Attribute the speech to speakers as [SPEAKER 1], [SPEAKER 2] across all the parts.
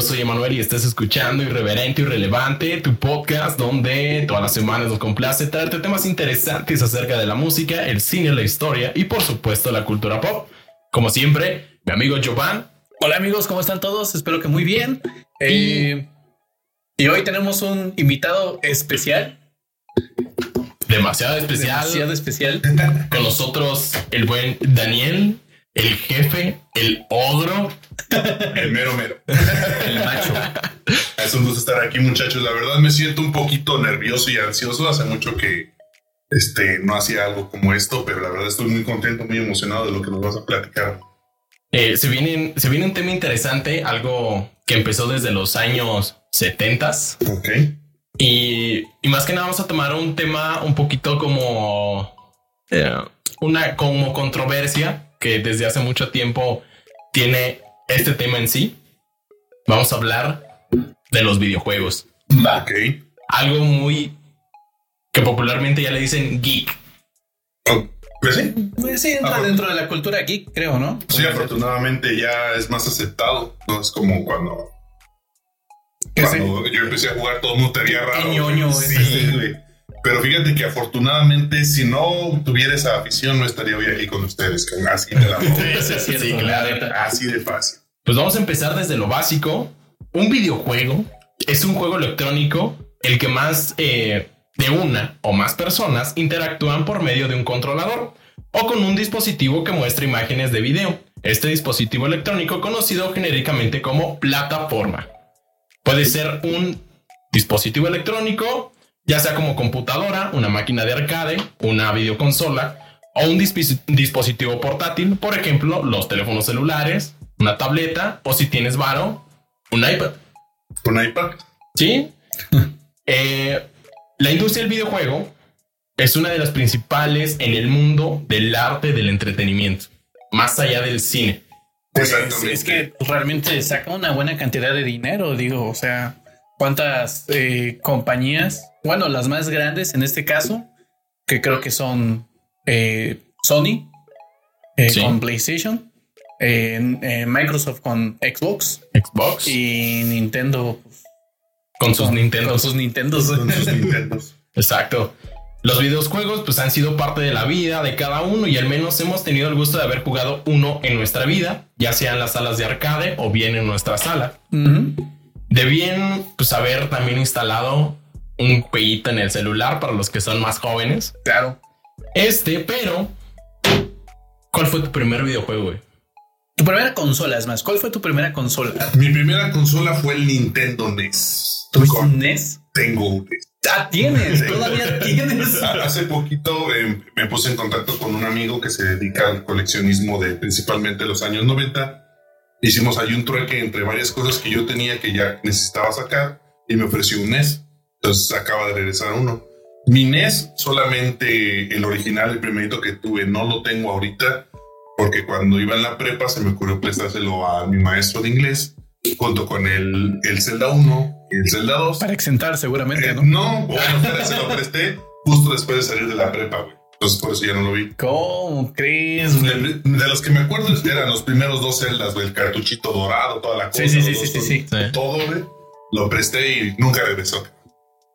[SPEAKER 1] Yo soy Emanuel y estás escuchando Irreverente y Relevante, tu podcast donde todas las semanas nos complace traerte temas interesantes acerca de la música, el cine, la historia y por supuesto la cultura pop. Como siempre, mi amigo Jovan.
[SPEAKER 2] Hola amigos, ¿cómo están todos? Espero que muy bien. Eh, y hoy tenemos un invitado especial.
[SPEAKER 1] Demasiado especial.
[SPEAKER 2] Demasiado especial.
[SPEAKER 1] Con nosotros el buen Daniel el jefe, el ogro,
[SPEAKER 3] el mero mero,
[SPEAKER 2] el macho.
[SPEAKER 3] Es un gusto estar aquí, muchachos. La verdad me siento un poquito nervioso y ansioso. Hace mucho que este, no hacía algo como esto, pero la verdad estoy muy contento, muy emocionado de lo que nos vas a platicar.
[SPEAKER 1] Eh, se, viene, se viene un tema interesante, algo que empezó desde los años 70.
[SPEAKER 3] Ok.
[SPEAKER 1] Y, y, más que nada vamos a tomar un tema un poquito como eh, una como controversia que desde hace mucho tiempo tiene este tema en sí. Vamos a hablar de los videojuegos.
[SPEAKER 3] Ok.
[SPEAKER 1] Algo muy que popularmente ya le dicen geek.
[SPEAKER 3] Oh, pues sí.
[SPEAKER 2] Pues sí, entra dentro de la cultura geek, creo, ¿no?
[SPEAKER 3] Sí, afortunadamente ya es más aceptado. No es como cuando, cuando yo empecé a jugar todo el mundo te había raro. sí, güey. Pero fíjate que afortunadamente, si no tuviera esa afición, no estaría hoy aquí con ustedes. Así de la
[SPEAKER 1] sí, sí, claro.
[SPEAKER 3] Así de fácil.
[SPEAKER 1] Pues vamos a empezar desde lo básico. Un videojuego es un juego electrónico el que más eh, de una o más personas interactúan por medio de un controlador o con un dispositivo que muestra imágenes de video. Este dispositivo electrónico conocido genéricamente como plataforma. Puede ser un dispositivo electrónico ya sea como computadora, una máquina de arcade, una videoconsola o un dispositivo portátil, por ejemplo, los teléfonos celulares, una tableta o si tienes varo, un iPad.
[SPEAKER 3] ¿Un iPad?
[SPEAKER 1] Sí. Eh, la industria del videojuego es una de las principales en el mundo del arte del entretenimiento, más allá del cine.
[SPEAKER 2] Pues es que realmente saca una buena cantidad de dinero, digo, o sea, cuántas eh, compañías bueno, las más grandes en este caso, que creo que son eh, Sony eh, con PlayStation, eh, Microsoft con Xbox,
[SPEAKER 1] Xbox
[SPEAKER 2] y Nintendo
[SPEAKER 1] pues, con sus Nintendo,
[SPEAKER 2] con sus Nintendos,
[SPEAKER 3] con sus Nintendos.
[SPEAKER 1] Exacto. Los videojuegos pues han sido parte de la vida de cada uno y al menos hemos tenido el gusto de haber jugado uno en nuestra vida, ya sea en las salas de arcade o bien en nuestra sala. Bien pues haber también instalado un jueguito en el celular para los que son más jóvenes.
[SPEAKER 2] Claro.
[SPEAKER 1] Este, pero ¿cuál fue tu primer videojuego, güey?
[SPEAKER 2] Tu primera consola, es más, ¿cuál fue tu primera consola?
[SPEAKER 3] Mi primera consola fue el Nintendo NES.
[SPEAKER 2] ¿Tuviste un NES?
[SPEAKER 3] Tengo un NES.
[SPEAKER 2] Ah, tienes, todavía tienes.
[SPEAKER 3] Hace poquito eh, me puse en contacto con un amigo que se dedica al coleccionismo de principalmente los años 90. Hicimos ahí un trueque entre varias cosas que yo tenía que ya necesitaba sacar y me ofreció un NES. Entonces acaba de regresar uno. Mi NES, solamente el original, el primerito que tuve, no lo tengo ahorita, porque cuando iba en la prepa se me ocurrió prestárselo a mi maestro de inglés, junto con el, el Zelda 1 y el Zelda 2.
[SPEAKER 2] Para exentar, seguramente,
[SPEAKER 3] eh,
[SPEAKER 2] ¿no?
[SPEAKER 3] No, bueno, se lo presté justo después de salir de la prepa, güey. Entonces por eso ya no lo vi.
[SPEAKER 2] ¿Cómo crees?
[SPEAKER 3] De, de, los que me acuerdo eran los primeros dos celdas, el cartuchito dorado, toda la cosa.
[SPEAKER 2] Sí, sí, sí, sí, sí,
[SPEAKER 3] Todo, güey. Lo presté y nunca regresó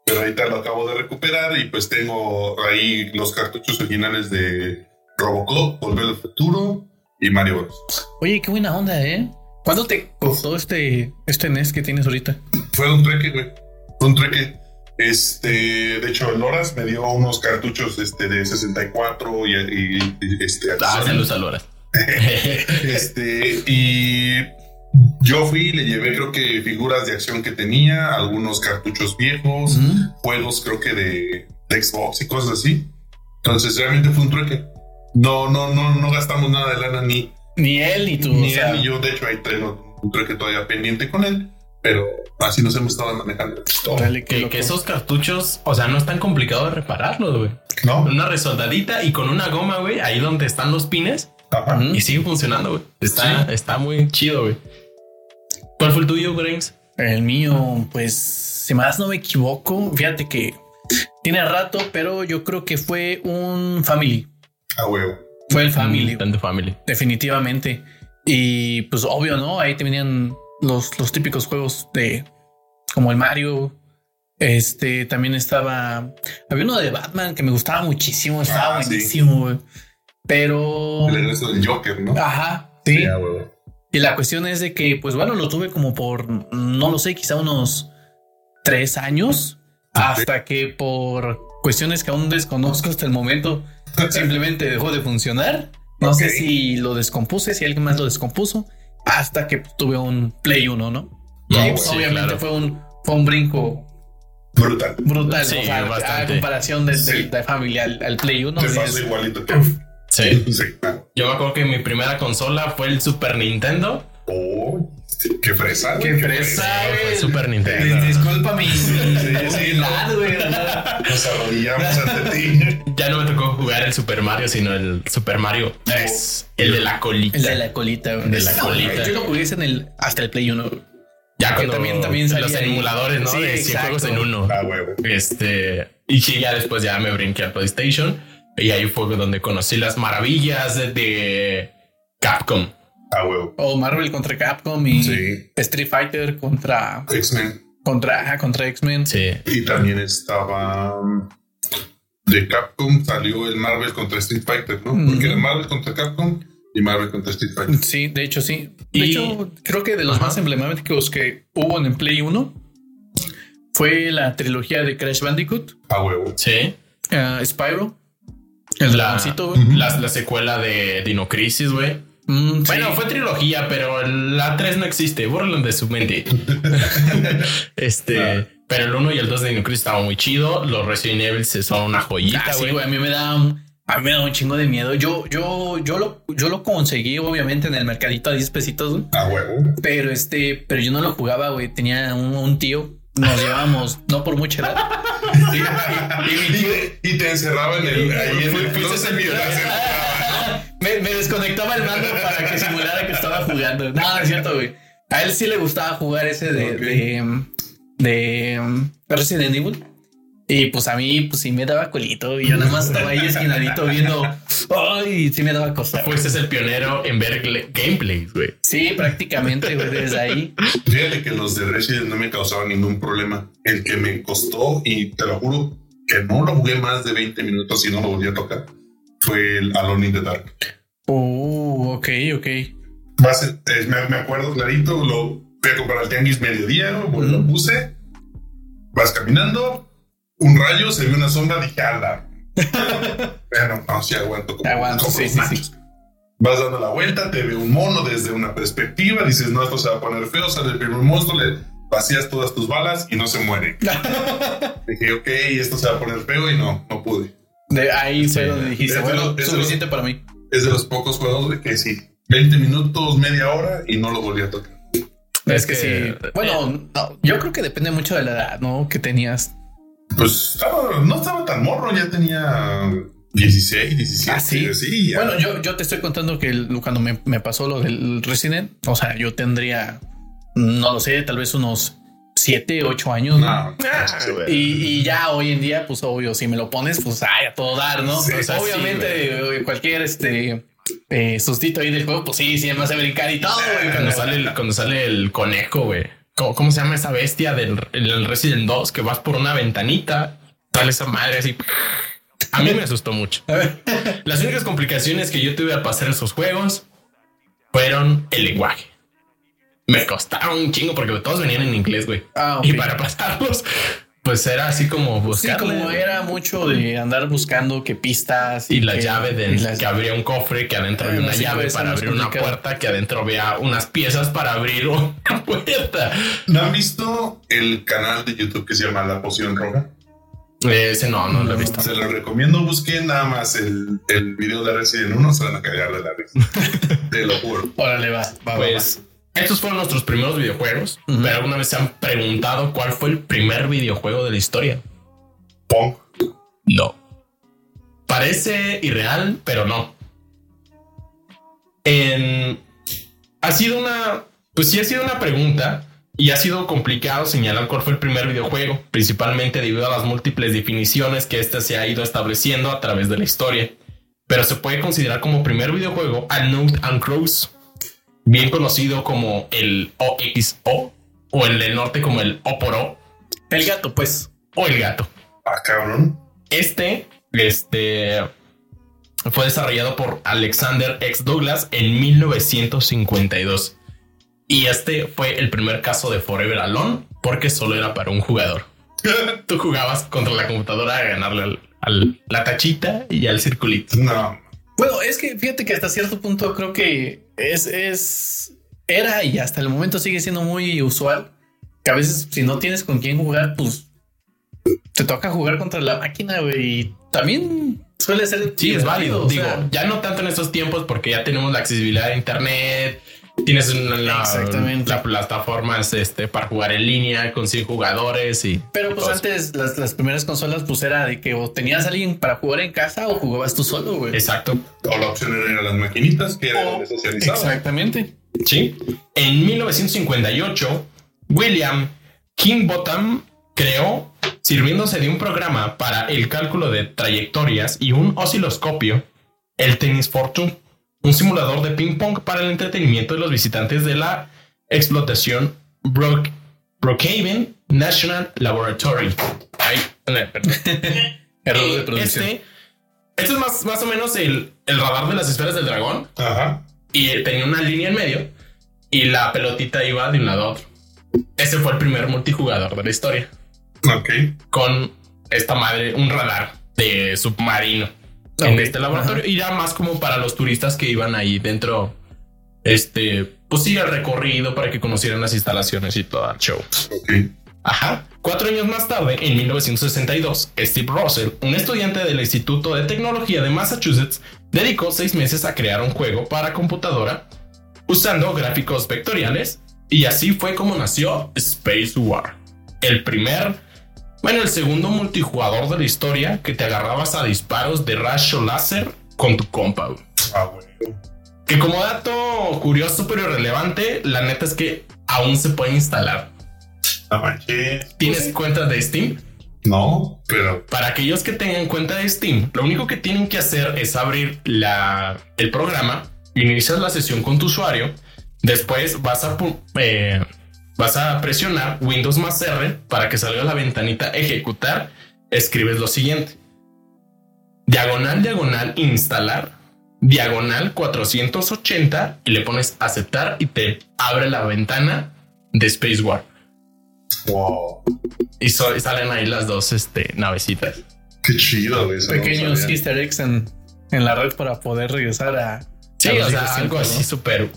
[SPEAKER 3] pero ahorita lo acabo de recuperar y pues tengo ahí los cartuchos originales de Robocop, Volver al Futuro y Mario Bros.
[SPEAKER 2] Oye, qué buena onda, ¿eh? ¿Cuándo te costó este, este NES que tienes ahorita?
[SPEAKER 3] Fue un treque, güey. Fue un treque. Este, de hecho, el Loras me dio unos cartuchos este, de 64 y, y, este.
[SPEAKER 1] Ah, saludos a Loras.
[SPEAKER 3] este, y yo fui, le llevé creo que figuras de acción que tenía, algunos cartuchos viejos, juegos creo que de, Xbox y cosas así. Entonces realmente fue un trueque. No, no, no, no gastamos nada de lana ni...
[SPEAKER 2] Ni él ni tú.
[SPEAKER 3] Ni él ni yo. De hecho, ahí tengo un trueque todavía pendiente con él. Pero así nos hemos estado manejando.
[SPEAKER 1] que, que, esos cartuchos, o sea, no es tan complicado de repararlos, güey.
[SPEAKER 3] No.
[SPEAKER 1] Una resoldadita y con una goma, güey, ahí donde están los pines. Y sigue funcionando, güey. Está, está muy chido, güey. ¿Cuál fue el tuyo, Grains?
[SPEAKER 2] El mío, pues, si más no me equivoco, fíjate que tiene rato, pero yo creo que fue un Family.
[SPEAKER 3] Ah, huevo.
[SPEAKER 2] Fue el Family.
[SPEAKER 1] Mm, Family.
[SPEAKER 2] Definitivamente. Y pues obvio, ¿no? Ahí te venían los, los típicos juegos de como el Mario. Este también estaba. Había uno de Batman que me gustaba muchísimo. Estaba
[SPEAKER 3] Ah,
[SPEAKER 2] buenísimo. Pero.
[SPEAKER 3] El regreso del Joker, ¿no?
[SPEAKER 2] Ajá, sí. Y la cuestión es de que, pues bueno, lo tuve como por, no lo sé, quizá unos tres años, hasta que por cuestiones que aún desconozco hasta el momento, simplemente dejó de funcionar. No sé si lo descompuse, si alguien más lo descompuso, hasta que tuve un Play 1, ¿no? Y
[SPEAKER 1] No,
[SPEAKER 2] ahí, pues,
[SPEAKER 1] sí,
[SPEAKER 2] obviamente
[SPEAKER 1] claro.
[SPEAKER 2] fue un, fue un brinco
[SPEAKER 3] Brutal.
[SPEAKER 2] brutal,
[SPEAKER 1] Sí,
[SPEAKER 2] o sea, a
[SPEAKER 1] bastante.
[SPEAKER 2] comparación de, de-
[SPEAKER 3] Sí.
[SPEAKER 2] de familia al, al Play 1.
[SPEAKER 3] Te
[SPEAKER 2] es-
[SPEAKER 3] igualito que
[SPEAKER 1] Sí. Yo me acuerdo que mi primera consola fue el Super Nintendo.
[SPEAKER 3] Oh, qué fresa.
[SPEAKER 2] Qué
[SPEAKER 3] güey,
[SPEAKER 2] fresa,
[SPEAKER 1] Fue
[SPEAKER 2] güey.
[SPEAKER 1] Super Nintendo.
[SPEAKER 2] Disculpa mi, mi
[SPEAKER 3] sí,
[SPEAKER 2] humildad, güey.
[SPEAKER 3] Nos arrodillamos ante ti.
[SPEAKER 1] Ya no me tocó jugar el Super Mario, sino el Super Mario 3. El de la colita.
[SPEAKER 2] El de la colita, güey.
[SPEAKER 1] De la colita.
[SPEAKER 2] Yo lo jugué en el, hasta el Play 1. güey.
[SPEAKER 1] Ya
[SPEAKER 2] que
[SPEAKER 1] cuando
[SPEAKER 2] también- también
[SPEAKER 1] los emuladores, ¿no?
[SPEAKER 2] Sí,
[SPEAKER 1] de 100
[SPEAKER 2] exacto.
[SPEAKER 1] juegos en uno.
[SPEAKER 3] Ah, huevo.
[SPEAKER 1] Este, y sí, ya después ya me brinqué al PlayStation. Y ahí fue donde conocí las maravillas de, de Capcom.
[SPEAKER 3] Ah, huevo.
[SPEAKER 2] O Marvel contra Capcom y
[SPEAKER 3] Sí.
[SPEAKER 2] Street Fighter contra
[SPEAKER 3] X-Men.
[SPEAKER 2] contra, contra X-Men.
[SPEAKER 1] Sí.
[SPEAKER 3] Y también estaba. um, De Capcom salió el Marvel contra Street Fighter, ¿no?
[SPEAKER 2] Ujú.
[SPEAKER 3] Porque era Marvel contra Capcom y Marvel contra Street Fighter.
[SPEAKER 2] Sí, de hecho sí. De
[SPEAKER 1] Y-
[SPEAKER 2] hecho, creo que de los
[SPEAKER 1] Ajá.
[SPEAKER 2] más emblemáticos que hubo en el Play 1 fue la trilogía de Crash Bandicoot,
[SPEAKER 3] Ah, huevo.
[SPEAKER 1] Sí.
[SPEAKER 2] eh, Spyro, el
[SPEAKER 1] La,
[SPEAKER 2] dragoncito, güey.
[SPEAKER 1] la, la secuela de Dino Crisis, güey.
[SPEAKER 2] Mm,
[SPEAKER 1] Bueno,
[SPEAKER 2] sí.
[SPEAKER 1] fue trilogía, pero la 3 no existe. Bórrenlo de su mente. este, pero el 1 y el 2 de Dino Crisis estaban muy chido. Los Resident Evil son una joyita,
[SPEAKER 2] Ah, sí,
[SPEAKER 1] güey.
[SPEAKER 2] güey, a mí me da un, a mí me da un chingo de miedo. Yo, yo, yo lo, yo lo conseguí obviamente en el mercadito a 10 pesitos, güey.
[SPEAKER 3] Ah, huevo.
[SPEAKER 2] pero este, pero yo no lo jugaba, güey. Tenía un, un tío, nos llevábamos no por mucha edad. Y, y- y mi tío
[SPEAKER 3] Y te encerraba en el. Ahí en el. No
[SPEAKER 2] me, me desconectaba el mando para que simulara que estaba jugando. No, no es cierto, güey. A él sí le gustaba jugar ese de,
[SPEAKER 3] Ok.
[SPEAKER 2] de, de, Resident Evil. Y pues a mí, pues sí me daba colito y yo nada más estaba ahí esquinadito viendo. Ay, sí me daba cosa.
[SPEAKER 1] Fuiste el pionero en ver gameplays, güey.
[SPEAKER 2] Sí, prácticamente, güey, desde ahí.
[SPEAKER 3] Fíjate que los de Resident no me causaban ningún problema. El que me costó, y te lo juro que no lo jugué más de 20 minutos y no lo volví a tocar, fue el Alone in the Dark.
[SPEAKER 2] Oh, ok, ok.
[SPEAKER 3] Vas a- eh, me, me acuerdo clarito, lo fui a comprar al tianguis mediodía, pues, lo puse, vas caminando, un rayo, se vio una sombra, dije, ala. bueno, no, sí aguanto. como-
[SPEAKER 2] Aguanto, sí, sí,
[SPEAKER 3] machos. Vas dando la vuelta, te ve un mono desde una perspectiva, dices, no, esto se va a poner feo, sale el primer monstruo, le vacías todas tus balas y no se muere. Dije, ok, esto se va a poner feo y no, no pude.
[SPEAKER 2] De ahí fue
[SPEAKER 1] Sí.
[SPEAKER 2] donde dijiste, bueno,
[SPEAKER 3] es
[SPEAKER 2] suficiente para mí.
[SPEAKER 3] Es de los pocos juegos de que sí, 20 minutos, media hora y no lo volví a tocar.
[SPEAKER 2] Es que,
[SPEAKER 1] que-
[SPEAKER 2] sí. Bueno, no, yo creo que depende mucho de la edad, ¿no? Que tenías.
[SPEAKER 3] Pues estaba- no estaba tan morro, ya tenía 16, 17.
[SPEAKER 2] Ah, sí.
[SPEAKER 3] ya.
[SPEAKER 2] Bueno, yo, yo te estoy contando que el- cuando me, me pasó lo del Resident, o sea, yo tendría, no lo sé, tal vez unos 7, 8 años. ¿no?
[SPEAKER 3] No,
[SPEAKER 2] Y, y ya hoy en día, pues obvio, si me lo pones, pues ay, a todo dar, ¿no?
[SPEAKER 3] Sí,
[SPEAKER 2] obviamente, eh, cualquier este eh, sustito ahí del juego, pues sí, sí, me hace brincar y todo, güey.
[SPEAKER 1] Cuando sale el, cuando sale el conejo, güey. ¿Cómo, cómo se llama esa bestia del el Resident 2? Que vas por una ventanita, sale esa madre así. A mí me asustó mucho. Las únicas complicaciones que yo tuve al pasar esos juegos fueron el lenguaje. Me costaron un chingo porque todos venían en inglés, güey.
[SPEAKER 2] Ah.
[SPEAKER 1] Y para pasarlos, pues era así como
[SPEAKER 2] Sí,
[SPEAKER 1] buscar
[SPEAKER 2] como era mucho de andar buscando que pistas
[SPEAKER 1] y la
[SPEAKER 2] que-
[SPEAKER 1] llave de
[SPEAKER 2] y las-
[SPEAKER 1] que abría un cofre, que adentro
[SPEAKER 2] Ah,
[SPEAKER 1] había una
[SPEAKER 2] sí,
[SPEAKER 1] llave para abrir una puerta, que adentro había unas piezas para abrir una puerta.
[SPEAKER 3] ¿No han visto el canal de YouTube que se llama La Poción Roja?
[SPEAKER 1] Ese no, no lo he visto.
[SPEAKER 3] Se lo recomiendo, busquen nada más el, el video de Resident 1, se van a cagar de la risa. Te lo juro.
[SPEAKER 2] Órale, va, va, va,
[SPEAKER 1] Pues estos fueron nuestros primeros videojuegos, pero alguna vez se han preguntado cuál fue el primer videojuego de la historia.
[SPEAKER 3] Pong.
[SPEAKER 1] No. Parece irreal, pero no. En... Ha sido una... Pues sí ha sido una pregunta y ha sido complicado señalar cuál fue el primer videojuego, principalmente debido a las múltiples definiciones que éste se ha ido estableciendo a través de la historia. Pero se puede considerar como primer videojuego a Note and Cross, bien conocido como el OXO o el del norte como el O por O
[SPEAKER 2] El gato, pues.
[SPEAKER 1] o el gato.
[SPEAKER 3] Ah, cabrón.
[SPEAKER 1] Este, este fue desarrollado por Alexander X Douglas en 1952. Y este fue el primer caso de Forever Alone porque solo era para un jugador. Tú jugabas contra la computadora a ganarle al, al- la tachita y al circulito.
[SPEAKER 3] No.
[SPEAKER 2] Bueno, es que fíjate que hasta cierto punto creo que es, es, era y hasta el momento sigue siendo muy usual que a veces si no tienes con quién jugar, pues te toca jugar contra la máquina, güey. Y también suele ser.
[SPEAKER 1] Sí, es válido. Digo,
[SPEAKER 2] sea,
[SPEAKER 1] ya no tanto en estos tiempos porque ya tenemos la accesibilidad a internet. Tienes una- la,
[SPEAKER 2] Exactamente.
[SPEAKER 1] la plataformas este, para jugar en línea con 100 jugadores y.
[SPEAKER 2] pero pues antes las, las primeras consolas pues era de que o tenías a alguien para jugar en casa o jugabas tú solo, güey.
[SPEAKER 1] Exacto.
[SPEAKER 3] O la opción era las maquinitas que eran donde socializaban.
[SPEAKER 2] Exactamente.
[SPEAKER 1] Sí. En 1958, William Kingbottom creó, sirviéndose de un programa para el cálculo de trayectorias y un osciloscopio, el Tennis Fortune, un simulador de ping-pong para el entretenimiento de los visitantes de la explotación Brook- Brookhaven National Laboratory. Ay.
[SPEAKER 2] Error de
[SPEAKER 1] Eh,
[SPEAKER 2] producción.
[SPEAKER 1] Este, este es más, más o menos el, el radar de las esferas del dragón
[SPEAKER 3] Ajá.
[SPEAKER 1] y tenía una línea en medio y la pelotita iba de un lado a otro. Ese fue el primer multijugador de la historia
[SPEAKER 3] Ok.
[SPEAKER 1] con esta madre, un radar de submarino en este laboratorio y ya más como para los turistas que iban ahí dentro. Este, pues sí, el recorrido para que conocieran las instalaciones y todo el show. Ajá. Cuatro años más tarde, en 1962, Steve Russell, un estudiante del Instituto de Tecnología de Massachusetts, dedicó seis meses a crear un juego para computadora usando gráficos vectoriales y así fue como nació Space War, el primer, bueno, el segundo multijugador de la historia que te agarrabas a disparos de rayo láser con tu compa. güey.
[SPEAKER 3] Ah.
[SPEAKER 1] Que como dato curioso pero irrelevante, la neta es que aún se puede instalar.
[SPEAKER 3] No manches.
[SPEAKER 1] ¿Tienes cuenta de Steam?
[SPEAKER 3] No, pero
[SPEAKER 1] Para aquellos que tengan cuenta de Steam, lo único que tienen que hacer es abrir la, el programa, inicias la sesión con tu usuario, después vas a, eh, vas a presionar Windows más R para que salga la ventanita ejecutar, escribes lo siguiente. Diagonal, diagonal, instalar, diagonal 480 y le pones aceptar y te abre la ventana de Space War.
[SPEAKER 3] wow.
[SPEAKER 1] Y, so- y salen ahí las dos este, navecitas.
[SPEAKER 3] Qué chido, güey. no
[SPEAKER 2] Pequeños easter eggs en, en la red para poder regresar a.
[SPEAKER 1] Sí,
[SPEAKER 2] a los
[SPEAKER 1] o sea,
[SPEAKER 2] viejos
[SPEAKER 1] algo así súper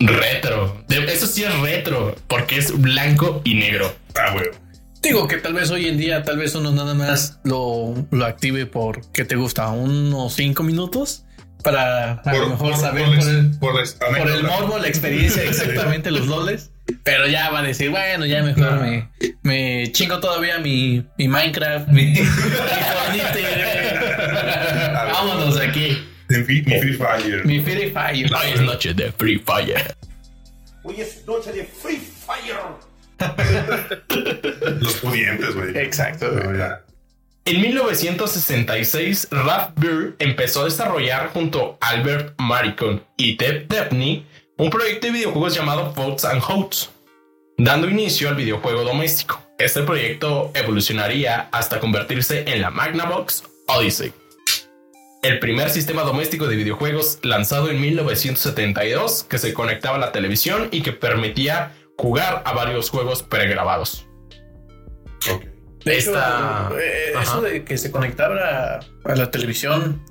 [SPEAKER 1] retro. De- eso sí es retro, porque es blanco y negro.
[SPEAKER 3] Ah, güey.
[SPEAKER 2] Digo que tal vez hoy en día, tal vez uno nada más lo, lo active por que te gusta unos cinco minutos para a lo mejor saber
[SPEAKER 3] por,
[SPEAKER 2] por, el,
[SPEAKER 3] por
[SPEAKER 2] el morbo, la experiencia, exactamente los loles. Pero ya va a decir, bueno, ya mejor me, me chingo todavía mi, mi Minecraft, mi, mi Fortnite. Vámonos aquí.
[SPEAKER 3] Mi Free- mi Free Fire.
[SPEAKER 2] Mi Free Fire.
[SPEAKER 1] Hoy es noche de Free Fire.
[SPEAKER 4] Hoy es noche de Free Fire.
[SPEAKER 3] Los pudientes, güey.
[SPEAKER 2] Exacto.
[SPEAKER 1] En 1966, Ralph Burr empezó a desarrollar junto a Albert Maricon y Ted Debney un proyecto de videojuegos llamado Votes and Hotes, dando inicio al videojuego doméstico. Este proyecto evolucionaría hasta convertirse en la Magnavox Odyssey, el primer sistema doméstico de videojuegos lanzado en 1972 que se conectaba a la televisión y que permitía jugar a varios juegos pregrabados.
[SPEAKER 3] Ok.
[SPEAKER 2] De hecho,
[SPEAKER 1] Esta-
[SPEAKER 2] eh, eso de que se conectara a la televisión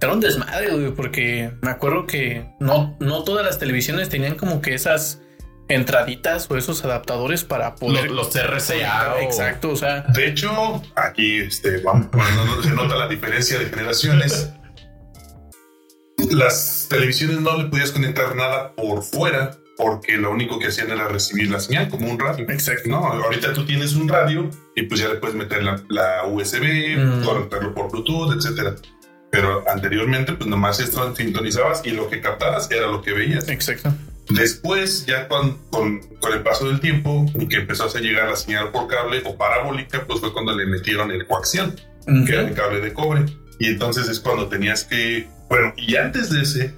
[SPEAKER 2] era un desmadre, güey, porque me acuerdo que no, no todas las televisiones tenían como que esas entraditas o esos adaptadores para poder.
[SPEAKER 1] Los, los RCA. o-
[SPEAKER 2] Exacto, o sea,
[SPEAKER 3] De hecho, aquí este, vamos, bueno, no- se nota la diferencia de generaciones. Las televisiones no le podías conectar nada por fuera porque lo único que hacían era recibir la señal como un radio.
[SPEAKER 2] Exacto.
[SPEAKER 3] No, ahorita tú tienes un radio y pues ya le puedes meter la, la USB,
[SPEAKER 2] Mm.
[SPEAKER 3] conectarlo por Bluetooth, etcétera. Pero anteriormente, pues nomás esto sintonizabas y lo que captabas era lo que veías.
[SPEAKER 2] exacto.
[SPEAKER 3] Después, ya con, con, con el paso del tiempo y que empezó a llegar la señal por cable o parabólica, pues fue cuando le metieron el coaxial, que era el cable de cobre. Y entonces es cuando tenías que, bueno, y antes de ese,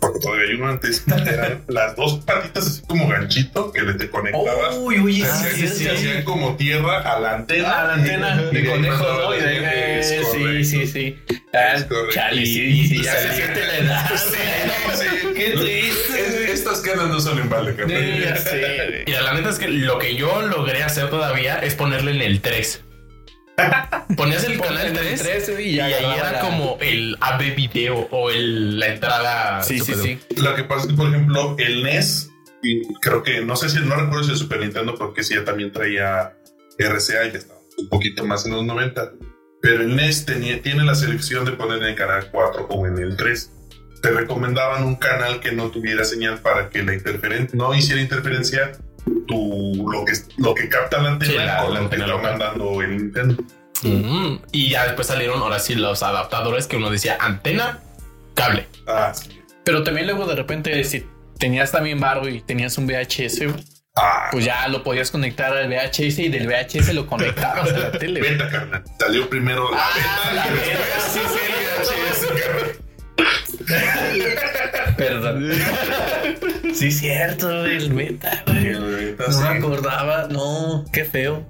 [SPEAKER 3] porque todavía hay uno antes, eran las dos patitas así como ganchito que le te conectabas.
[SPEAKER 2] Uy, uy,
[SPEAKER 3] hacían-
[SPEAKER 2] sí,
[SPEAKER 3] se
[SPEAKER 2] sí.
[SPEAKER 3] hacían como tierra a la antena.
[SPEAKER 2] Ah, la antena
[SPEAKER 3] Y
[SPEAKER 2] de conejo, ¿no? Y de- sí,
[SPEAKER 3] correcto.
[SPEAKER 2] sí, sí. Ah, chale,
[SPEAKER 3] Y-
[SPEAKER 2] sí,
[SPEAKER 3] y
[SPEAKER 2] sí, ya se siente la edad.
[SPEAKER 3] Sí,
[SPEAKER 2] Qué triste.
[SPEAKER 3] Es- Estas canas no son en balde,
[SPEAKER 2] Sí.
[SPEAKER 1] Mira, la neta es que lo que yo logré hacer todavía es ponerle en el 3. Ponías el canal
[SPEAKER 2] En el
[SPEAKER 1] 3,
[SPEAKER 2] 13 y
[SPEAKER 1] y ahí era
[SPEAKER 2] la-
[SPEAKER 1] como el AB video o el, la entrada.
[SPEAKER 2] Sí, sí, sí.
[SPEAKER 3] Lo que pasa es que, por ejemplo, el NES, y creo que no sé si no recuerdo si el Super Nintendo, porque sí ya también traía RCA y ya estaba un poquito más en los 90. Pero el NES tenía, tiene la selección de poner en el canal 4 o en el 3. Te recomendaban un canal que no tuviera señal para que la interferencia no hiciera interferencia tu, lo, que, lo que capta la antena
[SPEAKER 1] Sí, la-
[SPEAKER 3] con
[SPEAKER 1] la
[SPEAKER 3] lo que
[SPEAKER 1] antena
[SPEAKER 3] mandando el Nintendo.
[SPEAKER 1] Mm, Y ya después salieron ahora sí los adaptadores que uno decía antena, cable.
[SPEAKER 3] Ah, sí.
[SPEAKER 2] Pero también luego de repente, si tenías también barro y tenías un VHS,
[SPEAKER 3] Ah,
[SPEAKER 2] pues ya lo podías conectar al VHS y del VHS lo conectabas a la tele.
[SPEAKER 3] beta, carnal. Salió primero la
[SPEAKER 2] Ah,
[SPEAKER 3] beta
[SPEAKER 2] la beta, sí, sí,
[SPEAKER 3] el VHS, carnal.
[SPEAKER 2] Perdón. sí, cierto, el beta, güey.
[SPEAKER 3] El beta,
[SPEAKER 2] No
[SPEAKER 3] sí.
[SPEAKER 2] me acordaba. No, qué feo.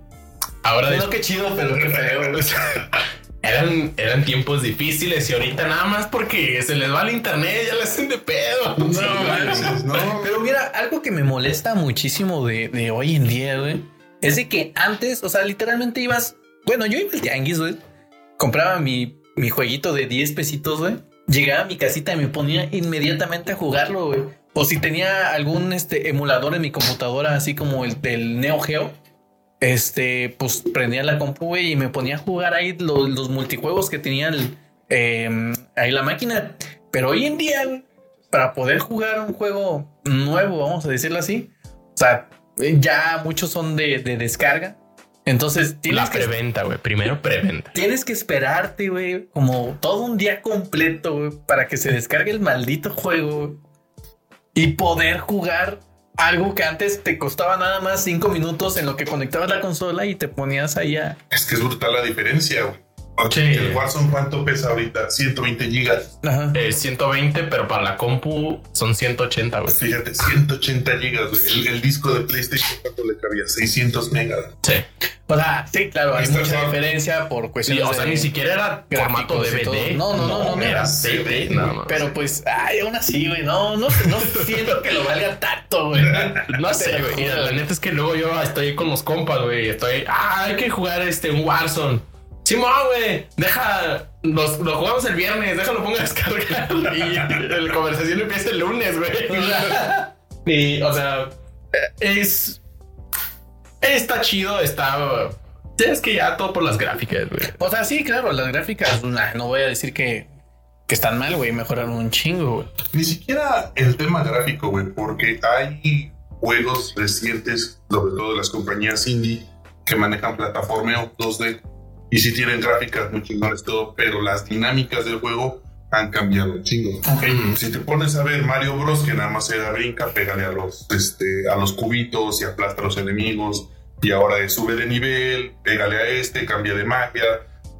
[SPEAKER 1] Ahora des-
[SPEAKER 2] qué chido, pero qué feo.
[SPEAKER 1] eran, eran tiempos difíciles y ahorita nada más porque se les va el internet ya le hacen de pedo.
[SPEAKER 3] Sí, manches, no.
[SPEAKER 2] Pero mira, algo que me molesta muchísimo de, de hoy en día, güey, es de que antes, o sea, literalmente ibas, bueno, yo iba al tianguis, güey, compraba mi, mi jueguito de 10 pesitos, güey, llegaba a mi casita y me ponía inmediatamente a jugarlo. O si tenía algún este, emulador en mi computadora, así como el del Neo Geo, este, pues prendía la compu, y me ponía a jugar ahí los, los multijuegos que tenía eh, ahí la máquina. Pero hoy en día, para poder jugar un juego nuevo, vamos a decirlo así, o sea, ya muchos son de, de descarga. Entonces tienes
[SPEAKER 1] La preventa, güey. Primero preventa.
[SPEAKER 2] tienes que esperarte, güey, como todo un día completo, güey, para que se descargue el maldito juego y poder jugar algo que antes te costaba nada más cinco minutos en lo que conectabas la consola y te ponías ahí a...
[SPEAKER 3] Es que es brutal la diferencia, güey.
[SPEAKER 1] Sí.
[SPEAKER 3] El Warzone, ¿cuánto pesa ahorita? 120 gigas.
[SPEAKER 2] Ajá.
[SPEAKER 1] Eh, 120, pero para la compu son 180, güey.
[SPEAKER 3] Fíjate, 180 gigas, güey. El, el disco de PlayStation, ¿cuánto le cabía? 600 megas.
[SPEAKER 1] Sí.
[SPEAKER 2] O sea, sí, claro, hay mucha diferencia por
[SPEAKER 1] Sí,
[SPEAKER 2] cuestiones
[SPEAKER 1] o sea,
[SPEAKER 2] de-
[SPEAKER 1] ni siquiera era formato. DVD.
[SPEAKER 2] No, no, no, no, no.
[SPEAKER 1] era CD. No, no.
[SPEAKER 2] Pero pues, ay, aún así, güey, no, no, no siento que lo valga tanto, güey.
[SPEAKER 1] No sé, güey. Mira, la neta es que luego yo estoy con los compas, güey. Estoy, ah, hay que jugar este, un Warzone. Simón, güey, deja, los, lo jugamos el viernes, déjalo ponga a descargar. Y la conversación empieza el lunes, güey. Y, o sea, es. Está chido, está. Es que ya todo por las gráficas, güey.
[SPEAKER 2] O sea, sí, claro, las gráficas, nah, no voy a decir que, que están mal, güey, mejoraron un chingo, güey.
[SPEAKER 3] Ni siquiera el tema gráfico, güey, porque hay juegos recientes, sobre todo de las compañías indie, que manejan plataformeo 2D y sí tienen gráficas muy chingones todo, pero las dinámicas del juego han cambiado chingo. Si te pones a ver Mario Bros, que nada más era brinca, pégale a los, este, a los cubitos y aplasta a los enemigos, y ahora es sube de nivel, pégale a este, cambia de magia,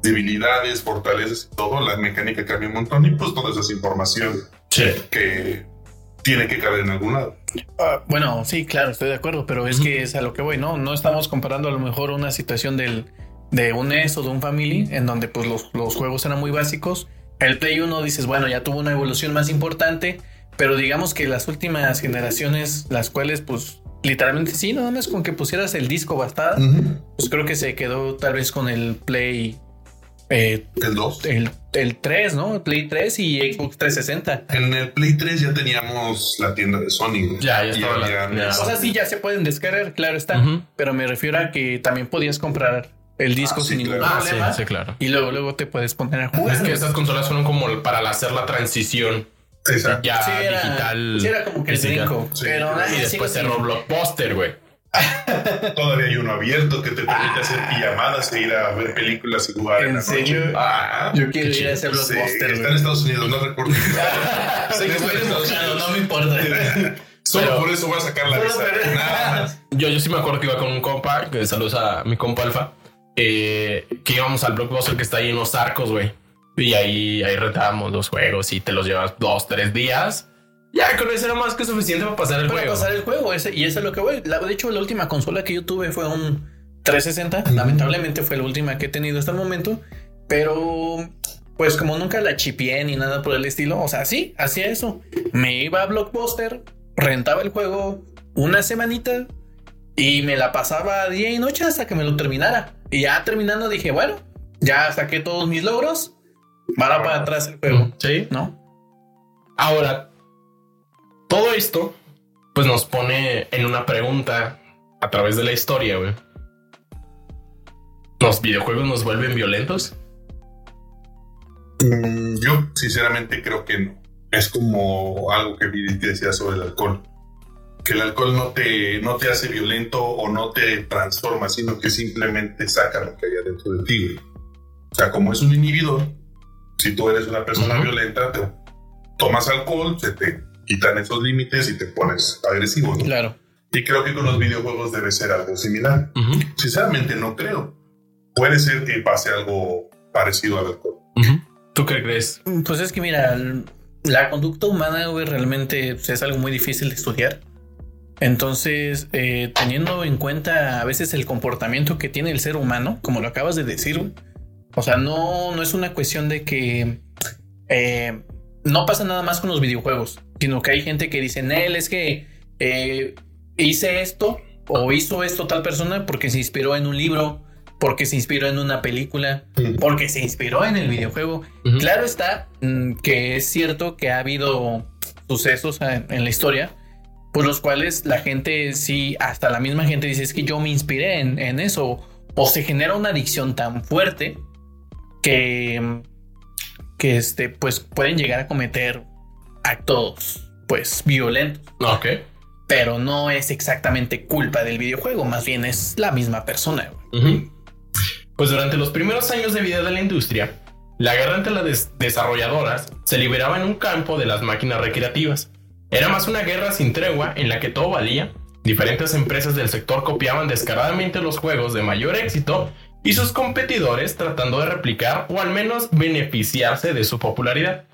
[SPEAKER 3] debilidades, fortalezas y todo, la mecánica cambia un montón, y pues toda esa es información
[SPEAKER 1] Sí.
[SPEAKER 3] que tiene que caber en algún lado.
[SPEAKER 2] Ah, bueno, sí, claro, estoy de acuerdo, pero es que es a lo que voy, ¿no? No estamos comparando a lo mejor una situación del, de un NES o de un Family, en donde pues los, los juegos eran muy básicos. El Play 1 dices, bueno, ya tuvo una evolución más importante, pero digamos que las últimas generaciones, las cuales pues literalmente sí, nada más con que pusieras el disco bastada, pues creo que se quedó tal vez con el Play, eh,
[SPEAKER 3] El 2.
[SPEAKER 2] el, el 3, ¿no? El Play 3 y Xbox 360.
[SPEAKER 3] En el Play 3 ya teníamos la tienda de Sony.
[SPEAKER 1] Ya, ya estaba la- ya.
[SPEAKER 3] este,
[SPEAKER 2] O sea, sí, ya se pueden descargar, claro está. Pero me refiero a que también podías comprar el disco
[SPEAKER 3] Ah, sí,
[SPEAKER 2] sin ningún
[SPEAKER 3] claro.
[SPEAKER 1] Ah, sí,
[SPEAKER 2] problema.
[SPEAKER 1] sí, claro.
[SPEAKER 2] Y luego, luego te puedes poner a jugar.
[SPEAKER 1] Es que esas consolas fueron como para hacer la transición
[SPEAKER 3] Exacto.
[SPEAKER 1] ya
[SPEAKER 2] Sí, era,
[SPEAKER 1] digital.
[SPEAKER 2] sí, era como que el brinco.
[SPEAKER 3] Sí.
[SPEAKER 2] Pero
[SPEAKER 1] Y después cerró Blockbuster, güey.
[SPEAKER 3] Todavía hay uno abierto que te permite hacer pijamadas e ir a ver películas y jugar en,
[SPEAKER 2] ¿En serio?
[SPEAKER 3] Ah,
[SPEAKER 2] Yo quiero ir a ese
[SPEAKER 3] sí,
[SPEAKER 2] blockbuster.
[SPEAKER 3] está en Estados Unidos, no recuerdo.
[SPEAKER 2] Sé que estoy emocionado, no me importa.
[SPEAKER 3] Solo
[SPEAKER 1] Pero-
[SPEAKER 3] por eso voy a sacar la visa.
[SPEAKER 2] por-
[SPEAKER 3] Nada más.
[SPEAKER 1] Yo, yo sí me acuerdo que iba con un compa, que saludos a mi compa Alfa, eh, que íbamos al Blockbuster que está ahí en los arcos, güey. Y ahí, ahí rentábamos los juegos y te los llevas dos, tres días. Ya con eso era más que suficiente para pasar el
[SPEAKER 2] para
[SPEAKER 1] juego.
[SPEAKER 2] pasar el juego. Ese, y eso es lo que voy. La- de hecho, la última consola que yo tuve fue un 360. Lamentablemente fue la última que he tenido hasta el momento. Pero, pues como nunca la chipié ni nada por el estilo. O sea, sí, hacía eso. Me iba a Blockbuster, rentaba el juego una semanita y me la pasaba día y noche hasta que me lo terminara. Y ya terminando dije, bueno, ya saqué todos mis logros. Para para atrás el juego,
[SPEAKER 1] Sí.
[SPEAKER 2] ¿no?
[SPEAKER 1] Ahora, todo esto, pues nos pone en una pregunta a través de la historia, güey. ¿Los videojuegos nos vuelven violentos?
[SPEAKER 3] Mm, Yo sinceramente creo que no. Es como algo que Viri decía sobre el alcohol. Que el alcohol no te, no te hace violento o no te transforma, sino que simplemente saca lo que hay adentro de ti. O sea, como es un inhibidor, si tú eres una persona
[SPEAKER 1] Ujú.
[SPEAKER 3] violenta, te tomas alcohol, se te quitan esos límites y te pones agresivo. ¿no?
[SPEAKER 2] Claro.
[SPEAKER 3] Y creo que con los videojuegos debe ser algo similar.
[SPEAKER 1] Ujú,
[SPEAKER 3] Sinceramente no creo. Puede ser que pase algo parecido al alcohol.
[SPEAKER 1] ujú. ¿Tú qué crees?
[SPEAKER 2] Pues es que mira, la conducta humana, güey, realmente pues, es algo muy difícil de estudiar. Entonces, eh, teniendo en cuenta a veces el comportamiento que tiene el ser humano, como lo acabas de decir, o sea, no, no es una cuestión de que eh, no pasa nada más con los videojuegos, sino que hay gente que dice, Nel, es que eh, hice esto o hizo esto tal persona porque se inspiró en un libro, porque se inspiró en una película, porque se inspiró en el videojuego. Claro está mm, que es cierto que ha habido sucesos en, en la historia por los cuales la gente sí, hasta la misma gente dice es que yo me inspiré en, en eso o se genera una adicción tan fuerte que que este pues pueden llegar a cometer actos pues violentos
[SPEAKER 1] Ok.
[SPEAKER 2] pero no es exactamente culpa del videojuego más bien es la misma persona.
[SPEAKER 1] Pues durante los primeros años de vida de la industria, la guerra entre las des- desarrolladoras se liberaba en un campo de las máquinas recreativas. Era más una guerra sin tregua en la que todo valía. Diferentes empresas del sector copiaban descaradamente los juegos de mayor éxito y sus competidores tratando de replicar o al menos beneficiarse de su popularidad.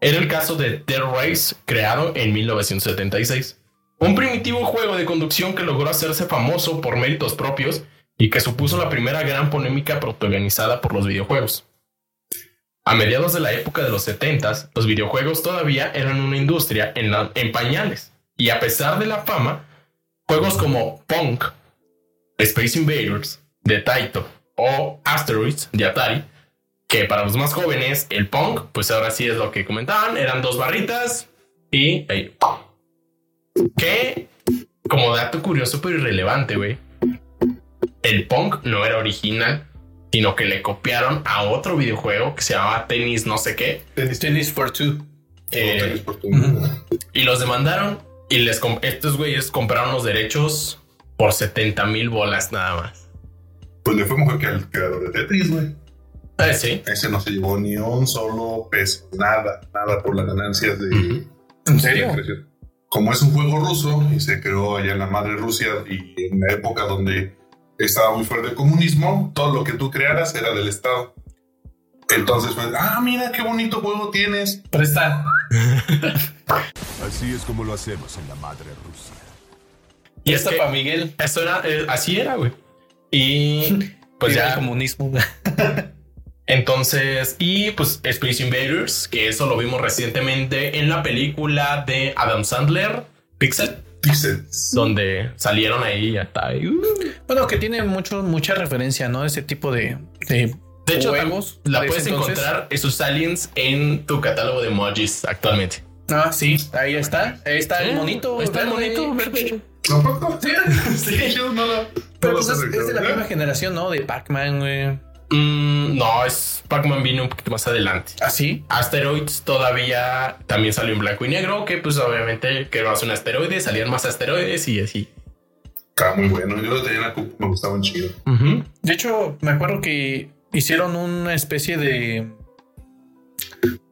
[SPEAKER 1] Era el caso de Dead Race, creado en 1976. Un primitivo juego de conducción que logró hacerse famoso por méritos propios y que supuso la primera gran polémica protagonizada por los videojuegos. A mediados de la época de los 70, los videojuegos todavía eran una industria en, pañales, y a pesar de la fama, juegos como Punk, Space Invaders de Taito o Asteroids de Atari, que para los más jóvenes, el Punk, pues ahora sí es lo que comentaban, eran dos barritas y... ahí. Que, como dato curioso pero irrelevante, güey, el Punk no era original, sino que le copiaron a otro videojuego que se llamaba Tenis no sé qué.
[SPEAKER 3] Tenis,
[SPEAKER 2] Tennis for Two
[SPEAKER 1] eh,
[SPEAKER 3] tenis por tu-
[SPEAKER 1] y los demandaron y les estos güeyes compraron los derechos por 70 mil bolas nada más.
[SPEAKER 3] Pues le fue mejor que al creador de Tetris, güey.
[SPEAKER 1] Ah, sí.
[SPEAKER 3] Ese no se llevó ni un solo peso, nada, nada por las ganancias de.
[SPEAKER 2] ¿En
[SPEAKER 3] de
[SPEAKER 2] serio?
[SPEAKER 3] Como es un juego ruso y se creó allá en la madre Rusia y en la época donde estaba muy fuerte el comunismo, todo lo que tú crearas era del Estado. Entonces fue, ah, mira qué bonito juego tienes.
[SPEAKER 2] Presta.
[SPEAKER 5] Así es como lo hacemos en la madre Rusia.
[SPEAKER 1] Y
[SPEAKER 2] Y
[SPEAKER 1] es
[SPEAKER 2] esto para Miguel.
[SPEAKER 1] eso era, eh, así era, güey. Y pues
[SPEAKER 2] Viva
[SPEAKER 1] ya
[SPEAKER 2] el comunismo.
[SPEAKER 1] Entonces, y pues Space Invaders, que eso lo vimos recientemente en la película de Adam Sandler, Pixel,
[SPEAKER 3] Pixels.
[SPEAKER 1] donde salieron ahí hasta ahí. uh.
[SPEAKER 2] bueno, que tiene mucho, mucha referencia, ¿no? Ese tipo de, de,
[SPEAKER 1] De hecho,
[SPEAKER 2] juegos.
[SPEAKER 1] la
[SPEAKER 2] de
[SPEAKER 1] puedes
[SPEAKER 2] entonces.
[SPEAKER 1] encontrar esos aliens en tu catálogo de emojis actualmente.
[SPEAKER 2] Ah, sí, ahí está. Ahí está el monito.
[SPEAKER 1] Ahí está el monito verde.
[SPEAKER 3] ¿Tampoco?
[SPEAKER 2] Sí.
[SPEAKER 3] Sí, yo no lo-
[SPEAKER 2] Pero
[SPEAKER 3] no
[SPEAKER 2] pues es, de la misma generación, ¿no? De Pac-Man, güey.
[SPEAKER 1] Mm, no, es Pac-Man vino un poquito más adelante.
[SPEAKER 2] ¿Ah, sí?
[SPEAKER 1] Asteroids todavía también salió en blanco y negro, que pues obviamente que más un asteroide, salían más asteroides y así.
[SPEAKER 3] Estaba muy bueno. Yo lo tenía en la cup, me gustaban chido.
[SPEAKER 1] Ujú.
[SPEAKER 2] De hecho, me acuerdo que hicieron una especie de.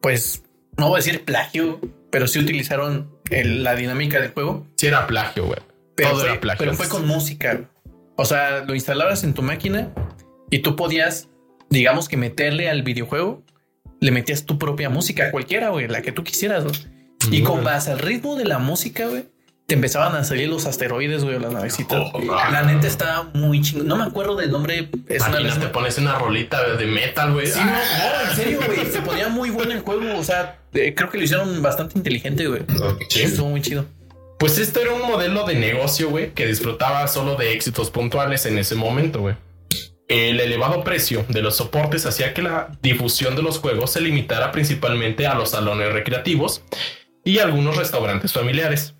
[SPEAKER 2] Pues, no voy a decir plagio, pero sí utilizaron el- la dinámica del juego.
[SPEAKER 1] Sí era plagio, güey.
[SPEAKER 2] Pero,
[SPEAKER 1] Todo
[SPEAKER 2] fue,
[SPEAKER 1] era plagio.
[SPEAKER 2] pero fue con música. O sea, lo instalabas en tu máquina y tú podías, digamos que meterle al videojuego, le metías tu propia música, cualquiera, güey, la que tú quisieras. ¿no? Y con base al ritmo de la música, güey, te empezaban a salir los asteroides, güey, o las navecitas.
[SPEAKER 1] Oh,
[SPEAKER 2] la neta estaba muy chingón. No me acuerdo del nombre. Es una leyenda.
[SPEAKER 1] pones una rolita de metal, güey.
[SPEAKER 2] Sí, no, no, en serio, güey. Se ponía muy bueno el juego. O sea, eh, creo que lo hicieron bastante inteligente, güey.
[SPEAKER 1] Sí.
[SPEAKER 2] Estuvo muy chido.
[SPEAKER 1] Pues esto era un modelo de negocio, güey, que disfrutaba solo de éxitos puntuales en ese momento, güey. El elevado precio de los soportes hacía que la difusión de los juegos se limitara principalmente a los salones recreativos y algunos restaurantes familiares.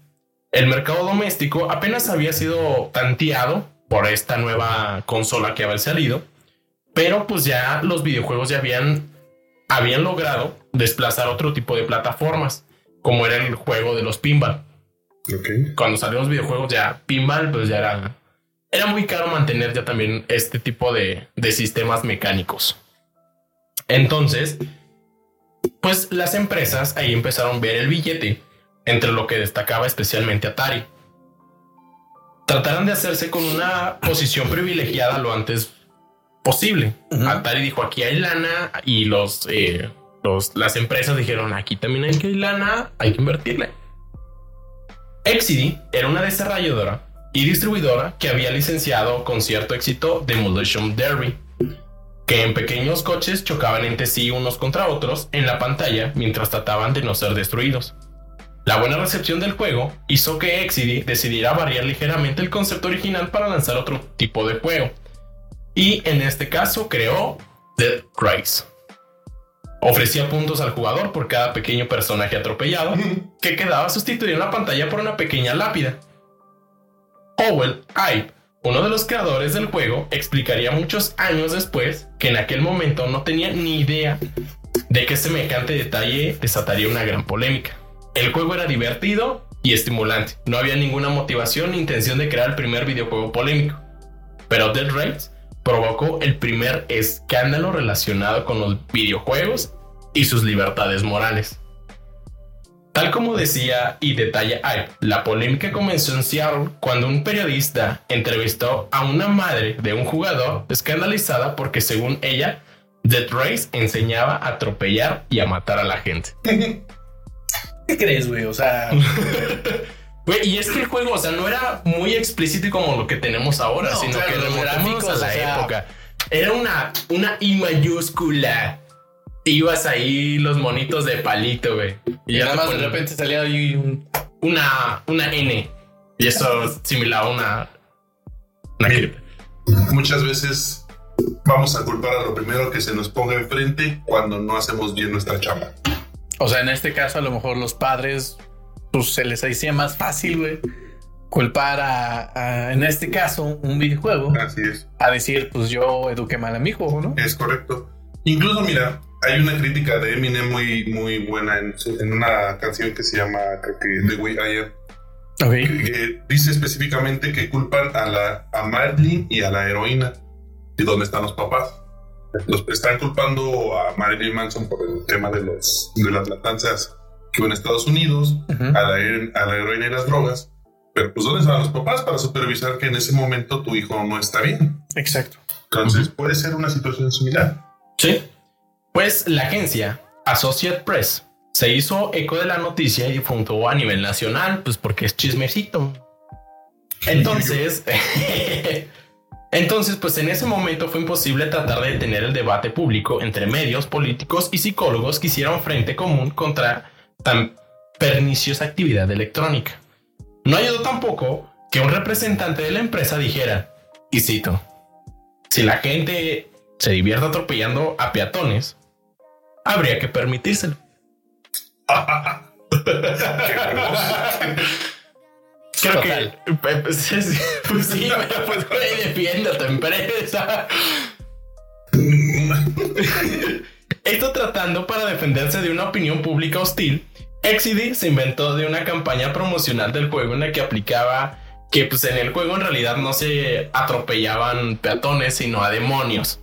[SPEAKER 1] El mercado doméstico apenas había sido tanteado por esta nueva consola que había salido, pero pues ya los videojuegos ya habían, habían logrado desplazar otro tipo de plataformas, como era el juego de los pinball cuando salieron los videojuegos ya pinball, pues ya era, era muy caro mantener ya también este tipo de, de sistemas mecánicos. Entonces, pues las empresas ahí empezaron a ver el billete, entre lo que destacaba especialmente Atari. Trataron de hacerse con una posición privilegiada lo antes posible. Atari dijo aquí hay lana y los, eh, los las empresas dijeron aquí también hay que hay lana, hay que invertirle. XCD era una desarrolladora y distribuidora que había licenciado con cierto éxito Demolition Derby, que en pequeños coches chocaban entre sí unos contra otros en la pantalla mientras trataban de no ser destruidos. La buena recepción del juego hizo que XCD decidiera variar ligeramente el concepto original para lanzar otro tipo de juego, y en este caso creó Dead Rise. Ofrecía puntos al jugador por cada pequeño personaje atropellado que quedaba sustituido en la pantalla por una pequeña lápida. Howell Ibe, uno de los creadores del juego, explicaría muchos años después que en aquel momento no tenía ni idea de que semejante detalle desataría una gran polémica. El juego era divertido y estimulante, no había ninguna motivación ni intención de crear el primer videojuego polémico. Pero Dead Race provocó el primer escándalo relacionado con los videojuegos y sus libertades morales. Tal como decía y detalla Ive, la polémica comenzó en Seattle cuando un periodista entrevistó a una madre de un jugador escandalizada porque según ella, Dead Race enseñaba a atropellar y a matar a la gente.
[SPEAKER 2] ¿Qué crees, güey? O sea,
[SPEAKER 1] Güey, y es que el juego, o sea, no era muy explícito como lo que tenemos ahora,
[SPEAKER 2] No,
[SPEAKER 1] sino
[SPEAKER 2] claro,
[SPEAKER 1] que
[SPEAKER 2] los
[SPEAKER 1] remontémonos
[SPEAKER 2] gráficos,
[SPEAKER 1] a la
[SPEAKER 2] o sea-
[SPEAKER 1] época. Era una, una I mayúscula. Ibas ahí los monitos de palito, güey.
[SPEAKER 2] y
[SPEAKER 1] ya
[SPEAKER 2] nada más de repente salía ahí un.
[SPEAKER 1] una, una N. Y eso similaba a una. Una clip.
[SPEAKER 3] Muchas veces vamos a culpar a lo primero que se nos ponga enfrente cuando no hacemos bien nuestra chamba.
[SPEAKER 2] O sea, en este caso, a lo mejor los padres, pues se les hacía más fácil, güey, culpar a, a, en este caso, un videojuego,
[SPEAKER 3] Así es.
[SPEAKER 2] a decir, pues yo eduqué mal a mi hijo, ¿no?
[SPEAKER 3] Es correcto. Incluso, mira, hay una crítica de Eminem muy, muy buena en, en una canción que se llama, que The Way I Am.
[SPEAKER 2] Ok.
[SPEAKER 3] que dice específicamente que culpan a la a Marilyn y a la heroína. ¿Y dónde están los papás? Los están culpando a Marilyn Manson por el tema de los de las matanzas que hubo en Estados Unidos,
[SPEAKER 2] Ujú.
[SPEAKER 3] a, la, a la heroína y las drogas. Pero pues ¿dónde están los papás para supervisar que en ese momento tu hijo no está bien?
[SPEAKER 2] Exacto.
[SPEAKER 3] Entonces puede ser una situación similar.
[SPEAKER 1] Sí. Pues la agencia Associate Press se hizo eco de la noticia y difundió a nivel nacional, pues porque es chismecito. Entonces, entonces, pues en ese momento fue imposible tratar de detener el debate público entre medios, políticos y psicólogos que hicieron frente común contra tan perniciosa actividad electrónica. No ayudó tampoco que un representante de la empresa dijera, y cito, si la gente se divierte atropellando a peatones, habría que permitírselo. Creo que pues, es- pues sí, pero pues güey, defiende a tu empresa. Esto tratando para defenderse de una opinión pública hostil, XCD se inventó de una campaña promocional del juego en la que aplicaba que pues en el juego en realidad no se atropellaban peatones sino a demonios.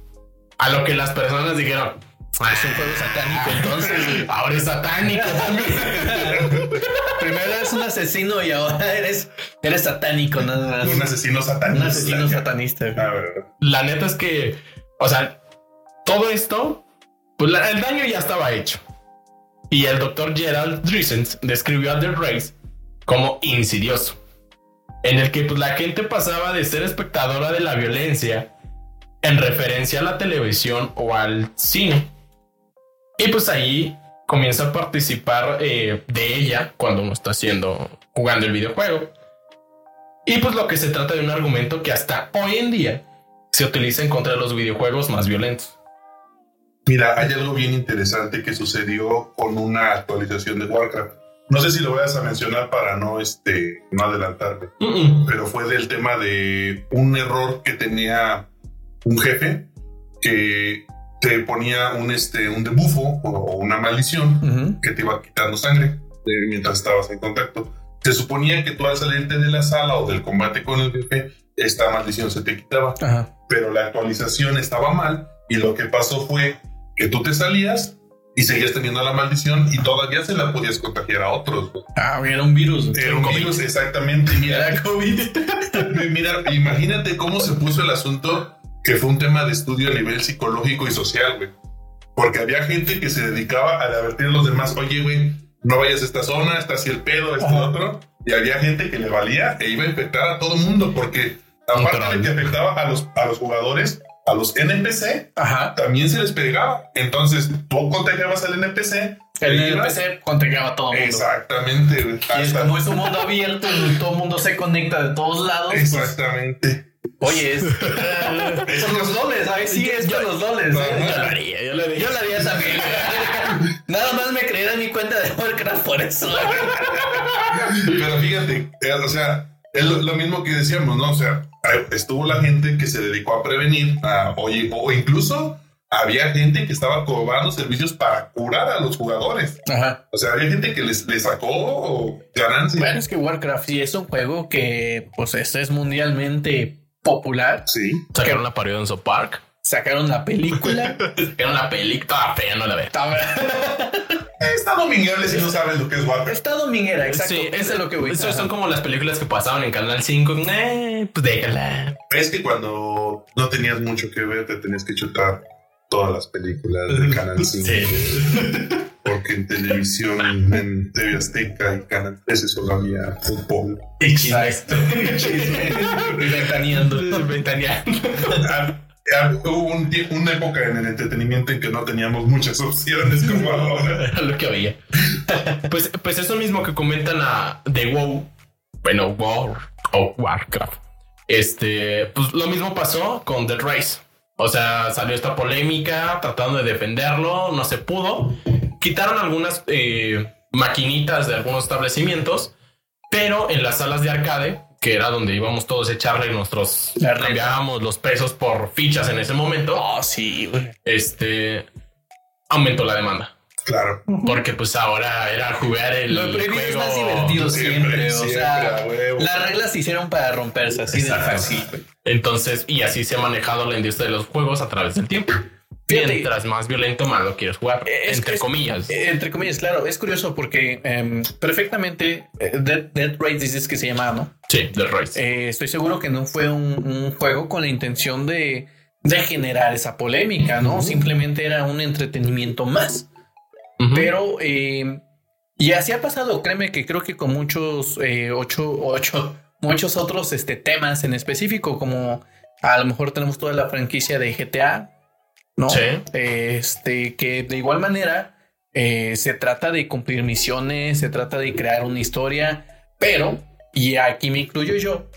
[SPEAKER 1] A lo que las personas dijeron,
[SPEAKER 2] Es un juego satánico, entonces.
[SPEAKER 1] ahora es satánico también.
[SPEAKER 2] Primero eres un asesino y ahora eres, eres satánico, nada más.
[SPEAKER 3] Un asesino satánico.
[SPEAKER 2] Un asesino satanista. güey.
[SPEAKER 3] A ver,
[SPEAKER 1] La neta es que, o sea, todo esto, pues la- el daño ya estaba hecho. Y el doctor Gerald Dresens describió a The Race como insidioso, en el que pues, la gente pasaba de ser espectadora de la violencia en referencia a la televisión o al cine. Y pues ahí comienza a participar eh, de ella cuando uno está haciendo, jugando el videojuego. Y pues lo que se trata de un argumento que hasta hoy en día se utiliza en contra de los videojuegos más violentos.
[SPEAKER 3] Mira, hay algo bien interesante que sucedió con una actualización de Warcraft. No sé si lo vayas a mencionar para no, este, no adelantarme, pero fue del tema de un error que tenía un jefe que te ponía un, este, un debufo o una maldición
[SPEAKER 2] Ujú.
[SPEAKER 3] que te iba quitando sangre eh, mientras estabas en contacto. Se suponía que tú al salirte de la sala o del combate con el jefe, esta maldición se te quitaba
[SPEAKER 2] Ajá.
[SPEAKER 3] pero la actualización estaba mal y lo que pasó fue que tú te salías y seguías teniendo la maldición y todavía se la podías contagiar a otros.
[SPEAKER 2] Ah, era un virus.
[SPEAKER 3] Era un
[SPEAKER 1] COVID.
[SPEAKER 3] virus, exactamente. Mira,
[SPEAKER 2] Era COVID.
[SPEAKER 3] mira, imagínate cómo se puso el asunto que fue un tema de estudio a nivel psicológico y social, güey. Porque había gente que se dedicaba a advertir a los demás, oye, güey, no vayas a esta zona, está así el pedo, esto,
[SPEAKER 2] Ajá.
[SPEAKER 3] otro. Y había gente que le valía e iba a infectar a todo el mundo porque aparte de que afectaba a los, a los jugadores, a los NPC,
[SPEAKER 2] Ajá.
[SPEAKER 3] también se les pegaba. Entonces tú contagiabas al NPC.
[SPEAKER 2] El NPC contagiaba a todo el mundo.
[SPEAKER 3] Exactamente.
[SPEAKER 2] Y es como es un mundo abierto, todo el mundo se conecta de todos lados. pues,
[SPEAKER 3] Exactamente.
[SPEAKER 2] Oye, es, son los doles, ahí sí es con los. ¿eh?
[SPEAKER 3] Ajá.
[SPEAKER 2] Yo lo haría, yo lo haría. Yo lo haría también. Nada más me creerá en mi cuenta de Warcraft por eso.
[SPEAKER 3] Pero fíjate, eh, o sea, es lo, lo mismo que decíamos, ¿no? O sea, eh, estuvo la gente que se dedicó a prevenir, a, oye, o incluso había gente que estaba cobrando servicios para curar a los jugadores.
[SPEAKER 2] Ajá.
[SPEAKER 3] O sea, había gente que les, les sacó ganancias.
[SPEAKER 2] Bueno, es que Warcraft sí es un juego que, pues, este es mundialmente popular.
[SPEAKER 3] Sí.
[SPEAKER 1] Sacaron la parodia en South Park.
[SPEAKER 2] Sacaron la película.
[SPEAKER 1] Sacaron la película toda fea, no la ve.
[SPEAKER 3] Está domingueable si no sabes lo que es Warcraft.
[SPEAKER 2] Está dominguera, exacto.
[SPEAKER 1] Sí,
[SPEAKER 2] eso es lo que voy
[SPEAKER 1] Eso son como las películas que pasaban en Canal 5. Eh, pues déjala.
[SPEAKER 3] Es que cuando no tenías mucho que ver, te tenías que chutar todas las películas de Canal 5. Porque en televisión, en TV Azteca y Canal 13 solo había fútbol.
[SPEAKER 2] Exacto. Y ventaneando.
[SPEAKER 1] Ventaneando.
[SPEAKER 3] Ah, ah, Hubo un una época en el entretenimiento en que no teníamos muchas opciones como ahora.
[SPEAKER 1] Lo que había. Pues, pues eso mismo que comentan a de WoW, bueno, WoW o Warcraft. Este, pues lo mismo pasó con Dead Race. O sea, salió esta polémica tratando de defenderlo, no se pudo. Quitaron algunas eh, maquinitas de algunos establecimientos, pero en las salas de arcade, que era donde íbamos todos a echarle nuestros, cambiábamos los pesos por fichas en ese momento,
[SPEAKER 2] Oh, sí, güey.
[SPEAKER 1] este, aumentó la demanda.
[SPEAKER 3] Claro.
[SPEAKER 1] Porque pues ahora era jugar el
[SPEAKER 2] Lo prohibido es
[SPEAKER 1] juego.
[SPEAKER 2] más divertido siempre.
[SPEAKER 3] Siempre,
[SPEAKER 2] o
[SPEAKER 3] siempre,
[SPEAKER 2] sea,
[SPEAKER 3] a huevo.
[SPEAKER 2] las reglas se hicieron para romperse así de fácil.
[SPEAKER 1] Entonces, y así se ha manejado la industria de los juegos a través del tiempo.
[SPEAKER 2] Fíjate.
[SPEAKER 1] Mientras más violento, más lo quieres jugar.
[SPEAKER 2] Es-
[SPEAKER 1] entre
[SPEAKER 2] es-
[SPEAKER 1] comillas.
[SPEAKER 2] Eh, Entre comillas, claro. Es curioso porque em, perfectamente eh, Dead, Dead Race dices que se llama, ¿no?
[SPEAKER 1] sí, The Race.
[SPEAKER 2] Eh, estoy seguro que no fue un, un juego con la intención de, de generar esa polémica, ¿no? Simplemente era un entretenimiento más. Pero, eh, y así ha pasado, créeme que creo que con muchos, eh, ocho, ocho, muchos otros este, temas en específico, como a lo mejor tenemos toda la franquicia de GTA, ¿no?
[SPEAKER 1] Sí.
[SPEAKER 2] Este, que de igual manera eh, se trata de cumplir misiones, se trata de crear una historia, pero, y aquí me incluyo yo,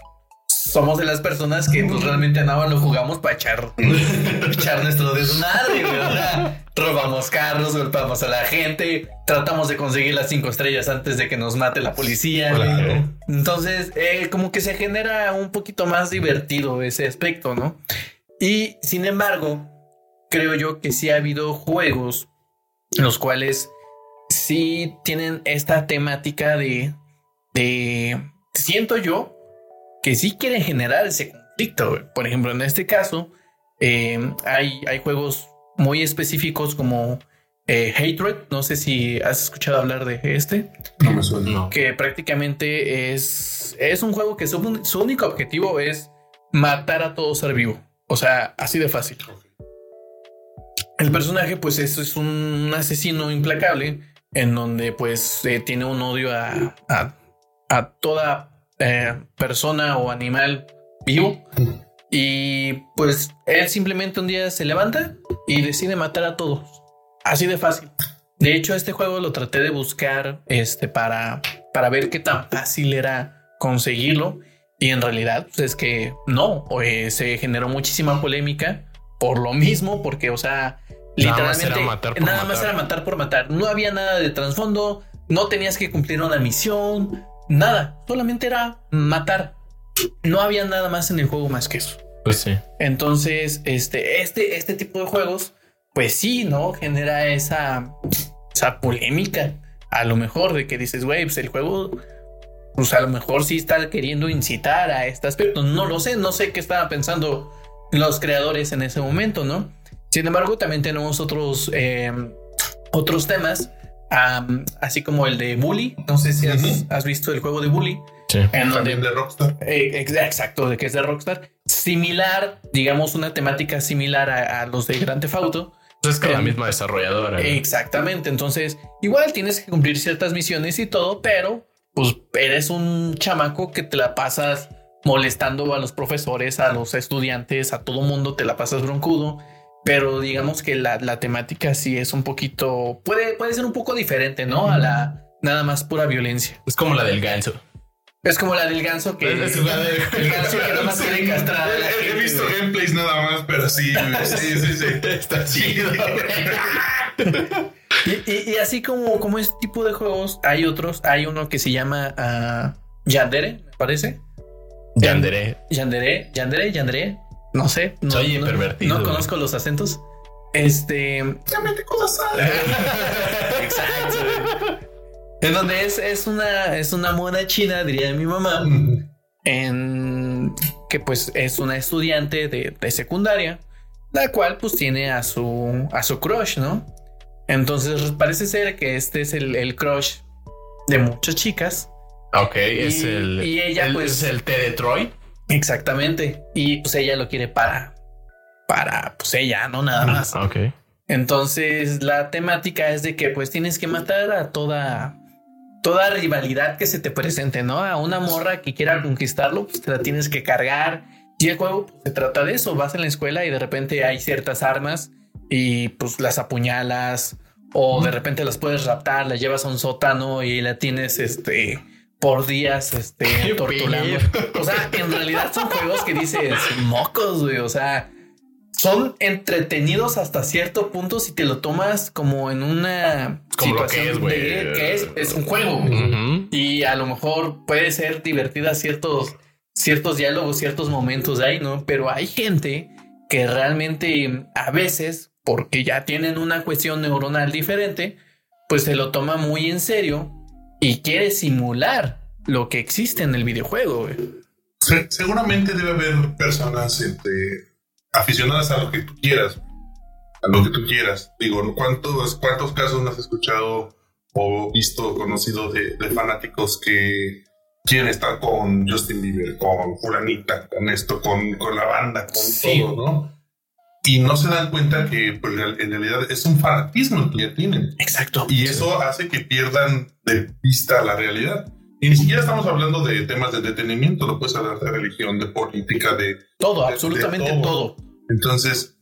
[SPEAKER 2] somos de las personas que pues, realmente nada lo jugamos para echar, echar nuestro desmadre, sea, robamos carros, golpeamos a la gente, tratamos de conseguir las cinco estrellas antes de que nos mate la policía.
[SPEAKER 3] Claro.
[SPEAKER 2] Entonces, eh, como que se genera un poquito más divertido ese aspecto, ¿no? Y sin embargo, creo yo que sí ha habido juegos en los cuales sí tienen esta temática de, de siento yo que sí quieren generar ese conflicto. Por ejemplo, en este caso, eh, hay, hay juegos muy específicos como eh, Hatred. No sé si has escuchado hablar de este
[SPEAKER 3] No me suena.
[SPEAKER 1] No.
[SPEAKER 2] que prácticamente es, es un juego que su, su único objetivo es matar a todo ser vivo. O sea, así de fácil. El personaje, pues, eso es un asesino implacable en donde pues eh, tiene un odio a, a, a toda eh, persona o animal vivo. Y pues él simplemente un día se levanta y decide matar a todos. Así de fácil. De hecho, este juego lo traté de buscar este, para, para ver qué tan fácil era conseguirlo. Y en realidad pues, es que no, eh, se generó muchísima polémica por lo mismo, porque, o sea,
[SPEAKER 1] Nada más
[SPEAKER 2] literalmente
[SPEAKER 1] era matar por
[SPEAKER 2] nada más
[SPEAKER 1] matar.
[SPEAKER 2] era matar por matar. No había nada de trasfondo, no tenías que cumplir una misión, nada, solamente era matar. No había nada más en el juego más que eso.
[SPEAKER 1] Pues sí.
[SPEAKER 2] Entonces, este, este, este tipo de juegos, pues sí, ¿no? Genera esa, esa polémica. A lo mejor de que dices, güey, pues el juego, pues a lo mejor sí está queriendo incitar a este aspecto. No lo sé, no sé qué estaban pensando los creadores en ese momento, ¿no? Sin embargo, también tenemos otros, eh, otros temas, am, así como el de Bully. No sé si has, visto el juego de Bully.
[SPEAKER 1] Sí.
[SPEAKER 2] En donde
[SPEAKER 3] de Rockstar.
[SPEAKER 2] eh, ex- exacto, de que es de Rockstar. Similar, digamos, una temática similar a, a los de Grand Theft Auto.
[SPEAKER 1] Pues es que la misma desarrolladora. ¿no?
[SPEAKER 2] Exactamente. Entonces, igual tienes que cumplir ciertas misiones y todo, pero pues eres un chamaco que te la pasas molestando a los profesores, a los estudiantes, a todo mundo, te la pasas broncudo. Pero digamos que la, la temática sí es un poquito, puede, puede ser un poco diferente, ¿no? A la nada más pura violencia.
[SPEAKER 1] Es como la del ganso.
[SPEAKER 2] Es como la del ganso que
[SPEAKER 1] Es la de-
[SPEAKER 2] el ganso que nada más quiere castrar a la
[SPEAKER 3] He-
[SPEAKER 2] gente,
[SPEAKER 3] visto
[SPEAKER 2] güey.
[SPEAKER 3] gameplays nada más, pero sí, sí, sí, sí.
[SPEAKER 1] Está chido.
[SPEAKER 2] Y, y- y así como, como este tipo de juegos, hay otros. Hay uno que se llama ah, Yandere, me parece.
[SPEAKER 1] Yandere.
[SPEAKER 2] Yandere, Yandere, Yandere. No sé. No,
[SPEAKER 1] Soy
[SPEAKER 2] no-
[SPEAKER 1] pervertido,
[SPEAKER 2] No conozco los acentos. Este.
[SPEAKER 3] Cosas
[SPEAKER 2] Exacto. En donde es, es una es una mona china, diría mi mamá. En que pues es una estudiante de, de secundaria, la cual pues tiene a su a su crush, ¿no? Entonces parece ser que este es el, el crush de muchas chicas.
[SPEAKER 1] Ok, es
[SPEAKER 2] Y-
[SPEAKER 1] el.
[SPEAKER 2] y ella,
[SPEAKER 1] el-
[SPEAKER 2] pues-
[SPEAKER 1] Es el T de Troy.
[SPEAKER 2] Exactamente. Y pues ella lo quiere para para pues ella, no nada más.
[SPEAKER 1] Ok.
[SPEAKER 2] Entonces la temática es de que pues tienes que matar a toda toda rivalidad que se te presente, ¿no? A una morra que quiera conquistarlo, pues te la tienes que cargar. Y el juego pues, se trata de eso, vas en la escuela y de repente hay ciertas armas y pues las apuñalas o de repente las puedes raptar, las llevas a un sótano y la tienes este por días este torturando. O sea, en realidad son juegos que dices mocos, güey, o sea, son entretenidos hasta cierto punto si te lo tomas como en una
[SPEAKER 1] Como lo que
[SPEAKER 2] situación
[SPEAKER 1] es, güey.
[SPEAKER 2] de que es, es un juego. Y a lo mejor puede ser divertida ciertos, ciertos diálogos, ciertos momentos de ahí, ¿no? Pero hay gente que realmente a veces, porque ya tienen una cuestión neuronal diferente, pues se lo toma muy en serio y quiere simular lo que existe en el videojuego. güey.
[SPEAKER 3] Se- seguramente debe haber personas este, aficionadas a lo que tú quieras. A lo que tú quieras. Digo, ¿cuántos, cuántos casos no has escuchado o visto, conocido de, de fanáticos que quieren estar con Justin Bieber, con Fulanita, con esto, con, con la banda, con
[SPEAKER 2] Sí.
[SPEAKER 3] todo, ¿no? Y no se dan cuenta que pues, en realidad es un fanatismo el que ya tienen.
[SPEAKER 2] Exacto.
[SPEAKER 3] Y eso hace que pierdan de vista la realidad. Y ni siquiera estamos hablando de temas de detenimiento, no puedes hablar de religión, de política, de...
[SPEAKER 2] todo,
[SPEAKER 3] de-
[SPEAKER 2] absolutamente
[SPEAKER 3] de
[SPEAKER 2] todo.
[SPEAKER 3] Entonces,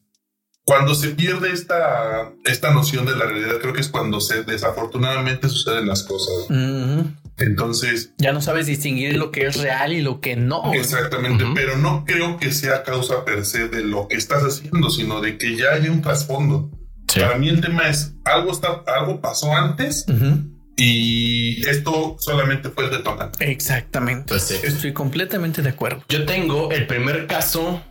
[SPEAKER 3] cuando se pierde esta, esta noción de la realidad, creo que es cuando se desafortunadamente suceden las cosas.
[SPEAKER 2] Ujú.
[SPEAKER 3] Entonces,
[SPEAKER 2] Ya no sabes distinguir lo que es real y lo que no.
[SPEAKER 3] exactamente,
[SPEAKER 1] Ujú.
[SPEAKER 3] pero no creo que sea causa per se de lo que estás haciendo, sino de que ya hay un trasfondo.
[SPEAKER 1] Sí.
[SPEAKER 3] Para mí el tema es, algo, está, algo pasó antes
[SPEAKER 2] Ujú.
[SPEAKER 3] y esto solamente fue el detonante.
[SPEAKER 2] Exactamente.
[SPEAKER 1] Pues sí.
[SPEAKER 2] Estoy completamente de acuerdo.
[SPEAKER 1] Yo tengo el primer caso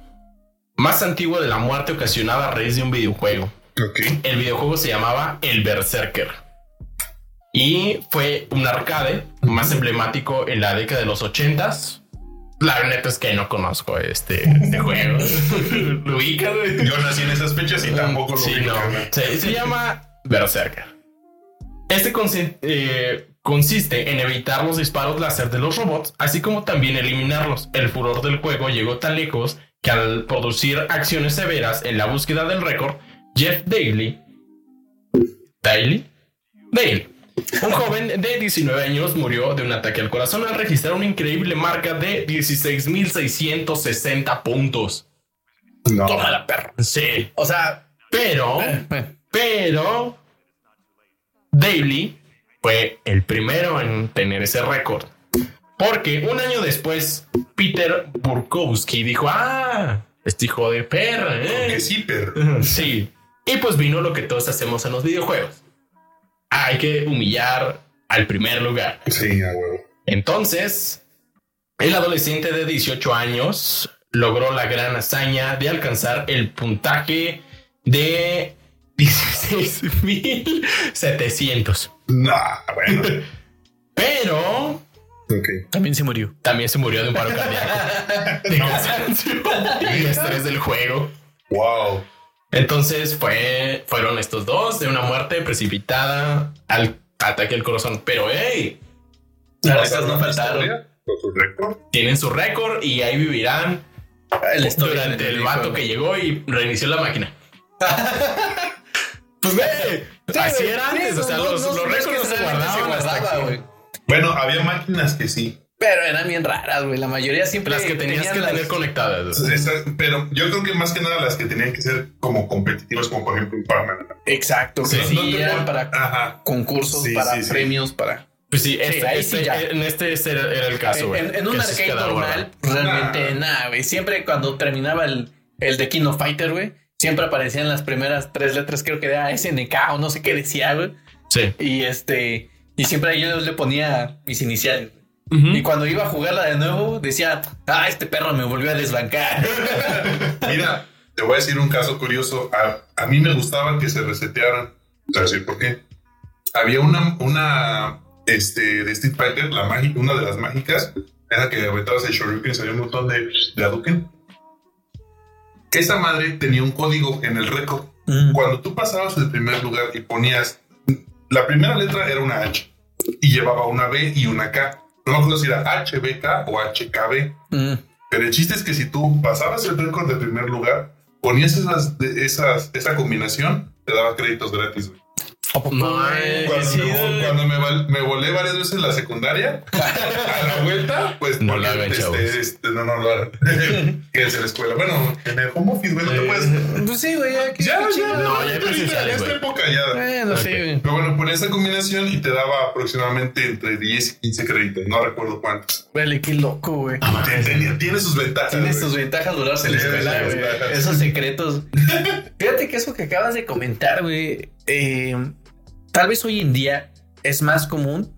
[SPEAKER 1] más antiguo de la muerte ocasionada a raíz de un videojuego. El videojuego se llamaba El Berserker. Y fue un arcade más emblemático en la década de los ochentas. La neta es que no conozco este, este juego. ¿Lo?
[SPEAKER 3] Yo nací en esas fechas y tampoco lo
[SPEAKER 1] Sí, no. Se, se llama Berserker. Este eh, consiste en evitar los disparos láser de los robots, así como también eliminarlos. El furor del juego llegó tan lejos que al producir acciones severas en la búsqueda del récord, Jeff Daly, Daly, Daly Un joven de 19 años murió de un ataque al corazón al registrar una increíble marca de 16.660 puntos.
[SPEAKER 3] No.
[SPEAKER 2] Toma la perra.
[SPEAKER 1] Sí.
[SPEAKER 2] O sea,
[SPEAKER 1] Pero,
[SPEAKER 2] bueno,
[SPEAKER 1] pero, Daly fue el primero en tener ese récord. Porque un año después, Peter Burkowski dijo, ah, este hijo de perra, ¿eh?
[SPEAKER 3] Que sí, pero.
[SPEAKER 1] Sí. Y pues vino lo que todos hacemos en los videojuegos. Hay que humillar al primer lugar.
[SPEAKER 3] Sí, a huevo.
[SPEAKER 1] Entonces, el adolescente de 18 años logró la gran hazaña de alcanzar el puntaje de 16.700.
[SPEAKER 3] Nah, bueno.
[SPEAKER 1] Pero
[SPEAKER 2] También se murió.
[SPEAKER 1] también se murió de un paro cardíaco, de cansancio y estrés del juego.
[SPEAKER 3] Wow.
[SPEAKER 1] Entonces fue, fueron estos dos de una muerte precipitada al ataque al corazón. Pero hey, las risas no faltaron.
[SPEAKER 3] Su récord.
[SPEAKER 1] Tienen su récord y ahí vivirán
[SPEAKER 2] historia
[SPEAKER 1] durante el vato que llegó y reinició la máquina. pues güey, así era
[SPEAKER 2] sí,
[SPEAKER 1] antes. o sea,
[SPEAKER 2] no,
[SPEAKER 1] los,
[SPEAKER 2] no, no
[SPEAKER 1] récords
[SPEAKER 2] que
[SPEAKER 1] se guardaban
[SPEAKER 3] Bueno, había máquinas que sí.
[SPEAKER 2] Pero eran bien raras, güey. La mayoría siempre
[SPEAKER 1] Las que tenías que
[SPEAKER 2] las-
[SPEAKER 1] tener conectadas.
[SPEAKER 3] Esa- pero yo creo que más que nada las que tenían que ser como competitivas, como por ejemplo Pac-Man.
[SPEAKER 2] Exacto, que
[SPEAKER 1] Sí.
[SPEAKER 2] sí,
[SPEAKER 3] No te
[SPEAKER 2] eran para
[SPEAKER 3] Ajá.
[SPEAKER 2] concursos,
[SPEAKER 3] Sí,
[SPEAKER 2] para
[SPEAKER 3] sí, sí.
[SPEAKER 2] premios, para...
[SPEAKER 1] Pues sí, este-
[SPEAKER 2] ahí
[SPEAKER 1] este-
[SPEAKER 2] sí ya.
[SPEAKER 1] en este ese era, era el caso, güey.
[SPEAKER 2] en, en un arcade normal, realmente nada, güey. Siempre cuando terminaba el, el de King of Fighter, güey, siempre aparecían las primeras tres letras, creo que era SNK o no sé qué decía, güey.
[SPEAKER 1] Sí.
[SPEAKER 2] Y este, y siempre yo le ponía mis iniciales. güey.
[SPEAKER 1] Ujú.
[SPEAKER 2] Y cuando iba a jugarla de nuevo, decía, ah, este perro me volvió a desbancar.
[SPEAKER 3] Mira, te voy a decir un caso curioso. A, a mí me gustaba que se resetearan. Te voy a decir por qué. Había una, una este, de Street Fighter, la mágica, una de las mágicas, era que aventabas el Shoryuken y salía un montón de, de Hadouken. Esa madre tenía un código en el récord.
[SPEAKER 2] Mm.
[SPEAKER 3] Cuando tú pasabas el primer lugar y ponías la primera letra era una H y llevaba una B y una K. No me acuerdo si era HBK o HKB.
[SPEAKER 2] Mm.
[SPEAKER 3] Pero el chiste es que si tú pasabas el récord de primer lugar, ponías esas, esas, esa combinación, te daba créditos gratis. güey.
[SPEAKER 1] No, eh,
[SPEAKER 3] Cuando,
[SPEAKER 1] sí,
[SPEAKER 3] me, cuando me, val- me volé varias veces en la secundaria, a la vuelta, pues
[SPEAKER 1] No lo hagan,
[SPEAKER 3] este,
[SPEAKER 1] chavos.
[SPEAKER 3] este, no, no lo hagan. Quédense en la escuela. Bueno, en el home office, güey, no te puedes.
[SPEAKER 2] Pues sí, güey, ya,
[SPEAKER 3] Ya, ya.
[SPEAKER 1] No, ya
[SPEAKER 3] ya, ya, esta
[SPEAKER 1] güey.
[SPEAKER 3] época ya.
[SPEAKER 2] Bueno, sí, güey.
[SPEAKER 3] Pero bueno, ponía esa combinación y te daba aproximadamente entre 10 y 15 créditos. No recuerdo cuántos.
[SPEAKER 2] Vale, qué loco, güey.
[SPEAKER 3] Tiene sus ventajas.
[SPEAKER 2] Tiene sus ventajas durarse en la escuela, güey. Esos secretos. Fíjate que eso que acabas de comentar, güey. eh, tal vez hoy en día es más común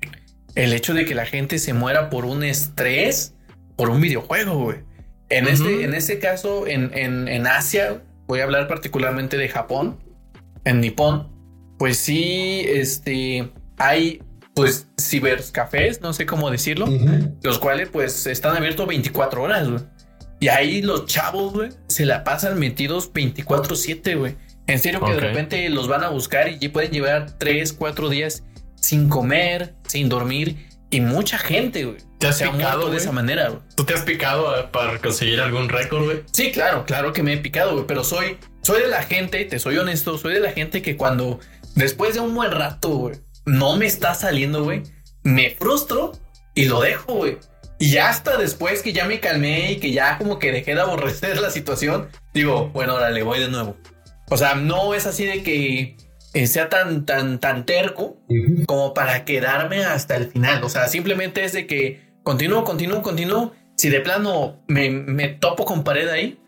[SPEAKER 2] el hecho de que la gente se muera por un estrés por un videojuego, güey. En, este, en este caso, en, en, en Asia, voy a hablar particularmente de Japón, en Nippon, pues sí, este, hay pues cibercafés, no sé cómo decirlo, los cuales pues están abiertos 24 horas, güey. Y ahí los chavos, güey, se la pasan metidos 24/7, güey. En serio que
[SPEAKER 1] Ok.
[SPEAKER 2] de repente los van a buscar y pueden llevar 3, 4 días sin comer, sin dormir. Y mucha gente, güey.
[SPEAKER 1] ¿Te has
[SPEAKER 2] se ha
[SPEAKER 1] picado,
[SPEAKER 2] muerto de esa manera, güey.
[SPEAKER 1] ¿Tú te has picado eh, para conseguir algún récord, güey?
[SPEAKER 2] Sí, claro, claro que me he picado, güey, pero soy, soy de la gente, te soy honesto, soy de la gente que cuando después de un buen rato, güey, no me está saliendo, güey, me frustro y lo dejo, güey. Y ya hasta después que ya me calmé y que ya como que dejé de aborrecer la situación, digo, bueno, ahora le voy de nuevo. O sea, no es así de que eh, sea tan, tan, tan terco como para quedarme hasta el final. O sea, simplemente es de que continúo, continúo, continúo. Si de plano me, me topo con pared ahí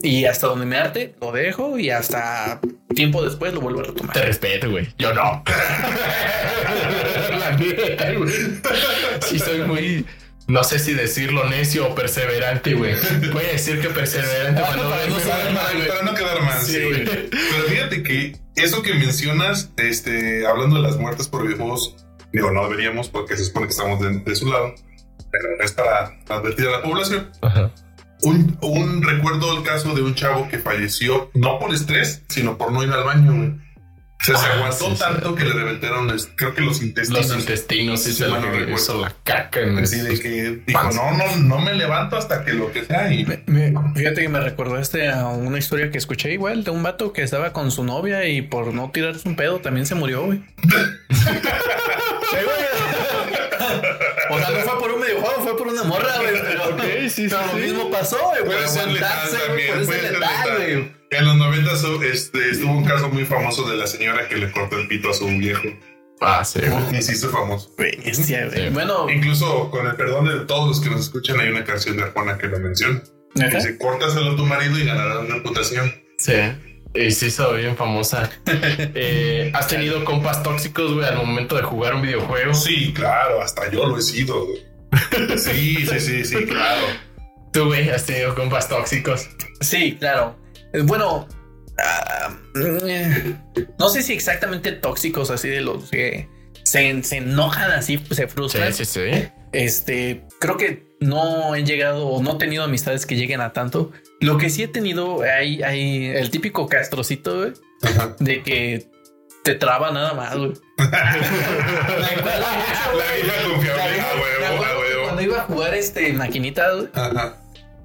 [SPEAKER 2] y hasta donde me arte, lo dejo y hasta tiempo después lo vuelvo a
[SPEAKER 1] Te
[SPEAKER 2] retomar.
[SPEAKER 1] respeto, güey. Yo no. La güey. Sí, soy muy. No sé si decirlo necio o perseverante, güey. Voy a decir que perseverante
[SPEAKER 2] Ah,
[SPEAKER 1] cuando
[SPEAKER 2] para no
[SPEAKER 1] me-
[SPEAKER 2] saber
[SPEAKER 3] Para,
[SPEAKER 2] güey.
[SPEAKER 3] para no quedar mal,
[SPEAKER 1] Sí,
[SPEAKER 3] güey. Pero fíjate que eso que mencionas, este, hablando de las muertes por videojuegos, digo, no deberíamos porque se supone que estamos de, de su lado, pero es para advertir a la población.
[SPEAKER 1] Ajá.
[SPEAKER 3] Un, un recuerdo el caso de un chavo que falleció no por estrés, sino por no ir al baño, güey se,
[SPEAKER 1] ah,
[SPEAKER 3] aguantó tanto que le reventaron, creo que los intestinos.
[SPEAKER 1] Los intestinos, sí, se
[SPEAKER 3] le
[SPEAKER 1] hizo la caca. En
[SPEAKER 3] Así de que dijo, no, no, no me levanto hasta que lo que sea. Y...
[SPEAKER 2] Fíjate que me recordaste a una historia que escuché igual de un vato que estaba con su novia y por no tirarse un pedo también se murió, güey. O sea, no fue por un videojuego, fue por
[SPEAKER 1] una morra, güey.
[SPEAKER 2] Pero, lo mismo pasó, güey. Por aguantarse, güey. Por
[SPEAKER 3] ese
[SPEAKER 2] letal, güey.
[SPEAKER 3] En los 90 este, estuvo un caso muy famoso de la señora que le cortó el pito a su viejo.
[SPEAKER 1] Ah, sí.
[SPEAKER 3] Y sí hizo famoso.
[SPEAKER 2] Bestia, güey.
[SPEAKER 1] Sí.
[SPEAKER 2] Bueno,
[SPEAKER 3] Incluso con el perdón de todos los que nos escuchan, hay una canción de Arjona que lo menciona. Dice, córtaselo a tu marido y ganarás una reputación.
[SPEAKER 1] Sí. Y se hizo bien famosa. Eh, ¿Has tenido compas tóxicos, güey, al momento de jugar un videojuego?
[SPEAKER 3] Sí, claro, hasta yo lo he sido. güey. Sí, sí, sí, sí, claro.
[SPEAKER 1] Tú, güey, has tenido compas tóxicos.
[SPEAKER 2] Sí, claro. Bueno, ah, eh, no sé si exactamente tóxicos, así de los que se, se enojan así, pues, se frustran.
[SPEAKER 1] sí, sí.
[SPEAKER 2] Este, creo que no he llegado o no he tenido amistades que lleguen a tanto. Lo que sí he tenido, hay, hay el típico castrocito, de que te traba nada más, güey.
[SPEAKER 3] La
[SPEAKER 2] güey.
[SPEAKER 3] vieja confiable,
[SPEAKER 2] La vieja-
[SPEAKER 3] a huevo,
[SPEAKER 2] me acuerdo
[SPEAKER 3] a
[SPEAKER 2] que
[SPEAKER 3] huevo.
[SPEAKER 2] Cuando iba a jugar este maquinita, güey,
[SPEAKER 3] Ajá.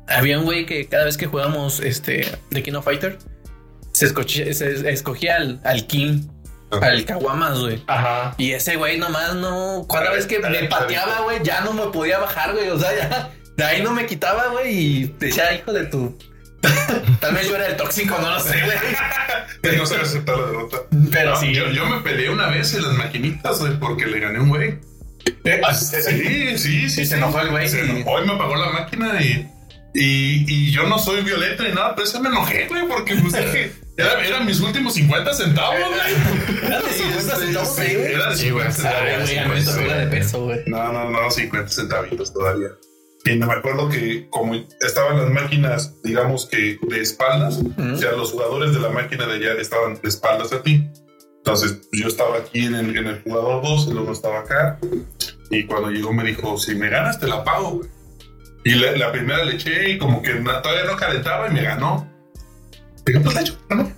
[SPEAKER 2] Había un güey que cada vez que jugábamos este The King of Fighter se escogía, se escogía al, al King, al Kawamas, güey.
[SPEAKER 1] Ajá.
[SPEAKER 2] Y ese güey nomás no. Cada vez que me pateaba, güey, ya no me podía bajar, güey. O sea, ya de ahí no me quitaba, güey. Y decía, hijo de tu. Tal vez yo era el tóxico, no lo sé, güey.
[SPEAKER 3] Que no sabe aceptar la derrota.
[SPEAKER 2] Pero
[SPEAKER 3] No,
[SPEAKER 2] sí.
[SPEAKER 3] yo, yo me peleé una vez en las maquinitas, güey, porque le gané un güey. Sí, sí, sí.
[SPEAKER 2] Y se enojó el güey.
[SPEAKER 3] Se enojó y me apagó la máquina y, y, y yo no soy violento ni nada, pero ese me enojé, güey, porque pues dije, era, eran mis últimos 50 centavos, güey.
[SPEAKER 2] Era de 50 centavos,
[SPEAKER 3] Sí,
[SPEAKER 2] güey.
[SPEAKER 3] era de
[SPEAKER 1] Sí, güey,
[SPEAKER 3] 50 centavos.
[SPEAKER 1] sabe,
[SPEAKER 2] Güey,
[SPEAKER 1] sí,
[SPEAKER 2] a mí me tocó
[SPEAKER 1] sí.
[SPEAKER 2] la de peso, güey.
[SPEAKER 3] No, no, no, 50 centavitos todavía. Y me acuerdo que como estaban las máquinas, digamos que de espaldas, o sea, los jugadores de la máquina de allá estaban de espaldas a ti. Entonces yo estaba aquí en el, en el jugador 2, el otro estaba acá. Y cuando llegó me dijo, si me ganas te la pago. güey". Y la, la primera le eché y como que na- todavía no calentaba y me ganó. Dije, pues le echo, ganó.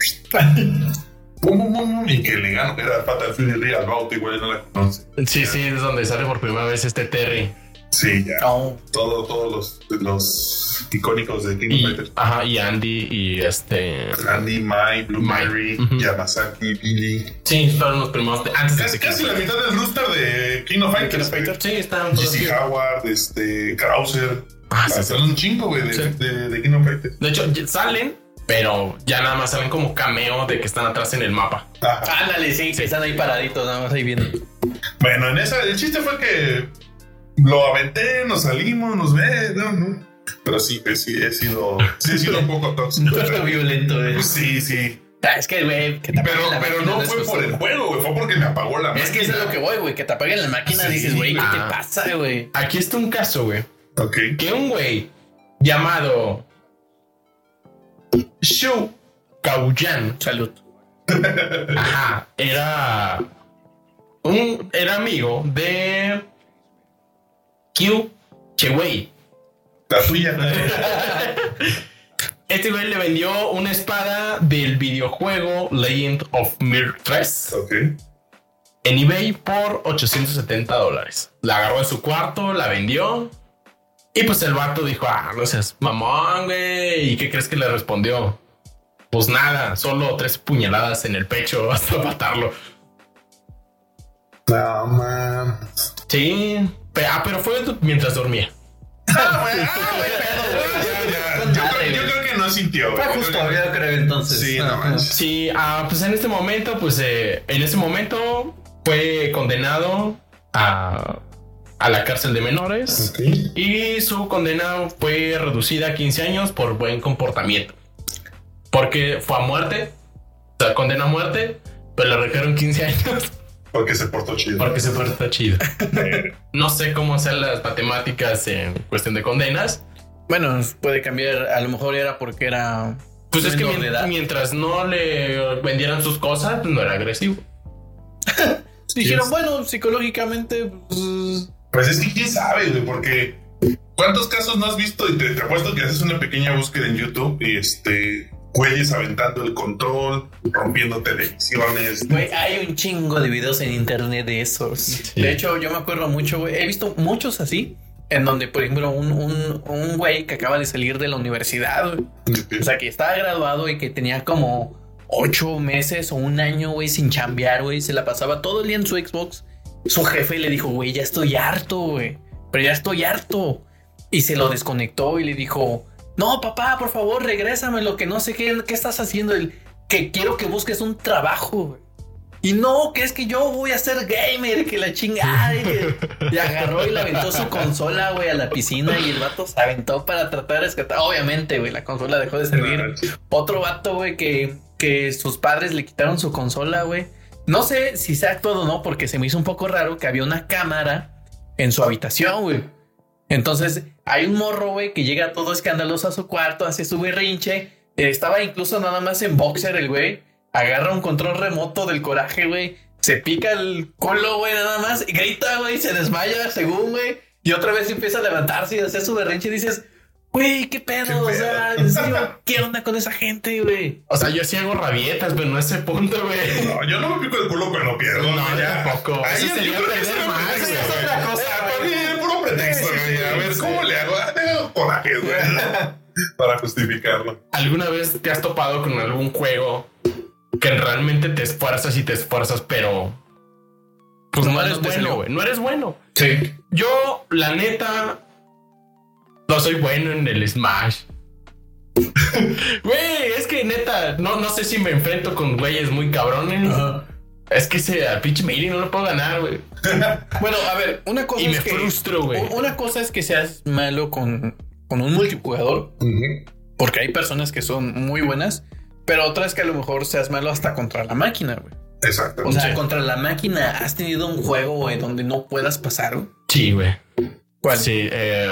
[SPEAKER 3] Pum, pum, pum, pum, y que le gano. Era Fatal Fury Real Bout, igual no la conoce.
[SPEAKER 1] Sí, sí, es donde sale por primera vez este Terry.
[SPEAKER 3] Sí, ya. Todo, todos los, los icónicos de King of Fighters.
[SPEAKER 1] ajá, y Andy y este.
[SPEAKER 3] Andy, Mai, Blue
[SPEAKER 1] Mai.
[SPEAKER 3] Mary,
[SPEAKER 1] Ujú.
[SPEAKER 3] Yamasaki, Billy.
[SPEAKER 1] Sí, fueron los primeros. de- antes
[SPEAKER 3] Casi, casi la mitad del roster de King of Fighters.
[SPEAKER 1] Sí, estaban todos.
[SPEAKER 3] GC Howard, este, Krauser.
[SPEAKER 1] Ah, sí,
[SPEAKER 3] Hasta un chingo, güey, de,
[SPEAKER 1] Sí.
[SPEAKER 3] de, de King of Fighters.
[SPEAKER 1] De hecho, salen, pero ya nada más salen como cameo de que están atrás en el mapa.
[SPEAKER 3] Ajá.
[SPEAKER 2] Ándale, sí, que están ahí paraditos, nada más ahí viendo.
[SPEAKER 3] Bueno, en esa, el chiste fue que lo aventé, nos salimos, nos ve, no, no. Pero sí, pues, sí, he sido, sí he sido un poco tóxico.
[SPEAKER 2] violento, güey.
[SPEAKER 3] Sí, sí.
[SPEAKER 2] Ah, Es que, güey, que te
[SPEAKER 3] Pero, pero no fue por el juego, güey, fue porque me apagó la máquina.
[SPEAKER 2] Es que eso es lo que voy, güey, que te apaguen la máquina.
[SPEAKER 3] Sí,
[SPEAKER 2] dices, güey, ¿qué te pasa, güey?
[SPEAKER 1] Aquí está un caso, güey.
[SPEAKER 3] Ok.
[SPEAKER 1] Que un güey llamado Shu Kauyan,
[SPEAKER 2] Salud.
[SPEAKER 1] ajá, era un era amigo de Q Chewei.
[SPEAKER 3] La tuya.
[SPEAKER 1] Este güey le vendió una espada del videojuego Legend of Mir 3
[SPEAKER 3] ok.
[SPEAKER 1] en eBay por 870 dólares. La agarró en su cuarto, la vendió. Y pues el vato dijo, ah, no seas mamón, güey. ¿Y qué crees que le respondió? Pues nada, solo tres puñaladas en el pecho hasta matarlo.
[SPEAKER 3] No, man.
[SPEAKER 1] Sí, ah, pero fue mientras dormía.
[SPEAKER 3] Ah, güey, ah, güey, pedo, güey, ya, ya. Yo, creo, yo
[SPEAKER 2] güey.
[SPEAKER 3] creo que no sintió, güey.
[SPEAKER 2] Fue justo, yo creo, entonces.
[SPEAKER 3] Sí, no
[SPEAKER 2] Ah.
[SPEAKER 1] Sí, ah, pues en este momento, pues eh, en ese momento fue condenado a, a la cárcel de menores. Y su condena fue reducida a 15 años por buen comportamiento. Porque fue a muerte, o sea, condena a muerte, pero le redujeron 15 años
[SPEAKER 3] Porque se portó chido.
[SPEAKER 1] porque se porta chido. No sé cómo sean las matemáticas en cuestión de condenas.
[SPEAKER 2] Bueno, puede cambiar. A lo mejor era porque era.
[SPEAKER 1] Pues es que
[SPEAKER 2] menor de
[SPEAKER 1] mien-
[SPEAKER 2] edad.
[SPEAKER 1] mientras no le vendieran sus cosas, pues no era agresivo.
[SPEAKER 2] Dijeron, bueno, psicológicamente. pues,
[SPEAKER 3] Pues es que quién sabe, güey, porque ¿cuántos casos no has visto? Y te, te apuesto que haces una pequeña búsqueda en YouTube y este güeyes aventando el control, rompiendo televisiones.
[SPEAKER 2] Güey, hay un chingo de videos en internet de esos. De hecho, yo me acuerdo mucho, güey. He visto muchos así. En donde, por ejemplo, un, un, un güey que acaba de salir de la universidad, güey. O sea, que estaba graduado y que tenía como ocho meses o un año, güey, sin chambear, güey. Se la pasaba todo el día en su Xbox. Su jefe le dijo, güey, ya estoy harto, güey. pero ya estoy harto. Y se lo desconectó y le dijo, no, papá, por favor, regrésame lo que no sé qué, qué estás haciendo. El, que quiero que busques un trabajo. güey". Y no, que es que yo voy a ser gamer, que la chingada. Y, que- y agarró y le aventó su consola, güey, a la piscina y el vato se aventó para tratar de rescatar. Obviamente, güey, la consola dejó de servir. Otro vato, güey, que, que sus padres le quitaron su consola, güey. No sé si se ha actuado o no, porque se me hizo un poco raro que había una cámara en su habitación, güey. Entonces, hay un morro, güey, que llega todo escandaloso a su cuarto, hace su berrinche. eh, estaba incluso nada más en boxer el güey. Agarra un control remoto del coraje, güey. Se pica el culo, güey, nada más. Y grita, güey, se desmaya, según, güey. Y otra vez empieza a levantarse y hacer su berrinche y dices, güey, ¿qué pedo? O sea, en serio, ¿qué onda con esa gente, güey?
[SPEAKER 1] O sea, yo sí hago rabietas, pero no a ese punto, güey.
[SPEAKER 3] No, yo no me pico el culo cuando pierdo.
[SPEAKER 1] No,
[SPEAKER 3] ya.
[SPEAKER 1] tampoco. Eso sería perder más, güey.
[SPEAKER 3] es otra cosa.
[SPEAKER 1] Sí.
[SPEAKER 3] ¿cómo le hago? Ah, tengo coraje, güey. Para justificarlo.
[SPEAKER 1] ¿Alguna vez te has topado con algún juego que realmente te esfuerzas y te esfuerzas, pero pues no,
[SPEAKER 2] No,
[SPEAKER 1] eres bueno, güey? No eres bueno.
[SPEAKER 2] Sí.
[SPEAKER 1] Yo, la neta, no soy bueno en el Smash. Güey, es que neta, no, no sé si me enfrento con güeyes muy cabrones. Es que ese al pinche Melee no lo puedo ganar, güey.
[SPEAKER 2] Bueno, a ver, una cosa
[SPEAKER 1] Y me
[SPEAKER 2] es que
[SPEAKER 1] frustro, güey.
[SPEAKER 2] Una cosa es que seas malo con, con un multijugador, porque hay personas que son muy buenas, pero otra es que a lo mejor seas malo hasta contra la máquina, güey. O
[SPEAKER 3] Exactamente.
[SPEAKER 2] sea,
[SPEAKER 1] Sí.
[SPEAKER 2] contra la máquina has tenido un juego, güey, donde no puedas pasar, güey.
[SPEAKER 1] Sí, güey.
[SPEAKER 2] ¿Cuál?
[SPEAKER 1] Sí, eh,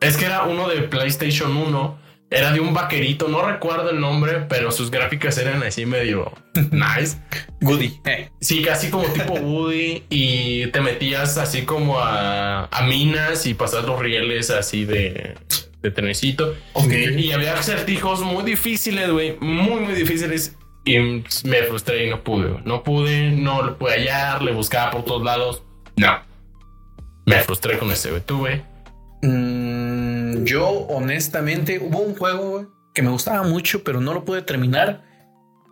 [SPEAKER 1] es que era uno de PlayStation 1. Era de un vaquerito, no recuerdo el nombre, pero sus gráficas eran así medio nice.
[SPEAKER 2] Goody. Eh.
[SPEAKER 1] Sí, casi como tipo Woody y te metías así como a, a minas y pasas los rieles así de, de trenecito. Y había acertijos muy difíciles, güey, muy, muy difíciles. Y me frustré y no pude, no pude, no lo pude hallar, le buscaba por todos lados. No. Me frustré con ese, güey. Tú, güey.
[SPEAKER 2] Mm, yo, honestamente, hubo un juego, güey, que me gustaba mucho, pero no lo pude terminar.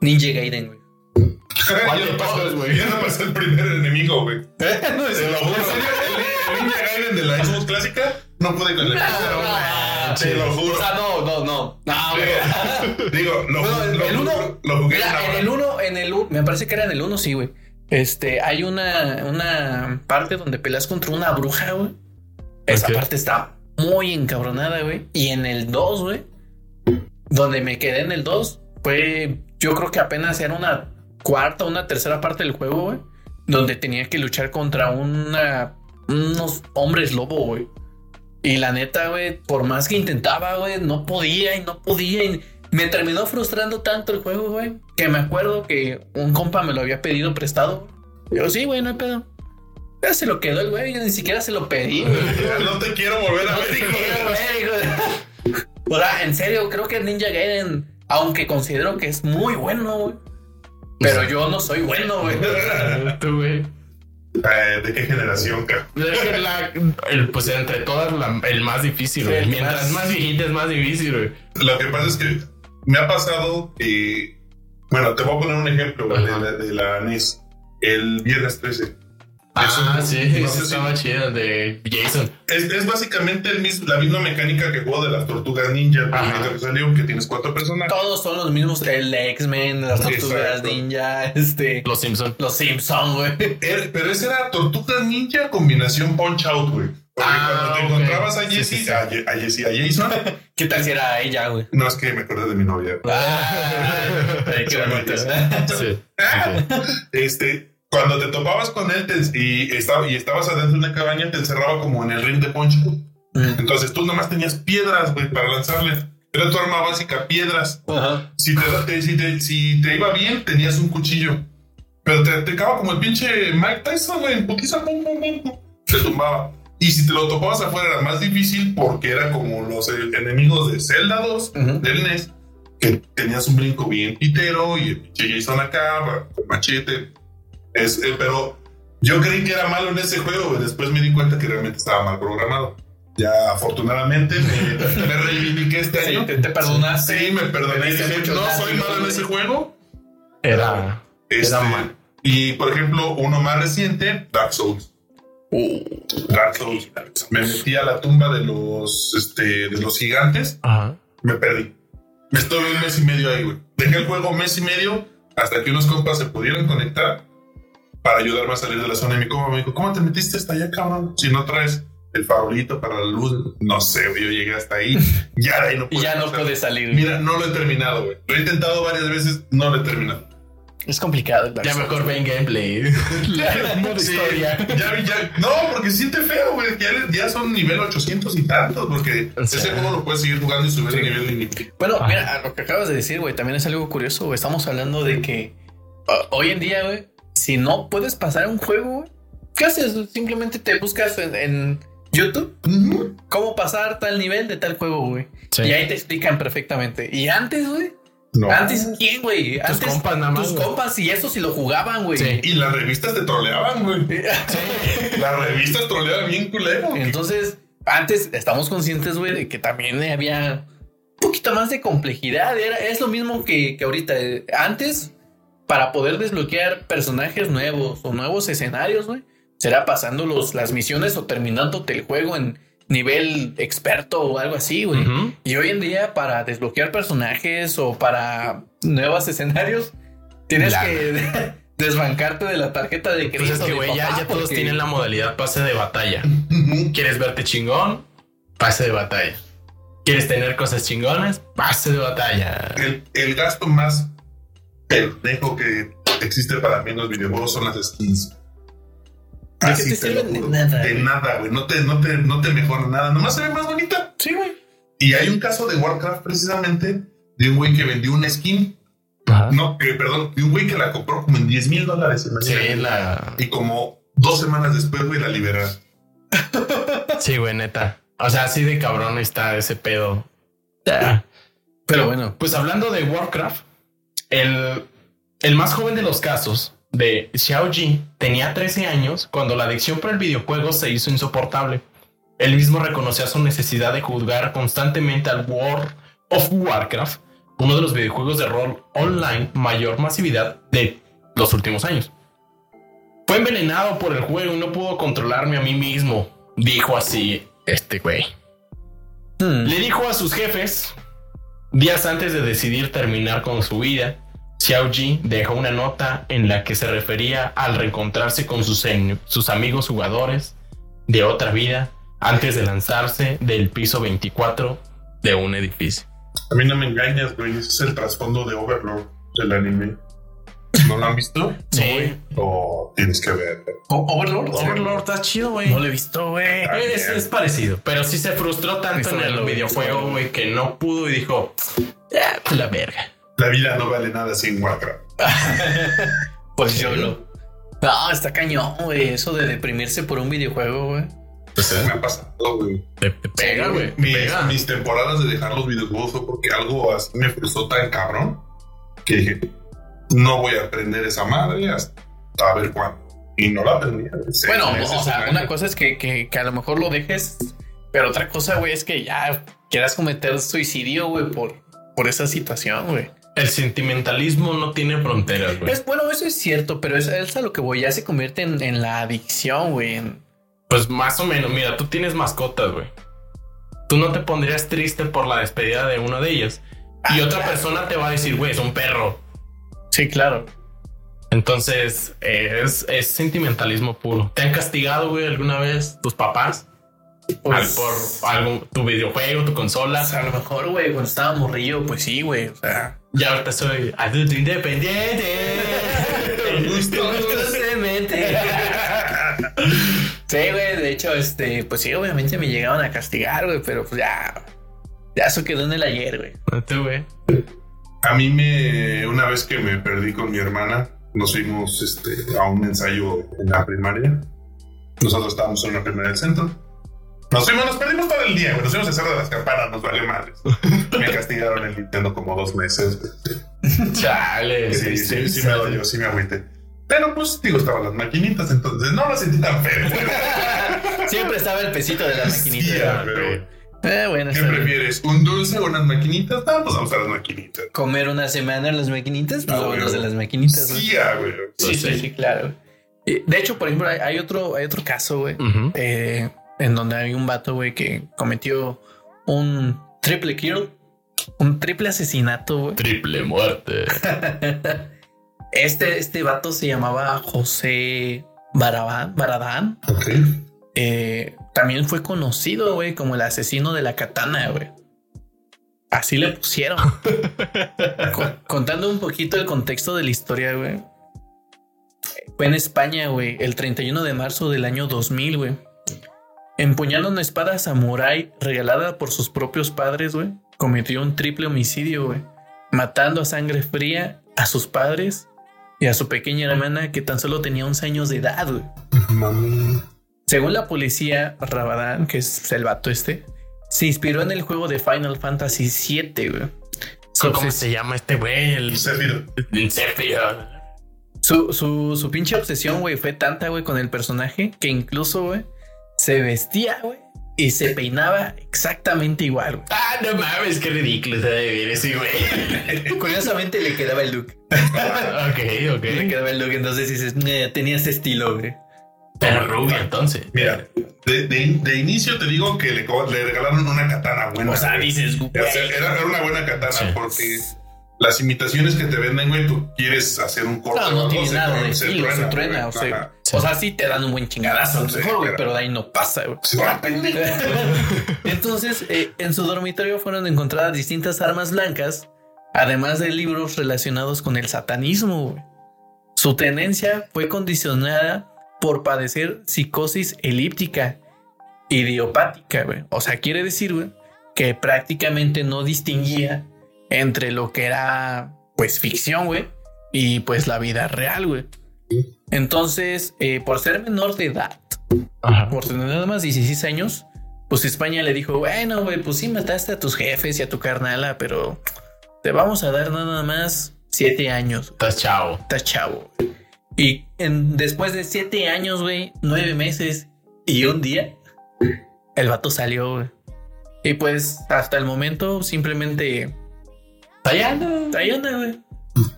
[SPEAKER 2] Ninja Gaiden, güey.
[SPEAKER 1] ¿Cuál
[SPEAKER 3] Ya pasó,
[SPEAKER 1] todos, güey?
[SPEAKER 3] Ya no pasó el primer enemigo, güey.
[SPEAKER 2] no,
[SPEAKER 3] Te lo juro. El Ninja Gaiden de la Xbox clásica no pude con el Te lo juro.
[SPEAKER 2] O sea, no, no, no. No, güey.
[SPEAKER 3] Digo, lo,
[SPEAKER 2] Bueno, el,
[SPEAKER 3] lo-
[SPEAKER 2] el uno,
[SPEAKER 3] lo jugué
[SPEAKER 2] mira, en el uno, en el uno, me parece que era en el uno, sí, güey. Este, hay una, una parte donde peleas contra una bruja, güey. Esa parte está muy encabronada, güey. Y en el 2, güey, donde me quedé en el 2, fue, yo creo que apenas era una cuarta, una tercera parte del juego, güey, donde tenía que luchar contra una, unos hombres lobo, güey. Y la neta, güey, por más que intentaba, güey, no podía y no podía. Y me terminó frustrando tanto el juego, güey, que me acuerdo que un compa me lo había pedido prestado. Yo, sí, güey, no hay pedo. Ya se lo quedó el güey, yo ni siquiera se lo pedí.
[SPEAKER 3] No te quiero volver a
[SPEAKER 2] No
[SPEAKER 3] ver,
[SPEAKER 2] te
[SPEAKER 3] hijo de-
[SPEAKER 2] quiero ver, hijo de- O sea, en serio, creo que Ninja Gaiden, aunque considero que es muy bueno, güey. Pero yo no soy bueno, güey.
[SPEAKER 1] Tú, güey.
[SPEAKER 3] Eh, ¿De qué generación, cara?
[SPEAKER 1] Es que la- el, pues entre todas, la- el más difícil, güey. Mientras
[SPEAKER 2] más-
[SPEAKER 1] más viejita es más difícil, güey.
[SPEAKER 3] Lo que pasa es que me ha pasado que. Bueno, te voy a poner un ejemplo güey, de, de la NES. El viernes 13.
[SPEAKER 1] Ah,
[SPEAKER 3] Eso,
[SPEAKER 1] sí,
[SPEAKER 3] no si-
[SPEAKER 1] estaba chido de Jason.
[SPEAKER 3] Es, es básicamente el mismo, la misma mecánica que juego de las tortugas ninja, que salió, que tienes cuatro personajes.
[SPEAKER 2] Todos son los mismos. El X-Men, las tortugas
[SPEAKER 3] Exacto.
[SPEAKER 2] ninja, este.
[SPEAKER 1] Los Simpson.
[SPEAKER 2] Los Simpson, güey.
[SPEAKER 3] Er- pero ese era Tortugas Ninja combinación Punch Out, güey. Porque
[SPEAKER 1] Ah,
[SPEAKER 3] cuando te encontrabas a
[SPEAKER 1] Sí,
[SPEAKER 3] Jesse,
[SPEAKER 1] sí, sí.
[SPEAKER 3] A, a Jesse, a Jason,
[SPEAKER 2] ¿Qué tal si era ella, güey?
[SPEAKER 3] no es que me acordé de mi novia.
[SPEAKER 2] Ay, qué bonito.
[SPEAKER 1] Sí.
[SPEAKER 3] Este, cuando te topabas con él te- y, estaba, y estabas adentro de una cabaña, te encerraba como en el ring de Punch.
[SPEAKER 2] Mm.
[SPEAKER 3] Entonces tú nomás tenías piedras, güey, para lanzarle. Era tu arma básica, piedras.
[SPEAKER 2] Ajá.
[SPEAKER 3] Si te, te- si, te, si te iba bien, tenías un cuchillo. Pero te, te acaba como el pinche Mike Tyson, güey, en putiza, pum, pum, pum, pum. Te tumbaba. Y si te lo topabas afuera era más difícil porque era como los enemigos de Zelda 2,
[SPEAKER 2] Ujú.
[SPEAKER 3] del NES, que tenías un brinco bien pitero y el pinche Jason acá, machete. Es, eh, pero yo creí que era malo en ese juego, y después me di cuenta que realmente estaba mal programado. Ya afortunadamente me, me reivindiqué este
[SPEAKER 2] Sí,
[SPEAKER 3] año.
[SPEAKER 2] te, te perdonaste.
[SPEAKER 3] Sí, me perdoné. Dije, no soy malo en ese juego.
[SPEAKER 1] Era.
[SPEAKER 3] Este,
[SPEAKER 1] Era mal.
[SPEAKER 3] Y por ejemplo, uno más reciente, Dark Souls. Dark Souls. Me metí a la tumba de los, este, de los gigantes.
[SPEAKER 1] Ajá.
[SPEAKER 3] Me perdí. Me estuve un mes y medio ahí, güey. Dejé el juego un mes y medio hasta que unos compas se pudieran conectar para ayudarme a salir de la zona. Y mi compa me dijo, ¿cómo te metiste hasta allá, cabrón? Si no traes el farolito para la luz. No sé, güey. Yo llegué hasta ahí. Ya de ahí no
[SPEAKER 2] Y
[SPEAKER 3] pude
[SPEAKER 2] ya no
[SPEAKER 3] pasar.
[SPEAKER 2] puede salir.
[SPEAKER 3] Mira, no lo he terminado, güey. Lo he intentado varias veces, no lo he terminado.
[SPEAKER 2] es complicado.
[SPEAKER 1] Ya mejor ven gameplay. La modo
[SPEAKER 3] Sí,
[SPEAKER 1] historia.
[SPEAKER 3] Ya, ya. No, porque siente feo, güey. Ya, ya son nivel 800 y tantos, porque
[SPEAKER 1] O sea.
[SPEAKER 3] ese juego lo puedes seguir jugando y subir el nivel infinito.
[SPEAKER 2] Bueno,
[SPEAKER 1] Ajá.
[SPEAKER 2] mira, a lo que acabas de decir, güey, también es algo curioso, güey. Estamos hablando de que uh, hoy en día, güey, si no puedes pasar un juego, güey, ¿qué haces? Simplemente te buscas en, en YouTube cómo pasar tal nivel de tal juego, güey.
[SPEAKER 1] Sí.
[SPEAKER 2] Y ahí te explican perfectamente. Y antes, güey,
[SPEAKER 3] No.
[SPEAKER 2] antes, ¿quién, güey?
[SPEAKER 1] Tus
[SPEAKER 2] Antes,
[SPEAKER 1] compas nada más,
[SPEAKER 2] Tus compas y eso si lo jugaban, güey.
[SPEAKER 1] Sí.
[SPEAKER 3] Y las revistas te troleaban, güey. Las revistas troleaban bien culero.
[SPEAKER 2] Entonces, antes estamos conscientes, güey, de que también había un poquito más de complejidad. Era, es lo mismo que, que ahorita. Eh, Antes, para poder desbloquear personajes nuevos o nuevos escenarios, güey, será pasando los, las misiones o terminándote el juego en nivel experto o algo así, güey. Y hoy en día, para desbloquear personajes o para nuevos escenarios, tienes que desbancarte de la tarjeta de crédito.
[SPEAKER 1] Pues es que, güey, ya, todos
[SPEAKER 2] porque-
[SPEAKER 1] tienen la modalidad pase de batalla. ¿Quieres verte chingón? Pase de batalla. ¿Quieres tener cosas chingonas? Pase de batalla.
[SPEAKER 3] El, el gasto más pendejo que existe para mí en los videojuegos son las skins.
[SPEAKER 2] ¿De
[SPEAKER 3] Así
[SPEAKER 2] te
[SPEAKER 3] te?
[SPEAKER 2] De nada,
[SPEAKER 3] De
[SPEAKER 2] güey.
[SPEAKER 3] nada, güey. No te, no, te, no te mejora nada. Nomás se ve más bonita.
[SPEAKER 2] Sí, güey.
[SPEAKER 3] Y hay un caso de Warcraft precisamente de un güey que vendió una skin. No, eh, perdón, de un güey que la compró como en 10 mil dólares.
[SPEAKER 1] Sí, la...
[SPEAKER 3] Y como dos semanas después, güey, la liberaron.
[SPEAKER 1] sí, güey, neta. O sea, así de cabrón está ese pedo.
[SPEAKER 2] Pero bueno,
[SPEAKER 1] Pues hablando de Warcraft, el, el más joven de los casos de Xiao Ji tenía 13 años cuando la adicción por el videojuego se hizo insoportable. Él mismo reconocía su necesidad de jugar constantemente al World of Warcraft, uno de los videojuegos de rol online mayor masividad de los últimos años. Fue envenenado por el juego y no pudo controlarme a mí mismo, dijo así este güey.
[SPEAKER 2] hmm,
[SPEAKER 1] Le dijo a sus jefes, días antes de decidir terminar con su vida, Xiao Ji dejó una nota en la que se refería al reencontrarse con sus, sus amigos jugadores de otra vida antes de lanzarse del piso 24 de un edificio.
[SPEAKER 3] A mí no me engañas, güey. Ese es el trasfondo de Overlord del anime. ¿No lo han visto?
[SPEAKER 1] Sí.
[SPEAKER 3] O tienes que ver.
[SPEAKER 2] O- Overlord.
[SPEAKER 1] Overlord está chido, güey.
[SPEAKER 2] No lo he visto, güey.
[SPEAKER 1] Es, es parecido, pero sí se frustró tanto
[SPEAKER 2] Eso
[SPEAKER 1] en el videojuego, güey, que no pudo y dijo, "Ah, pues la verga.
[SPEAKER 3] La vida no vale nada sin Warcraft.
[SPEAKER 2] Pues yo lo. No, está cañón, güey. Eso de deprimirse por un videojuego, güey.
[SPEAKER 3] Me ha pasado, güey.
[SPEAKER 1] Te, te pega, güey.
[SPEAKER 3] Mis,
[SPEAKER 1] pega.
[SPEAKER 3] mis temporadas de dejar los videojuegos fue porque algo así me frustró tan cabrón que dije, no voy a aprender esa madre hasta a ver cuándo. Y no la aprendí.
[SPEAKER 2] Bueno,
[SPEAKER 3] meses,
[SPEAKER 2] o sea,
[SPEAKER 3] un
[SPEAKER 2] una cosa es que, que, que a lo mejor lo dejes, pero otra cosa, güey, es que ya quieras cometer suicidio, güey, por, por esa situación, güey.
[SPEAKER 1] El sentimentalismo no tiene fronteras, güey.
[SPEAKER 2] Es, bueno, eso es cierto, pero es, es a lo que voy. Ya se convierte en, en la adicción, güey.
[SPEAKER 1] Pues más o menos, mira, tú tienes mascotas, güey. Tú no te pondrías triste por la despedida de una de ellas. Y
[SPEAKER 2] Ah,
[SPEAKER 1] otra
[SPEAKER 2] claro.
[SPEAKER 1] persona te va a decir, güey, es un perro.
[SPEAKER 2] Sí, claro.
[SPEAKER 1] Entonces, eh, es, es sentimentalismo puro. ¿Te han castigado, güey, alguna vez tus papás? Al- por algo, tu videojuego, tu consola.
[SPEAKER 2] Pues a lo mejor, güey, cuando estaba morrillo, pues sí, güey. O sea,
[SPEAKER 1] Ya ahorita soy adulto independiente.
[SPEAKER 3] Gusto.
[SPEAKER 2] se mete. sí, güey. De hecho, este, pues sí, obviamente me llegaban a castigar, güey, pero pues ya. Ya eso quedó en el ayer, güey.
[SPEAKER 1] Tú, güey.
[SPEAKER 3] A mí me, una vez que me perdí con mi hermana, nos fuimos este, a un ensayo en la primaria. Nosotros estábamos en una primaria del centro. Nos fuimos, nos perdimos todo el día, güey. Nos fuimos a hacer de las campanas, nos valió madres. Me castigaron el Nintendo como dos meses.
[SPEAKER 1] Chale.
[SPEAKER 3] Sí, sí, sí, me dolió, sí me agüité. Pero pues, digo, estaban las maquinitas, entonces no la sentí tan feo.
[SPEAKER 2] Siempre estaba el pesito de la
[SPEAKER 3] Sí,
[SPEAKER 2] maquinita.
[SPEAKER 3] pero,
[SPEAKER 2] Eh, bueno,
[SPEAKER 3] ¿Qué prefieres? ¿Un dulce o unas maquinitas? Pues vamos a las maquinitas.
[SPEAKER 2] Comer una semana en las maquinitas, pues
[SPEAKER 3] Ah,
[SPEAKER 2] vámonos de las maquinitas, güey.
[SPEAKER 3] Sí, ah, güey.
[SPEAKER 2] Sí, sí, sí, claro. Y, De hecho, por ejemplo, hay, otro, hay otro caso, güey, eh, en donde hay un vato, güey, que cometió un triple kill, un triple asesinato, güey.
[SPEAKER 1] Triple muerte.
[SPEAKER 2] Este, este vato se llamaba José Barabán, Baradán.
[SPEAKER 3] Ok.
[SPEAKER 2] Eh, también fue conocido, güey, como el asesino de la katana, güey. Así le pusieron. Con- contando un poquito el contexto de la historia, güey. Fue en España, güey, el 31 de marzo del año 2000, güey. Empuñando una espada samurái regalada por sus propios padres, güey. Cometió un triple homicidio, güey. Matando a sangre fría a sus padres y a su pequeña hermana que tan solo tenía 11 años de edad, güey.
[SPEAKER 3] Mami.
[SPEAKER 2] Según la policía, Rabadán, que es el vato este, se inspiró en el juego de Final Fantasy VII, güey. Su,
[SPEAKER 1] ¿Cómo se llama este güey? El
[SPEAKER 3] Sephiroth.
[SPEAKER 1] el Sephiroth.
[SPEAKER 2] su, su, su pinche obsesión, güey, fue tanta, güey, con el personaje que incluso, güey, se vestía, güey, y se peinaba exactamente igual, güey.
[SPEAKER 1] Ah, no mames, qué ridículo se debe ver ese güey.
[SPEAKER 2] Curiosamente le quedaba el look.
[SPEAKER 1] ok,
[SPEAKER 2] Le
[SPEAKER 1] ok.
[SPEAKER 2] quedaba el look, entonces dices, "Nah, tenía ese estilo, güey.
[SPEAKER 1] Pero rubio, entonces.
[SPEAKER 3] Mira, de, de- de inicio te digo que le, le regalaron una katana buena.
[SPEAKER 2] O sea, dices, güey.
[SPEAKER 3] O sea, era, era una buena katana
[SPEAKER 1] Sí.
[SPEAKER 3] porque las imitaciones que te venden, güey, tú quieres hacer un corte.
[SPEAKER 2] No, no tiene
[SPEAKER 3] se
[SPEAKER 2] nada de se truena,
[SPEAKER 3] güey.
[SPEAKER 2] o sea,
[SPEAKER 3] Ajá.
[SPEAKER 2] o sea, sí te dan un buen chingadazo,
[SPEAKER 3] Sí,
[SPEAKER 2] mejor, güey,
[SPEAKER 3] pero-
[SPEAKER 2] de ahí no pasa, güey.
[SPEAKER 3] Sí.
[SPEAKER 2] Entonces, eh, en su dormitorio fueron encontradas distintas armas blancas, además de libros relacionados con el satanismo. güey. Su tenencia fue condicionada por padecer psicosis elíptica, idiopática, güey. O sea, quiere decir, güey, que prácticamente no distinguía entre lo que era, pues, ficción, güey, y pues la vida real, güey. Entonces, eh, por ser menor de edad,
[SPEAKER 1] Ajá.
[SPEAKER 2] por tener nada más 16 años, pues España le dijo, bueno, güey, pues sí mataste a tus jefes y a tu carnala, pero te vamos a dar nada más 7 años.
[SPEAKER 1] Estás chavo.
[SPEAKER 2] Estás chavo. güey". Y en, después de 7 años, güey, 9 meses y un día, el vato salió, güey. Y pues hasta el momento simplemente...
[SPEAKER 1] Ahí anda,
[SPEAKER 2] güey.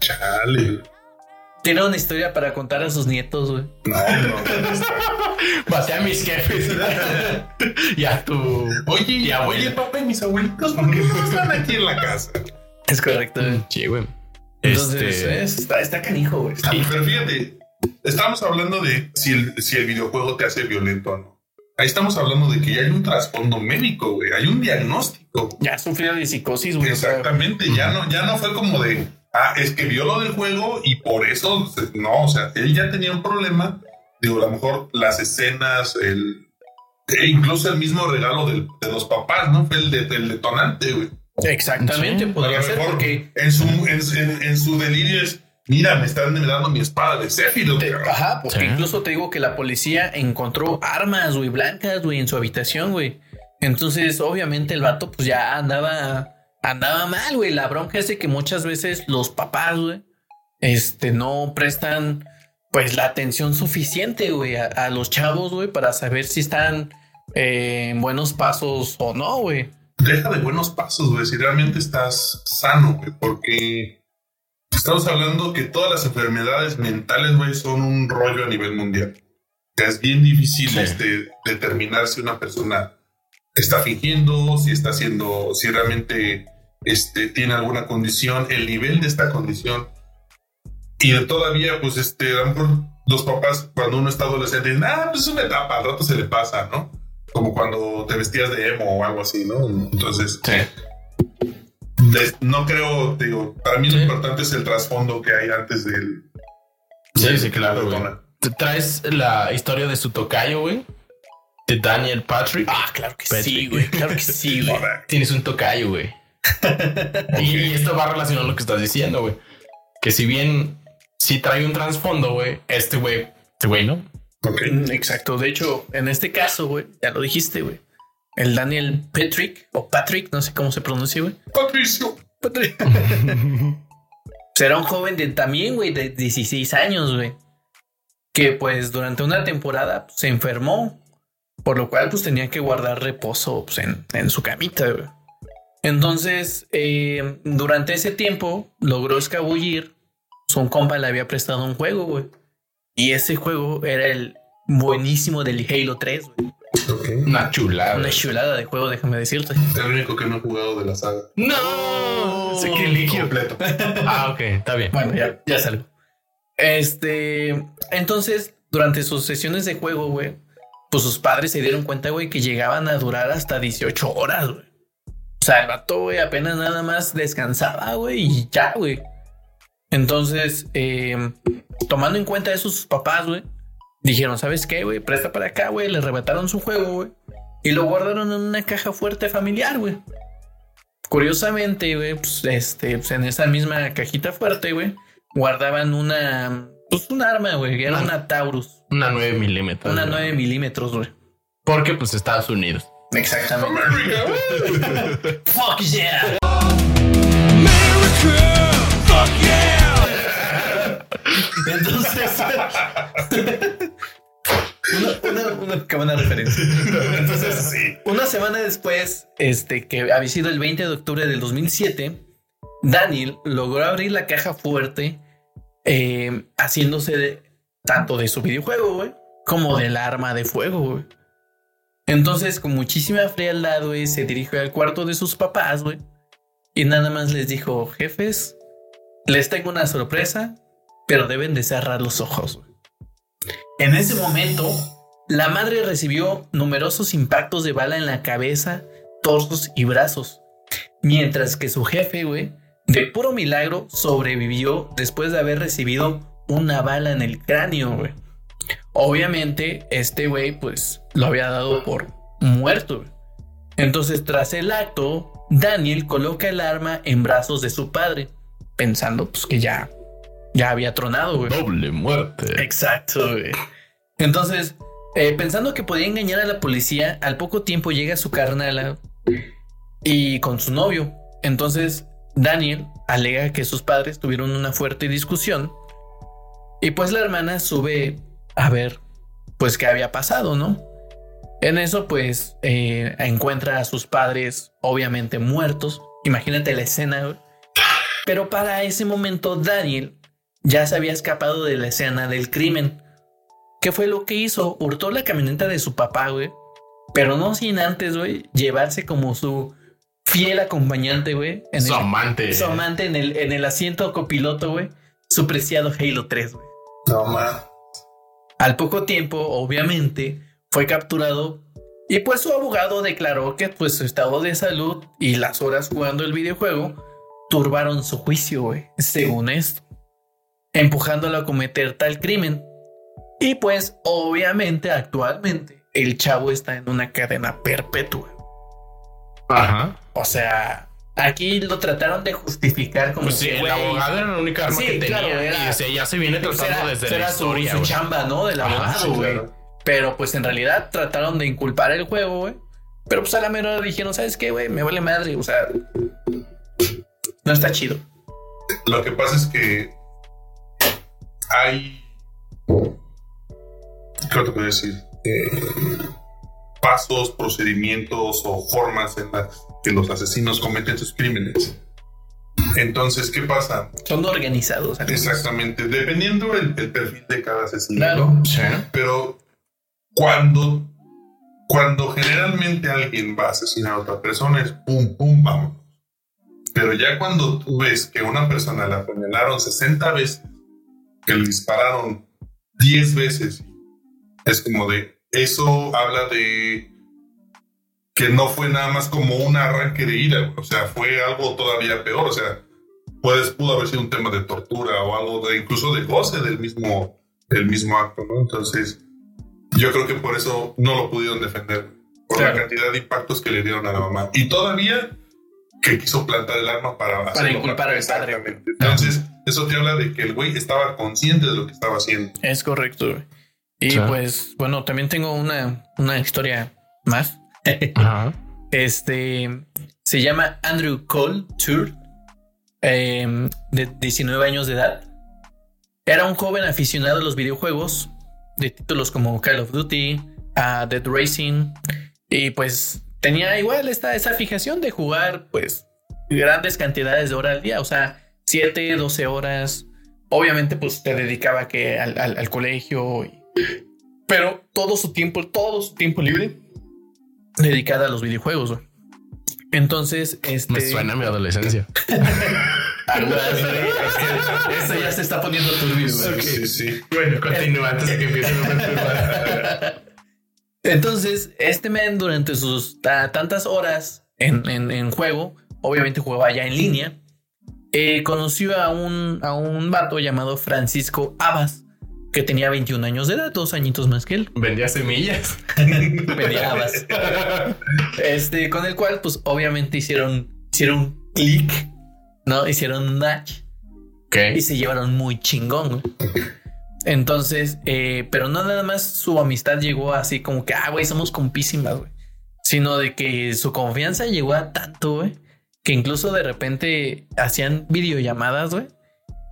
[SPEAKER 3] Chale.
[SPEAKER 2] Tiene una historia para contar a sus nietos, güey.
[SPEAKER 3] No, no.
[SPEAKER 1] Pasé a mis jefes. y a tu.
[SPEAKER 3] Oye,
[SPEAKER 1] Y abuela.
[SPEAKER 3] oye, papá y mis abuelitos, ¿por qué no están aquí en la casa?
[SPEAKER 2] Es correcto, güey.
[SPEAKER 1] Sí, güey.
[SPEAKER 2] Entonces,
[SPEAKER 1] Este-
[SPEAKER 2] es- está, está canijo, güey. Está-
[SPEAKER 3] Pero fíjate, estamos hablando de si el, si el videojuego te hace violento o no. Ahí estamos hablando de que ya hay un trasfondo médico, güey. Hay un diagnóstico.
[SPEAKER 2] Ya sufrió de psicosis, güey.
[SPEAKER 3] Exactamente. Ya no, ya no fue como de, ah, es que vio lo del juego y por eso, no, o sea, él ya tenía un problema. Digo, a lo mejor las escenas, el, e incluso el mismo regalo del- de los papás, ¿no? Fue el, de, el detonante, güey.
[SPEAKER 2] Exactamente,
[SPEAKER 1] Sí.
[SPEAKER 2] Podría ser porque.
[SPEAKER 3] en su, en, en- en su delirio es, mira, me están dando mi espada de cabrón".
[SPEAKER 2] ajá, porque
[SPEAKER 1] Sí.
[SPEAKER 2] incluso te digo que la policía encontró armas, güey, blancas, güey, en su habitación, güey. Entonces, obviamente, el vato, pues ya andaba, andaba mal, güey. La bronca es de que muchas veces los papás, güey, este, no prestan, pues, la atención suficiente, güey, a, a los chavos, güey, para saber si están eh, en buenos pasos o no, güey.
[SPEAKER 3] Deja de buenos pasos, güey, si realmente estás sano, güey, porque estamos hablando que todas las enfermedades mentales, güey, son un rollo a nivel mundial. Es bien difícil
[SPEAKER 1] Sí.
[SPEAKER 3] este, determinar si una persona está fingiendo, si está haciendo, si realmente este, tiene alguna condición, el nivel de esta condición. Y todavía, pues, este, lo mejor los papás, cuando uno está adolescente, dicen, ah, pues es una etapa, al rato se le pasa, ¿no? Como cuando te vestías de emo o algo así, ¿no? Entonces,
[SPEAKER 1] Sí.
[SPEAKER 3] no creo, te digo, para mí lo importante es el trasfondo que hay antes del.
[SPEAKER 1] Sí,
[SPEAKER 3] del-
[SPEAKER 1] sí, claro. Te traes la historia de su tocayo, güey. De Daniel Patrick.
[SPEAKER 2] Ah, claro que
[SPEAKER 1] Patrick.
[SPEAKER 2] sí, güey. Claro que sí, güey.
[SPEAKER 1] Tienes un tocayo, güey. y, y esto va relacionado a lo que estás diciendo, güey. Que si bien sí trae un trasfondo, güey, este güey, este güey, ¿no?
[SPEAKER 2] Mm, Exacto. De hecho, en este caso, güey, ya lo dijiste, güey. El Daniel Patrick o Patrick, no sé cómo se pronuncia, güey.
[SPEAKER 3] Patricio.
[SPEAKER 2] Patrick. Será un joven de también, güey, de 16 años, güey. Que pues durante una temporada pues, se enfermó. Por lo cual, pues tenía que guardar reposo pues, en, en su camita, güey. Entonces, eh, durante ese tiempo logró escabullir. Su compa le había prestado un juego, güey. Y ese juego era el buenísimo del Halo 3, güey.
[SPEAKER 1] Una chulada.
[SPEAKER 2] Una chulada de juego, déjame decirte.
[SPEAKER 3] El único que no he jugado de la saga.
[SPEAKER 1] No. Se qué líquido.
[SPEAKER 3] Completo.
[SPEAKER 1] Ah, ok, está bien.
[SPEAKER 2] Bueno, ya, ya salgo. Este, entonces, durante sus sesiones de juego, güey, pues sus padres se dieron cuenta, güey, que llegaban a durar hasta 18 horas, güey. O sea, el vato, güey, apenas nada más descansaba, güey, y ya, güey. Entonces, eh, tomando en cuenta eso, sus papás, güey, dijeron, ¿sabes qué, güey? Presta para acá, güey. Le arrebataron su juego, güey. Y lo guardaron en una caja fuerte familiar, güey. Curiosamente, güey, pues, este, pues en esa misma cajita fuerte, güey, guardaban una, pues un arma, güey, que era
[SPEAKER 1] Ah.
[SPEAKER 2] una Taurus,
[SPEAKER 1] Una 9 milímetros.
[SPEAKER 2] una
[SPEAKER 1] güey.
[SPEAKER 2] 9 milímetros, güey.
[SPEAKER 1] Porque pues Estados Unidos.
[SPEAKER 2] Exactamente. Fuck yeah. Entonces, una, una, una- buena referencia. Entonces, una semana después, este, que había sido el 20 de octubre del 2007, Daniel logró abrir la caja fuerte, eh, haciéndose de- tanto de su videojuego, güey, como del arma de fuego, güey. Entonces, con muchísima frialdad, güey, se dirigió al cuarto de sus papás, güey. Y nada más les dijo, jefes, les tengo una sorpresa, pero deben de cerrar los ojos. güey". En ese momento, la madre recibió numerosos impactos de bala en la cabeza, torsos y brazos. Mientras que su jefe, güey, de puro milagro, sobrevivió después de haber recibido una bala en el cráneo. Obviamente, este güey, pues, lo había dado por muerto. Entonces, tras el acto, Daniel coloca el arma en brazos de su padre, pensando, pues, que ya, ya había tronado, güey.
[SPEAKER 1] Doble muerte.
[SPEAKER 2] Exacto, güey. Entonces, eh, pensando que podía engañar a la policía, al poco tiempo llega su carnala y con su novio. Entonces, Daniel alega que sus padres tuvieron una fuerte discusión y pues la hermana sube a ver, pues, qué había pasado, ¿no? En eso, pues, eh, encuentra a sus padres obviamente muertos. Imagínate la escena, güey. Pero para ese momento, Daniel ya se había escapado de la escena del crimen. ¿Qué fue lo que hizo? Hurtó la camioneta de su papá, güey. Pero no sin antes, güey, llevarse como su fiel acompañante, güey. en
[SPEAKER 1] Su
[SPEAKER 2] el-
[SPEAKER 1] amante.
[SPEAKER 2] Su amante en el, en el asiento copiloto, güey. Su preciado Halo 3, güey.
[SPEAKER 3] No, man.
[SPEAKER 2] Al poco tiempo, obviamente, fue capturado y pues su abogado declaró que pues su estado de salud y las horas jugando el videojuego turbaron su juicio, güey, según esto, empujándolo a cometer tal crimen. Y pues obviamente actualmente el chavo está en una cadena perpetua.
[SPEAKER 1] Ajá.
[SPEAKER 2] O sea, aquí lo trataron de justificar como
[SPEAKER 1] Pues sí, el abogado era la única arma
[SPEAKER 2] Sí,
[SPEAKER 1] que tenía.
[SPEAKER 2] claro, era-
[SPEAKER 1] y ese ya se viene
[SPEAKER 2] pues
[SPEAKER 1] tratando
[SPEAKER 2] era,
[SPEAKER 1] desde
[SPEAKER 2] era
[SPEAKER 1] la
[SPEAKER 2] su,
[SPEAKER 1] historia.
[SPEAKER 2] su
[SPEAKER 1] güey.
[SPEAKER 2] chamba, ¿no? Del abogado,
[SPEAKER 3] sí,
[SPEAKER 2] güey.
[SPEAKER 3] claro.
[SPEAKER 2] Pero pues en realidad trataron de inculpar el juego, güey. Pero pues a la mera dijeron, ¿sabes qué, güey? Me vale madre. O sea, no está chido.
[SPEAKER 3] Lo que pasa es que hay. Creo que puedo decir. eh, pasos, procedimientos o formas en las que los asesinos cometen sus crímenes. Entonces, ¿qué pasa?
[SPEAKER 2] Son organizados. algunos.
[SPEAKER 3] Exactamente, dependiendo el, el perfil de cada asesino.
[SPEAKER 2] Claro.
[SPEAKER 3] ¿no?
[SPEAKER 1] Sí.
[SPEAKER 3] Pero cuando, cuando generalmente alguien va a asesinar a otra persona es pum, pum, vamos. Pero ya cuando tú ves que una persona la apuñalaron 60 veces, que le dispararon 10 veces, es como de, eso habla de que no fue nada más como un arranque de ira, o sea, fue algo todavía peor, o sea, puedes, pudo haber sido un tema de tortura o algo de incluso de goce del mismo, del mismo acto, ¿no? Entonces, yo creo que por eso no lo pudieron defender, por
[SPEAKER 2] Claro.
[SPEAKER 3] la cantidad de impactos que le dieron a la mamá. Y todavía que quiso plantar el arma para, hacerlo
[SPEAKER 2] inculpar al padre.
[SPEAKER 3] Entonces, eso te habla de que el güey estaba consciente de lo que estaba haciendo.
[SPEAKER 2] Es correcto, güey. Y
[SPEAKER 1] Sí.
[SPEAKER 2] pues, bueno, también tengo una, una historia más.
[SPEAKER 1] Ajá.
[SPEAKER 2] Este se llama Andrew Cole Tour, eh, de 19 años de edad. Era un joven aficionado a los videojuegos, de títulos como Call of Duty, Dead Racing, y pues tenía igual esta, esa fijación de jugar, pues, grandes cantidades de horas al día, o sea, 7, 12 horas. obviamente, pues te dedicaba que al, al- al colegio, y- pero todo su tiempo, todo su tiempo libre dedicada a los videojuegos. güey. Entonces, este.
[SPEAKER 1] Me suena a mi adolescencia.
[SPEAKER 2] Aguas, güey, es que Eso ya se está poniendo turbio. güey.
[SPEAKER 3] Sí, sí.
[SPEAKER 1] Bueno, continúa antes de que empiece a perturbar.
[SPEAKER 2] Entonces, este men durante sus ta- tantas horas en, en- en juego, obviamente jugaba ya en línea, eh, conoció a un, a un vato llamado Francisco Abas, que tenía 21 años de edad, dos añitos más que él.
[SPEAKER 1] Vendía semillas.
[SPEAKER 2] Pedía Abas. Este, con el cual, pues obviamente hicieron, hicieron clic, ¿no? Hicieron un match y se llevaron muy chingón. Entonces, eh, pero no nada más su amistad llegó así como que, ah, güey, somos compísimas, güey. Sino de que su confianza llegó a tanto, güey, que incluso de repente hacían videollamadas, güey,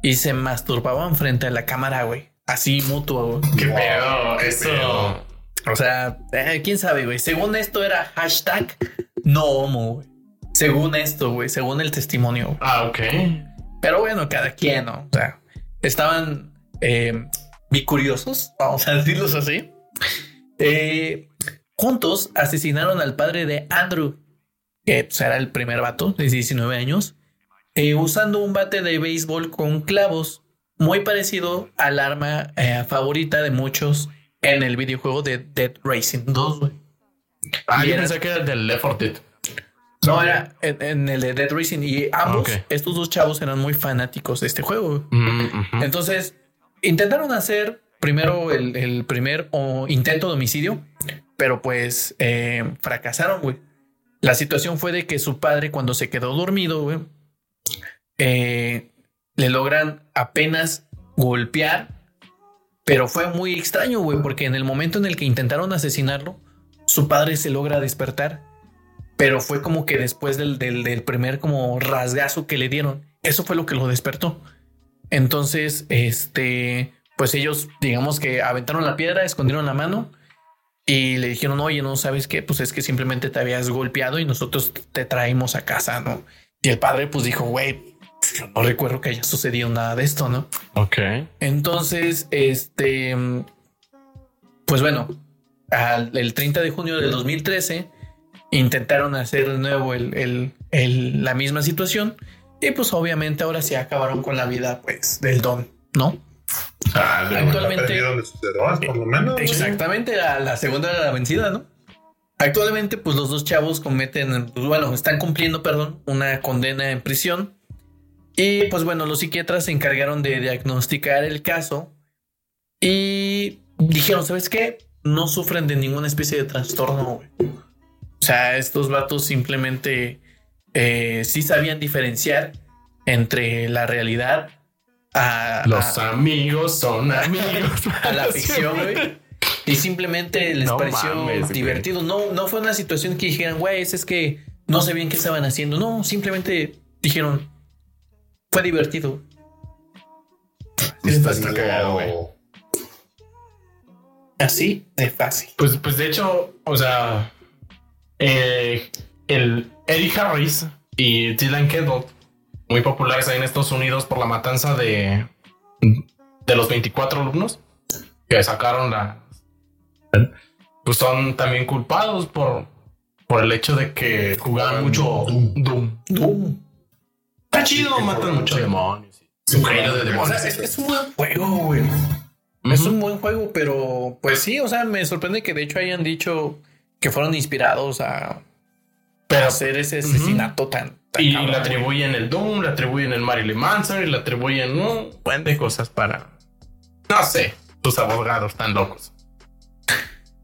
[SPEAKER 2] y se masturbaban frente a la cámara, güey. Así mutuo, güey.
[SPEAKER 1] ¿Qué
[SPEAKER 3] Wow,
[SPEAKER 1] pedo?
[SPEAKER 3] qué
[SPEAKER 1] Eso.
[SPEAKER 3] pedo.
[SPEAKER 2] O sea, eh, quién sabe, güey. Según esto era hashtag no homo, güey. Según esto, güey. Según el testimonio, güey.
[SPEAKER 1] Ah, ok.
[SPEAKER 2] Pero bueno, cada quien, ¿no? O sea, estaban eh, bicuriosos, vamos a decirlos así. Eh, juntos asesinaron al padre de Andrew, que pues, era el primer vato de 19 años, eh, usando un bate de béisbol con clavos, muy parecido al arma eh, favorita de muchos en el videojuego de Dead Racing 2, güey.
[SPEAKER 1] Ah,
[SPEAKER 2] Y
[SPEAKER 1] yo
[SPEAKER 2] era-
[SPEAKER 1] pensé que era del Left 4 Dead.
[SPEAKER 2] No, era en, en el de Dead Racing y ambos, estos dos chavos eran muy fanáticos de este juego.
[SPEAKER 1] Mm.
[SPEAKER 2] Entonces, intentaron hacer primero el, el primer o, intento de homicidio, pero pues eh, fracasaron, güey. La situación fue de que su padre, cuando se quedó dormido, eh, le logran apenas golpear, pero fue muy extraño, güey, porque en el momento en el que intentaron asesinarlo, su padre se logra despertar, pero fue como que después del, del, del primer como rasgazo que le dieron, eso fue lo que lo despertó. Entonces, este, pues ellos, digamos que aventaron la piedra, escondieron la mano y le dijeron, oye, no sabes qué, pues es que simplemente te habías golpeado y nosotros te traímos a casa, ¿no? Y el padre, pues dijo, güey, yo no recuerdo que haya sucedido nada de esto, ¿no?
[SPEAKER 1] Ok.
[SPEAKER 2] Entonces, este, pues bueno, al- el 30 de junio del 2013 intentaron hacer de nuevo el, el- el- la misma situación y pues obviamente ahora sí acabaron con la vida pues del don, ¿no?
[SPEAKER 1] Ah,
[SPEAKER 2] Actualmente-
[SPEAKER 3] por lo menos. güey.
[SPEAKER 2] Exactamente, la, la segunda era la vencida, ¿no? Actualmente, pues los dos chavos cometen, pues, bueno, están cumpliendo, perdón, una condena en prisión. Y pues bueno, los psiquiatras se encargaron de diagnosticar el caso y dijeron, ¿sabes qué? No sufren de ninguna especie de trastorno, güey. O sea, estos vatos simplemente eh, sí sabían diferenciar entre la realidad a,
[SPEAKER 1] Los
[SPEAKER 2] a-
[SPEAKER 1] amigos son amigos.
[SPEAKER 2] a la ficción, güey. Y simplemente les
[SPEAKER 1] No
[SPEAKER 2] pareció
[SPEAKER 1] mames,
[SPEAKER 2] divertido. No, no fue una situación que dijeran, güey, es que no sabían qué estaban haciendo. No, simplemente dijeron, fue divertido.
[SPEAKER 1] Está, está cagado, güey.
[SPEAKER 2] Así de fácil.
[SPEAKER 1] Pues, pues de hecho, o sea, eh, el Eddie Harris y Dylan Kendall, muy populares ahí en Estados Unidos por la matanza de, de los 24 alumnos que sacaron la. Pues son también culpados por, por el hecho de que jugaban mucho Doom.
[SPEAKER 2] Doom.
[SPEAKER 1] Está chido, matan muchos demonios. De
[SPEAKER 2] O
[SPEAKER 1] demonios.
[SPEAKER 2] sea, es, es un buen juego, güey. Es un buen juego, pero pues sí, o sea, me sorprende que de hecho hayan dicho que fueron inspirados a,
[SPEAKER 1] Pero
[SPEAKER 2] a hacer ese asesinato tan, tan
[SPEAKER 1] Y
[SPEAKER 2] cabrón,
[SPEAKER 1] le
[SPEAKER 2] güey.
[SPEAKER 1] atribuyen el Doom, le atribuyen el Marilyn Manson y le atribuyen un buen de cosas para. No sé, tus abogados tan locos.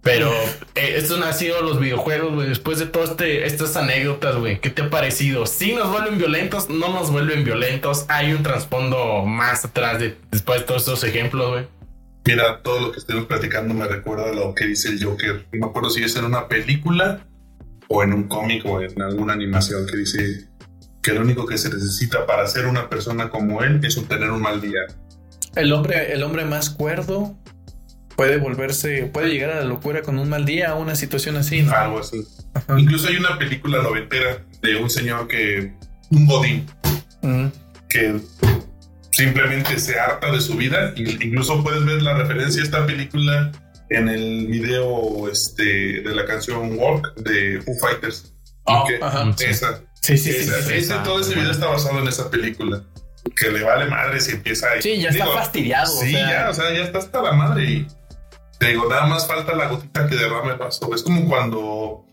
[SPEAKER 1] Pero eh, estos han sido los videojuegos, güey. Después de todas este, estas anécdotas, güey, ¿qué te ha parecido? Si nos vuelven violentos, no nos vuelven violentos. Hay un trasfondo más atrás de después de todos estos ejemplos, güey.
[SPEAKER 3] Mira, todo lo que estuvimos platicando me recuerda a lo que dice el Joker. No me acuerdo si es en una película o en un cómic o en alguna animación que dice que lo único que se necesita para ser una persona como él es tener un mal día.
[SPEAKER 2] El hombre, el hombre más cuerdo puede volverse, puede llegar a la locura con un mal día o una situación así, ¿no?
[SPEAKER 3] Algo así. Incluso hay una película noventera de un señor que, un godín,
[SPEAKER 2] Mm.
[SPEAKER 3] que simplemente se harta de su vida. Incluso puedes ver la referencia a esta película en el video este, de la canción Walk de Foo Fighters.
[SPEAKER 2] Ah,
[SPEAKER 3] que-
[SPEAKER 2] ajá.
[SPEAKER 3] esa,
[SPEAKER 2] Sí, sí, sí.
[SPEAKER 3] esa-
[SPEAKER 2] sí, sí.
[SPEAKER 3] ese- todo ese video está basado en esa película. Que le vale madre si empieza ahí.
[SPEAKER 2] Sí, ya está fastidiado.
[SPEAKER 3] Sí,
[SPEAKER 2] o sea,
[SPEAKER 3] ya, o sea, ya está hasta la madre. Y te digo, nada más falta la gotita que derrame el vaso. Es como cuando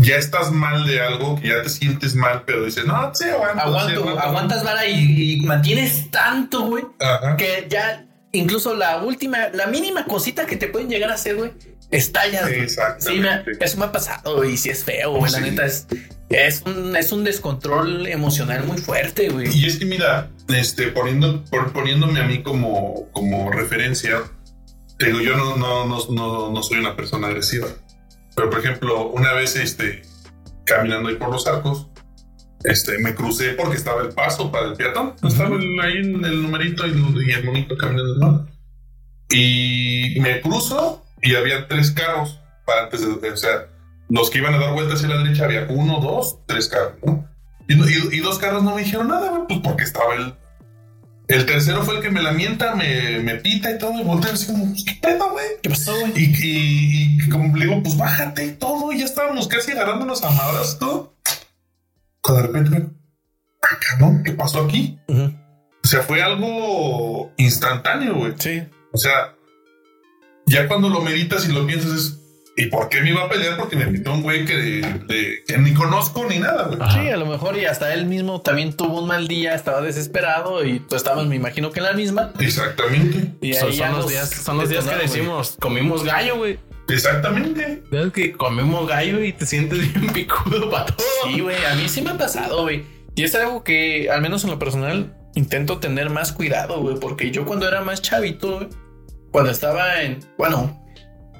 [SPEAKER 3] ya estás mal de algo, que ya te sientes mal, pero dices, no, sí, aguanto. sí,
[SPEAKER 2] Aguanto,
[SPEAKER 3] aguanto".
[SPEAKER 2] aguantas vara y, y mantienes tanto, güey,
[SPEAKER 3] Ajá.
[SPEAKER 2] que ya incluso la última, la mínima cosita que te pueden llegar a hacer, güey, estallas. Sí,
[SPEAKER 3] Exactamente.
[SPEAKER 2] me- eso me ha pasado y si es feo, güey. La
[SPEAKER 3] Sí.
[SPEAKER 2] neta es, es, un, es un descontrol emocional muy fuerte, güey.
[SPEAKER 3] Y es que mira, este, poniendo, por- poniéndome a mí como, como referencia, digo, yo no, no, no, no, no soy una persona agresiva. Pero por ejemplo, una vez este, caminando ahí por los arcos, este, me crucé porque estaba el paso para el peatón. Estaba el- ahí en el numerito y, y el monito caminando, ¿no? Y me cruzo y había tres carros para antes de, o sea, los que iban a dar vueltas hacia la derecha había uno, dos, tres carros, ¿no? Y, y- y dos carros no me dijeron nada, güey, pues porque estaba el. El tercero fue el que me lamenta, me, me pita y todo, y volteo así como, ¿qué pedo, güey?
[SPEAKER 2] ¿Qué pasó, güey?
[SPEAKER 3] Y, y, y como le digo, pues bájate y todo, y ya estábamos casi agarrándonos a madras, todo. Cuando de repente, ah, cabrón, ¿qué pasó aquí? O sea, fue algo instantáneo, güey.
[SPEAKER 2] Sí.
[SPEAKER 3] O sea, ya cuando lo meditas y lo piensas es, ¿y por qué me iba a pelear? Porque me invitó un güey que, de- que ni conozco ni nada, güey.
[SPEAKER 2] Sí, a lo mejor y hasta él mismo también tuvo un mal día, estaba desesperado y tú estabas, me imagino que en la misma.
[SPEAKER 3] Exactamente.
[SPEAKER 2] Y
[SPEAKER 1] Son,
[SPEAKER 2] ahí
[SPEAKER 1] son
[SPEAKER 2] ya
[SPEAKER 1] los días, son los días que decimos, comimos gallo, güey.
[SPEAKER 3] Exactamente.
[SPEAKER 1] Es que comemos gallo y te sientes bien picudo para todo.
[SPEAKER 2] Sí, güey, a mí sí me ha pasado, güey. Y es algo que, al menos en lo personal, intento tener más cuidado, güey, porque yo cuando era más chavito, güey, cuando estaba en, bueno,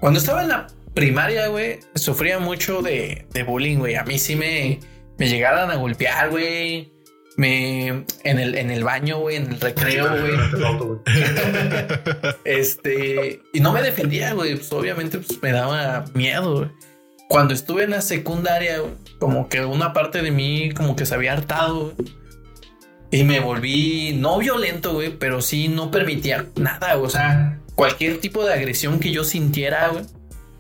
[SPEAKER 2] cuando estaba en la primaria, güey, sufría mucho de, de bullying, güey. A mí sí me, me llegaran a golpear, güey. Me, en el, en el baño, güey, en el recreo, güey. Este, y no me defendía, güey. Pues obviamente pues, me daba miedo, güey. Cuando estuve en la secundaria, como que una parte de mí como que se había hartado. Y me volví no violento, güey, pero sí no permitía nada. O sea, cualquier tipo de agresión que yo sintiera, güey.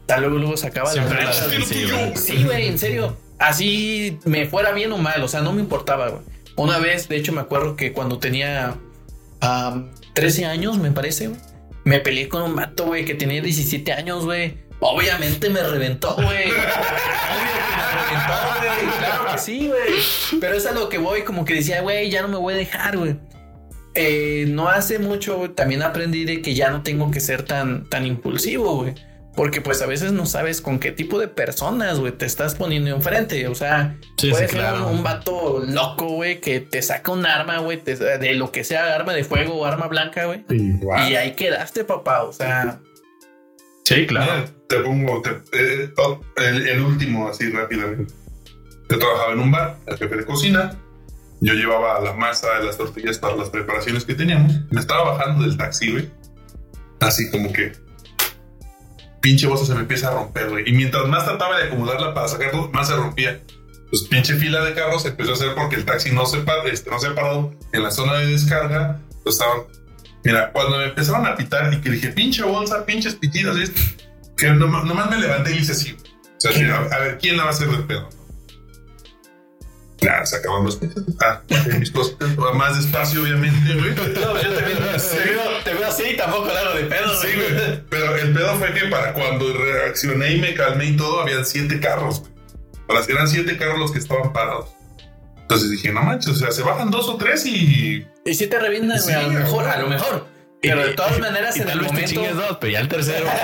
[SPEAKER 2] Tal luego luego sacaba las
[SPEAKER 1] Siempre la.
[SPEAKER 2] Sí, güey, en serio. Así me fuera bien o mal, o sea, no me importaba, güey. Una vez, de hecho, me acuerdo que cuando tenía am, 13 años, me parece, güey, me peleé con un mato, güey, que tenía 17 años, güey. Obviamente me reventó, güey. Obvio que me reventó, güey. Claro que sí, güey. Pero es a lo que voy, como que decía, güey, ya no me voy a dejar, güey. Eh, no hace mucho güey, también aprendí de que ya no tengo que ser tan, tan impulsivo, güey. Porque pues a veces no sabes con qué tipo de personas, güey, te estás poniendo enfrente. O sea,
[SPEAKER 1] Sí,
[SPEAKER 2] puede
[SPEAKER 1] sí,
[SPEAKER 2] ser
[SPEAKER 1] claro.
[SPEAKER 2] un, un vato loco, güey, que te saca un arma, güey, de lo que sea, arma de fuego o arma blanca, güey. Y ahí quedaste, papá. O sea,
[SPEAKER 1] Sí, claro.
[SPEAKER 3] Mira, te pongo te- eh, oh, el, el último así rápidamente. Yo trabajaba en un bar, el jefe de cocina. Yo llevaba la masa de las tortillas para las preparaciones que teníamos. Me estaba bajando del taxi, güey. Así como que pinche bolsa se me empieza a romper, güey. Y mientras más trataba de acomodarla para sacarlo, más se rompía. Pues pinche fila de carros se empezó a hacer porque el taxi no se, pa- este, no se parado en la zona de descarga. Pues estaban Mira, cuando me empezaron a pitar y que dije, pinche bolsa, pinches pitidos, y esto, que nomás, nomás me levanté y hice así. O sea, a, a ver, ¿quién la va a hacer de pedo? Los pitidos. Ah, mis cositas, más despacio, obviamente, güey.
[SPEAKER 2] no, yo también te veo, te veo así y tampoco le hago de pedo,
[SPEAKER 3] Sí,
[SPEAKER 2] güey.
[SPEAKER 3] Pero el pedo fue que para cuando reaccioné y me calmé y todo, habían siete carros, güey. Para eran siete carros los que estaban parados. Entonces dije, no manches, o sea, se bajan dos o tres y
[SPEAKER 2] Y si te revientan, güey, a lo mejor, a lo mejor. Pero de todas maneras,
[SPEAKER 1] y
[SPEAKER 2] en
[SPEAKER 1] tal
[SPEAKER 2] el momento.
[SPEAKER 1] dos, pero ya el tercero.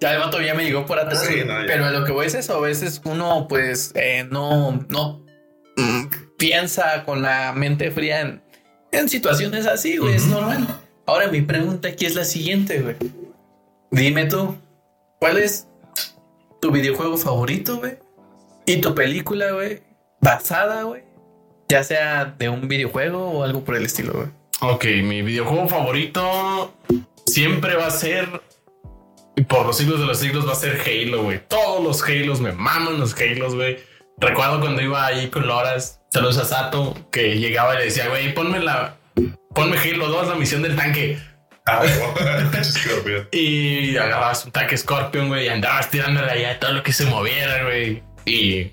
[SPEAKER 2] Ya el vato ya me llegó por atrás.
[SPEAKER 3] Sí, no,
[SPEAKER 2] pero lo que voy es eso. A veces uno, pues, eh, no, no mm, piensa con la mente fría en, en situaciones así, güey. Es normal. Ahora, mi pregunta aquí es la siguiente, güey. Dime tú, ¿cuál es tu videojuego favorito, güey? Y tu película, güey, basada, güey. Ya sea de un videojuego o algo por el estilo, güey.
[SPEAKER 1] Ok, mi videojuego favorito siempre va a ser, y por los siglos de los siglos, va a ser Halo, güey. Todos los Halos, me maman los Halos, güey. Recuerdo cuando iba ahí con Loras, saludos a Sato, que llegaba y le decía, güey, ponme la, ponme Halo 2, la misión del tanque.
[SPEAKER 3] Ah.
[SPEAKER 1] Y agarrabas un tanque Scorpion, güey, y andabas tirándole allá todo lo que se moviera, güey. Y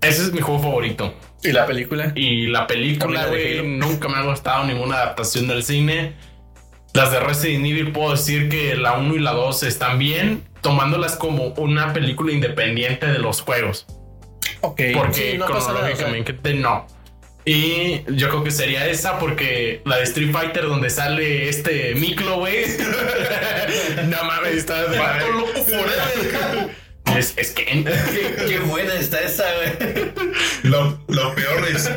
[SPEAKER 1] ese es mi juego favorito.
[SPEAKER 2] ¿Y la película?
[SPEAKER 1] Y la película, güey, nunca me ha gustado ninguna adaptación del cine. Las de Resident Evil puedo decir que la 1 y la 2 están bien, tomándolas como una película independiente de los juegos.
[SPEAKER 2] Ok.
[SPEAKER 1] Porque
[SPEAKER 2] Sí, no pasa nada, o sea,
[SPEAKER 1] cronológicamente no. Y yo creo que sería esa porque la de Street Fighter donde sale este Miklo, güey. no mames, está loco forever. Es, es que
[SPEAKER 2] Qué, qué buena está esa, güey.
[SPEAKER 3] Lo, lo peor es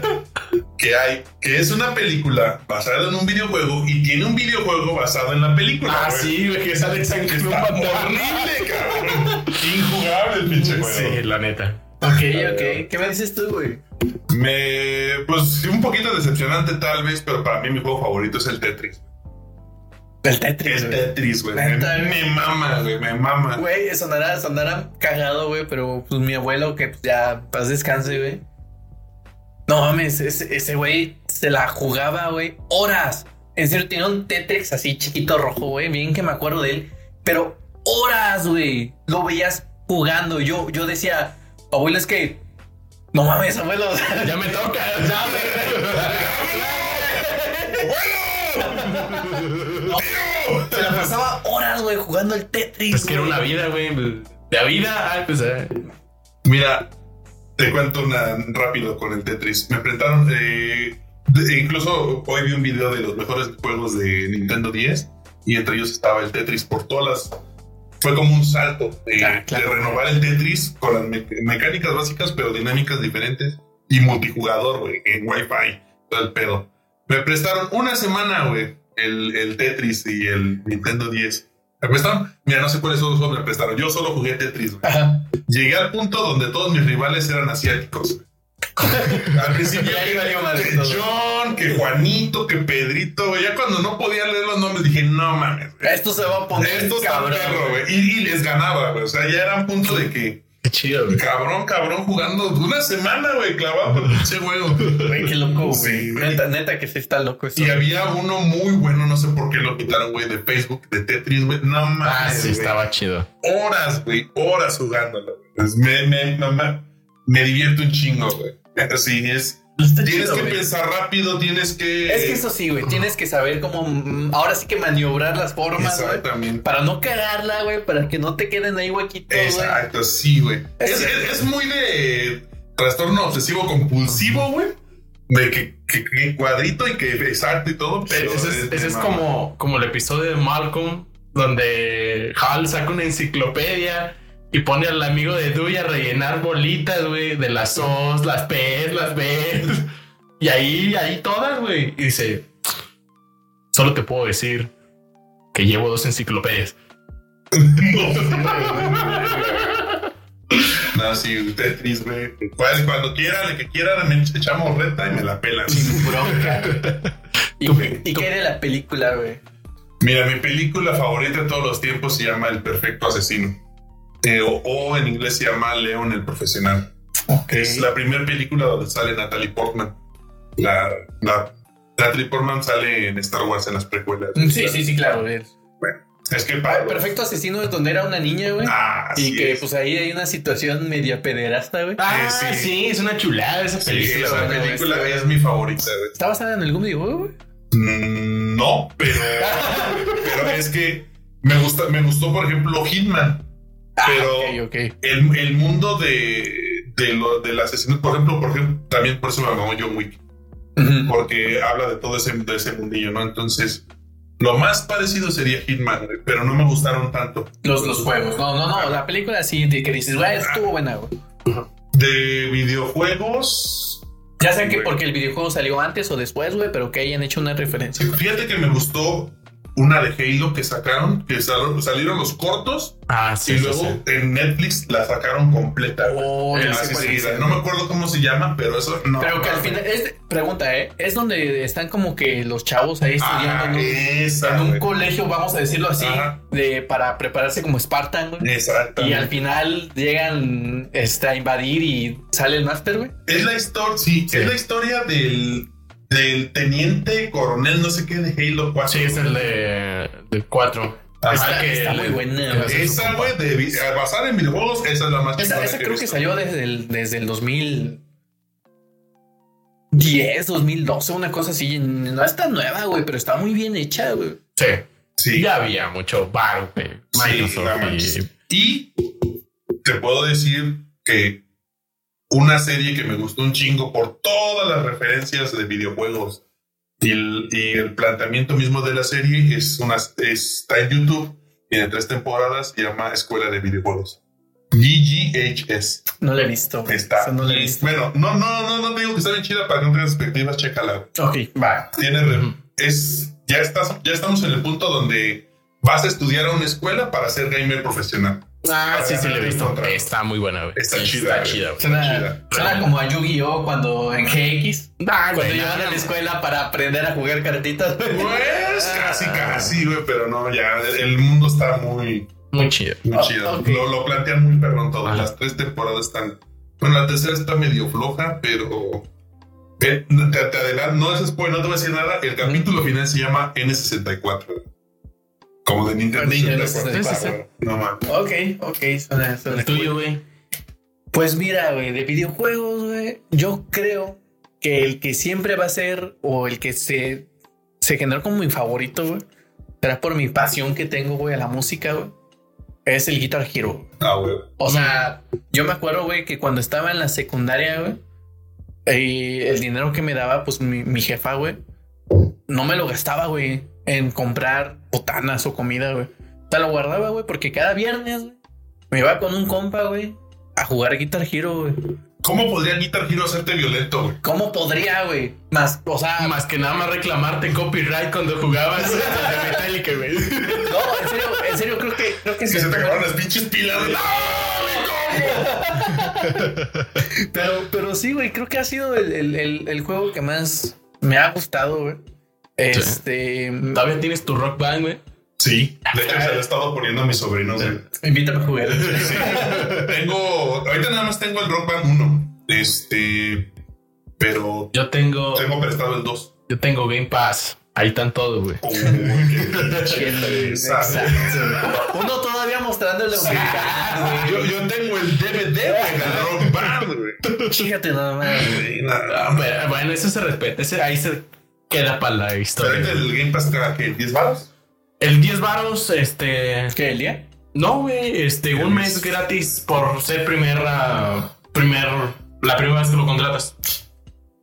[SPEAKER 3] que hay, que es una película basada en un videojuego y tiene un videojuego basado en la película.
[SPEAKER 1] Ah,
[SPEAKER 3] güey.
[SPEAKER 1] sí, güey, que sale San Club
[SPEAKER 3] Está horrible, cabrón. Injugable el pinche juego.
[SPEAKER 1] Sí, la neta.
[SPEAKER 2] Ok, ok. ¿Qué me dices tú, güey?
[SPEAKER 3] Me, pues un poquito decepcionante tal vez, pero para mí mi juego favorito es el Tetris.
[SPEAKER 2] El Tetris,
[SPEAKER 3] El. Tetris, güey. Me, me mama, güey, me mama.
[SPEAKER 2] Güey, sonará, sonará cagado, güey, pero pues mi abuelo, que pues, ya paz descanse, güey. No mames, ese ese güey se la jugaba, güey, horas. En serio, tenía un Tetris así chiquito rojo, güey. Bien que me acuerdo de él. Pero horas, güey. Lo veías jugando. Yo, yo decía, abuelo, es que. No mames, abuelo.
[SPEAKER 1] Ya me toca, ya
[SPEAKER 2] se la pasaba horas, güey, jugando el Tetris.
[SPEAKER 1] Es que era una vida, güey. De vida, ay, pues. eh.
[SPEAKER 3] Mira, te cuento una rápido con el Tetris. Me enfrentaron, eh, de- incluso hoy vi un video de los mejores juegos de Nintendo 10 y entre ellos estaba el Tetris por todas las... Fue como un salto de,
[SPEAKER 2] Ah, claro.
[SPEAKER 3] de renovar el Tetris con las me- mecánicas básicas, pero dinámicas diferentes y multijugador, güey, en Wi-Fi, todo el pedo. Me prestaron una semana, güey, el, el Tetris y el Nintendo 10. ¿Me prestaron? Mira, no sé cuáles son los me prestaron. Yo solo jugué Tetris.
[SPEAKER 2] Ajá.
[SPEAKER 3] Llegué al punto donde todos mis rivales eran asiáticos. al principio, que. John, que Juanito, que Pedrito. Ya cuando no podía leer los nombres dije, no mames.
[SPEAKER 2] Esto se va a poner
[SPEAKER 3] Esto está
[SPEAKER 2] cabrón.
[SPEAKER 3] perro, güey. Y, y les ganaba, güey. O sea, ya era un punto de que
[SPEAKER 1] Qué chido, güey.
[SPEAKER 3] cabrón, cabrón, jugando una semana, güey, clavado por el pinche juego.
[SPEAKER 2] Güey, qué loco, güey.
[SPEAKER 3] Sí,
[SPEAKER 2] neta, neta que sí está loco eso.
[SPEAKER 3] Y había uno muy bueno, no sé por qué lo quitaron, güey, de Facebook, de Tetris, güey. No mames.
[SPEAKER 1] Ah, sí,
[SPEAKER 3] güey.
[SPEAKER 1] estaba chido.
[SPEAKER 3] horas, güey, horas jugándolo. güey. Pues me, me, me, me divierto un chingo, güey. Así es.
[SPEAKER 2] Está
[SPEAKER 3] Tienes
[SPEAKER 2] chido,
[SPEAKER 3] que
[SPEAKER 2] güey.
[SPEAKER 3] pensar rápido, tienes que.
[SPEAKER 2] Es que eso sí, güey. Tienes que saber cómo. mm, Ahora sí que maniobrar las formas, güey. Para no cagarla, güey. Para que no te queden ahí huequitos, güey.
[SPEAKER 3] Exacto, sí, güey.
[SPEAKER 2] Es
[SPEAKER 3] Es,
[SPEAKER 2] cierto.
[SPEAKER 3] es- es muy de trastorno obsesivo compulsivo, güey. De que, que, que cuadrito y que exacto y todo, pero.
[SPEAKER 1] ese es, ese es como, como el episodio de Malcolm, donde Hal saca una enciclopedia y pone al amigo de Dewey a rellenar bolitas, güey, de las O's, las P's, las B's. Y ahí, ahí todas, güey. Y dice, solo te puedo decir que llevo dos enciclopedias.
[SPEAKER 3] No, sí, Tetris, güey. Pues, Cuando quiera, el que quiera, me echamos reta y me la pelan.
[SPEAKER 2] Sin bronca. ¿Y,
[SPEAKER 1] Tú-
[SPEAKER 2] y
[SPEAKER 1] tú-
[SPEAKER 2] qué era la película, güey?
[SPEAKER 3] Mira, mi película favorita de todos los tiempos se llama El Perfecto Asesino. Eh, o, o en inglés se llama León el Profesional. Es la primera película donde sale Natalie Portman. La, la Natalie Portman sale en Star Wars en las precuelas.
[SPEAKER 2] Sí, sí, sí, claro.
[SPEAKER 3] Bueno, es que para.
[SPEAKER 2] Perfecto asesino es donde era una niña, güey.
[SPEAKER 3] Ah,
[SPEAKER 2] y que
[SPEAKER 3] es.
[SPEAKER 2] pues ahí hay una situación media pederasta, güey.
[SPEAKER 1] Ah,
[SPEAKER 3] sí.
[SPEAKER 1] sí. es una chulada esa
[SPEAKER 3] Sí,
[SPEAKER 1] película.
[SPEAKER 3] esa
[SPEAKER 1] güey.
[SPEAKER 3] película
[SPEAKER 2] güey.
[SPEAKER 3] es mi favorita. güey.
[SPEAKER 2] ¿Está basada en algún videojuego, güey?
[SPEAKER 3] Mm, no, pero, pero es que me gusta, me gustó, por ejemplo, Hitman. Pero
[SPEAKER 2] Ok, ok.
[SPEAKER 3] el, el mundo de, de lo, del asesino, por ejemplo, por ejemplo, también por eso me llamó John Wick, porque habla de todo ese, de ese mundillo, ¿no? Entonces, lo más parecido sería Hitman, pero no me gustaron tanto.
[SPEAKER 2] Los, los juegos. No, no, no. La película sí, de que dices, güey, estuvo buena, güey.
[SPEAKER 3] De videojuegos,
[SPEAKER 2] Ya sé que porque el videojuego salió antes o después, güey, pero que hayan hecho una referencia.
[SPEAKER 3] fíjate que me gustó una de Halo que sacaron, que sal- salieron los cortos
[SPEAKER 1] Ah, sí,
[SPEAKER 3] y
[SPEAKER 1] sí,
[SPEAKER 3] luego
[SPEAKER 1] sí.
[SPEAKER 3] en Netflix la sacaron completa.
[SPEAKER 2] Oh,
[SPEAKER 3] En la seguida. No me acuerdo cómo se llama, pero eso no.
[SPEAKER 2] Pero que al final, es, pregunta, ¿eh? Es donde están como que los chavos ahí estudiando
[SPEAKER 3] Ah,
[SPEAKER 2] en un,
[SPEAKER 3] esa,
[SPEAKER 2] en un
[SPEAKER 3] güey.
[SPEAKER 2] colegio, vamos a decirlo así,
[SPEAKER 3] Ajá.
[SPEAKER 2] de para prepararse como Spartan, güey.
[SPEAKER 3] Exacto.
[SPEAKER 2] Y al final llegan este, a invadir y sale el máster, güey.
[SPEAKER 3] Es la historia, sí,
[SPEAKER 1] Sí.
[SPEAKER 3] es la historia del, del teniente coronel, no sé qué, de Halo 4.
[SPEAKER 1] Sí, es el de, del 4.
[SPEAKER 3] Ah,
[SPEAKER 2] Está,
[SPEAKER 1] que
[SPEAKER 2] está muy buena.
[SPEAKER 3] Esa, güey, de vi- a basar en videojuegos, esa es la más
[SPEAKER 2] Esa, esa creo que salió desde el, desde el 2010, 2012, una cosa así. No está nueva, güey, pero está muy bien hecha, güey.
[SPEAKER 1] Sí.
[SPEAKER 3] Sí.
[SPEAKER 1] Ya había mucho bar
[SPEAKER 3] Sí,
[SPEAKER 1] y-.
[SPEAKER 3] Y te puedo decir que una serie que me gustó un chingo por todas las referencias de videojuegos y el, y el planteamiento mismo de la serie es una, está en YouTube, tiene tres temporadas, se llama Escuela de Videojuegos. GGHS.
[SPEAKER 2] No la he visto.
[SPEAKER 3] Está.
[SPEAKER 2] No la he visto.
[SPEAKER 3] Bueno, no, no, no, no te digo que está bien chida para que no tengas expectativas, chécala.
[SPEAKER 2] Ok, va.
[SPEAKER 3] Tiene, re- es, ya estás, ya estamos en el punto donde vas a estudiar a una escuela para ser gamer profesional.
[SPEAKER 1] Ah, sí, sí, lo he visto. Está muy buena, güey.
[SPEAKER 3] Está
[SPEAKER 1] Sí,
[SPEAKER 3] chida,
[SPEAKER 1] Está
[SPEAKER 3] güey.
[SPEAKER 1] chida, güey.
[SPEAKER 2] Suena, suena como a Yu-Gi-Oh! cuando en GX.
[SPEAKER 1] Ah,
[SPEAKER 2] Cuando
[SPEAKER 1] güey,
[SPEAKER 2] iban
[SPEAKER 1] no,
[SPEAKER 2] a la escuela para aprender a jugar cartitas. güey.
[SPEAKER 3] Pues
[SPEAKER 2] Ah.
[SPEAKER 3] casi, casi, güey, pero no, ya el mundo está muy,
[SPEAKER 1] Muy chido.
[SPEAKER 3] muy
[SPEAKER 2] Oh,
[SPEAKER 3] chido.
[SPEAKER 2] ok.
[SPEAKER 3] Lo, lo plantean muy perrón todo.
[SPEAKER 1] Ajá.
[SPEAKER 3] Las tres temporadas están. Bueno, la tercera está medio floja, pero. eh, te, te adelanto, no es spoiler, no te voy a decir nada. El capítulo final se llama N64. Como de Nintendo
[SPEAKER 2] Nintendo
[SPEAKER 3] 64.
[SPEAKER 2] 64.
[SPEAKER 3] No mames.
[SPEAKER 2] Ok, ok, suena, suena
[SPEAKER 1] El
[SPEAKER 2] cool.
[SPEAKER 1] tuyo, güey.
[SPEAKER 2] Pues mira, güey, de videojuegos, güey, yo creo que el que siempre va a ser o el que se, se generó como mi favorito, güey, será por mi pasión que tengo, güey, a la música, güey, es el Guitar Hero.
[SPEAKER 3] Ah, güey.
[SPEAKER 2] O sea, yo me acuerdo, güey, que cuando estaba en la secundaria, güey, eh, el dinero que me daba, pues mi, mi jefa, güey, no me lo gastaba, güey, en comprar botanas o comida, güey. O sea, lo guardaba, güey, porque cada viernes, güey, me iba con un compa, güey, a jugar Guitar Hero, güey.
[SPEAKER 3] ¿Cómo podría Guitar Hero hacerte violento, güey?
[SPEAKER 2] ¿Cómo podría, güey? Más, o sea,
[SPEAKER 1] Más que nada más reclamarte copyright cuando jugabas de Metallica, güey.
[SPEAKER 2] no, en serio, en serio, creo que, creo que
[SPEAKER 3] se te acabaron las pinches pilas. güey.
[SPEAKER 2] Pero, pero sí, güey, creo que ha sido el, el- el- el juego que más me ha gustado, güey. Este.
[SPEAKER 1] Todavía tienes tu rock band, güey.
[SPEAKER 3] Sí, de hecho se lo he estado poniendo a mis sobrinos, güey.
[SPEAKER 2] Invítame a jugar.
[SPEAKER 3] Sí. tengo, ahorita nada más tengo el Rock Band 1. Este, pero
[SPEAKER 1] Yo tengo,
[SPEAKER 3] tengo prestado el 2.
[SPEAKER 1] yo tengo Game Pass. Ahí están todos, güey.
[SPEAKER 3] Uy, qué.
[SPEAKER 2] Uno todavía mostrándole humildad,
[SPEAKER 3] Yo, yo tengo el DVD güey, del Rock Band, güey.
[SPEAKER 2] güey. Fíjate nada más.
[SPEAKER 3] Nada.
[SPEAKER 1] Ah, pero, Bueno, eso se respeta. Ese ahí se queda para la
[SPEAKER 3] Pero
[SPEAKER 1] historia.
[SPEAKER 3] ahorita el Game Pass cada que 10 baros.
[SPEAKER 1] El 10 varos, este.
[SPEAKER 2] ¿Qué, Elia?
[SPEAKER 1] No, güey, este, un mes gratis por ser primera. Primer. La primera vez que lo contratas.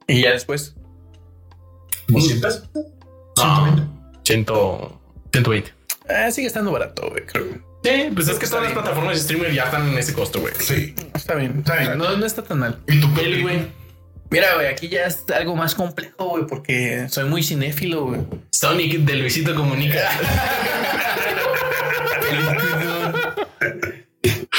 [SPEAKER 2] Y ya después.
[SPEAKER 3] ¿200?
[SPEAKER 1] No, 100, 120.
[SPEAKER 2] Ah, sigue estando barato, güey, creo.
[SPEAKER 1] Sí, pues es que todas las plataformas de streamer ya están en ese costo, güey.
[SPEAKER 3] Sí.
[SPEAKER 2] Está bien, está bien. No, no está tan mal.
[SPEAKER 1] Y tu peli, güey.
[SPEAKER 2] Mira, güey, aquí ya es algo más complejo, güey, porque soy muy cinéfilo, güey.
[SPEAKER 1] Sonic de Luisito Comunica.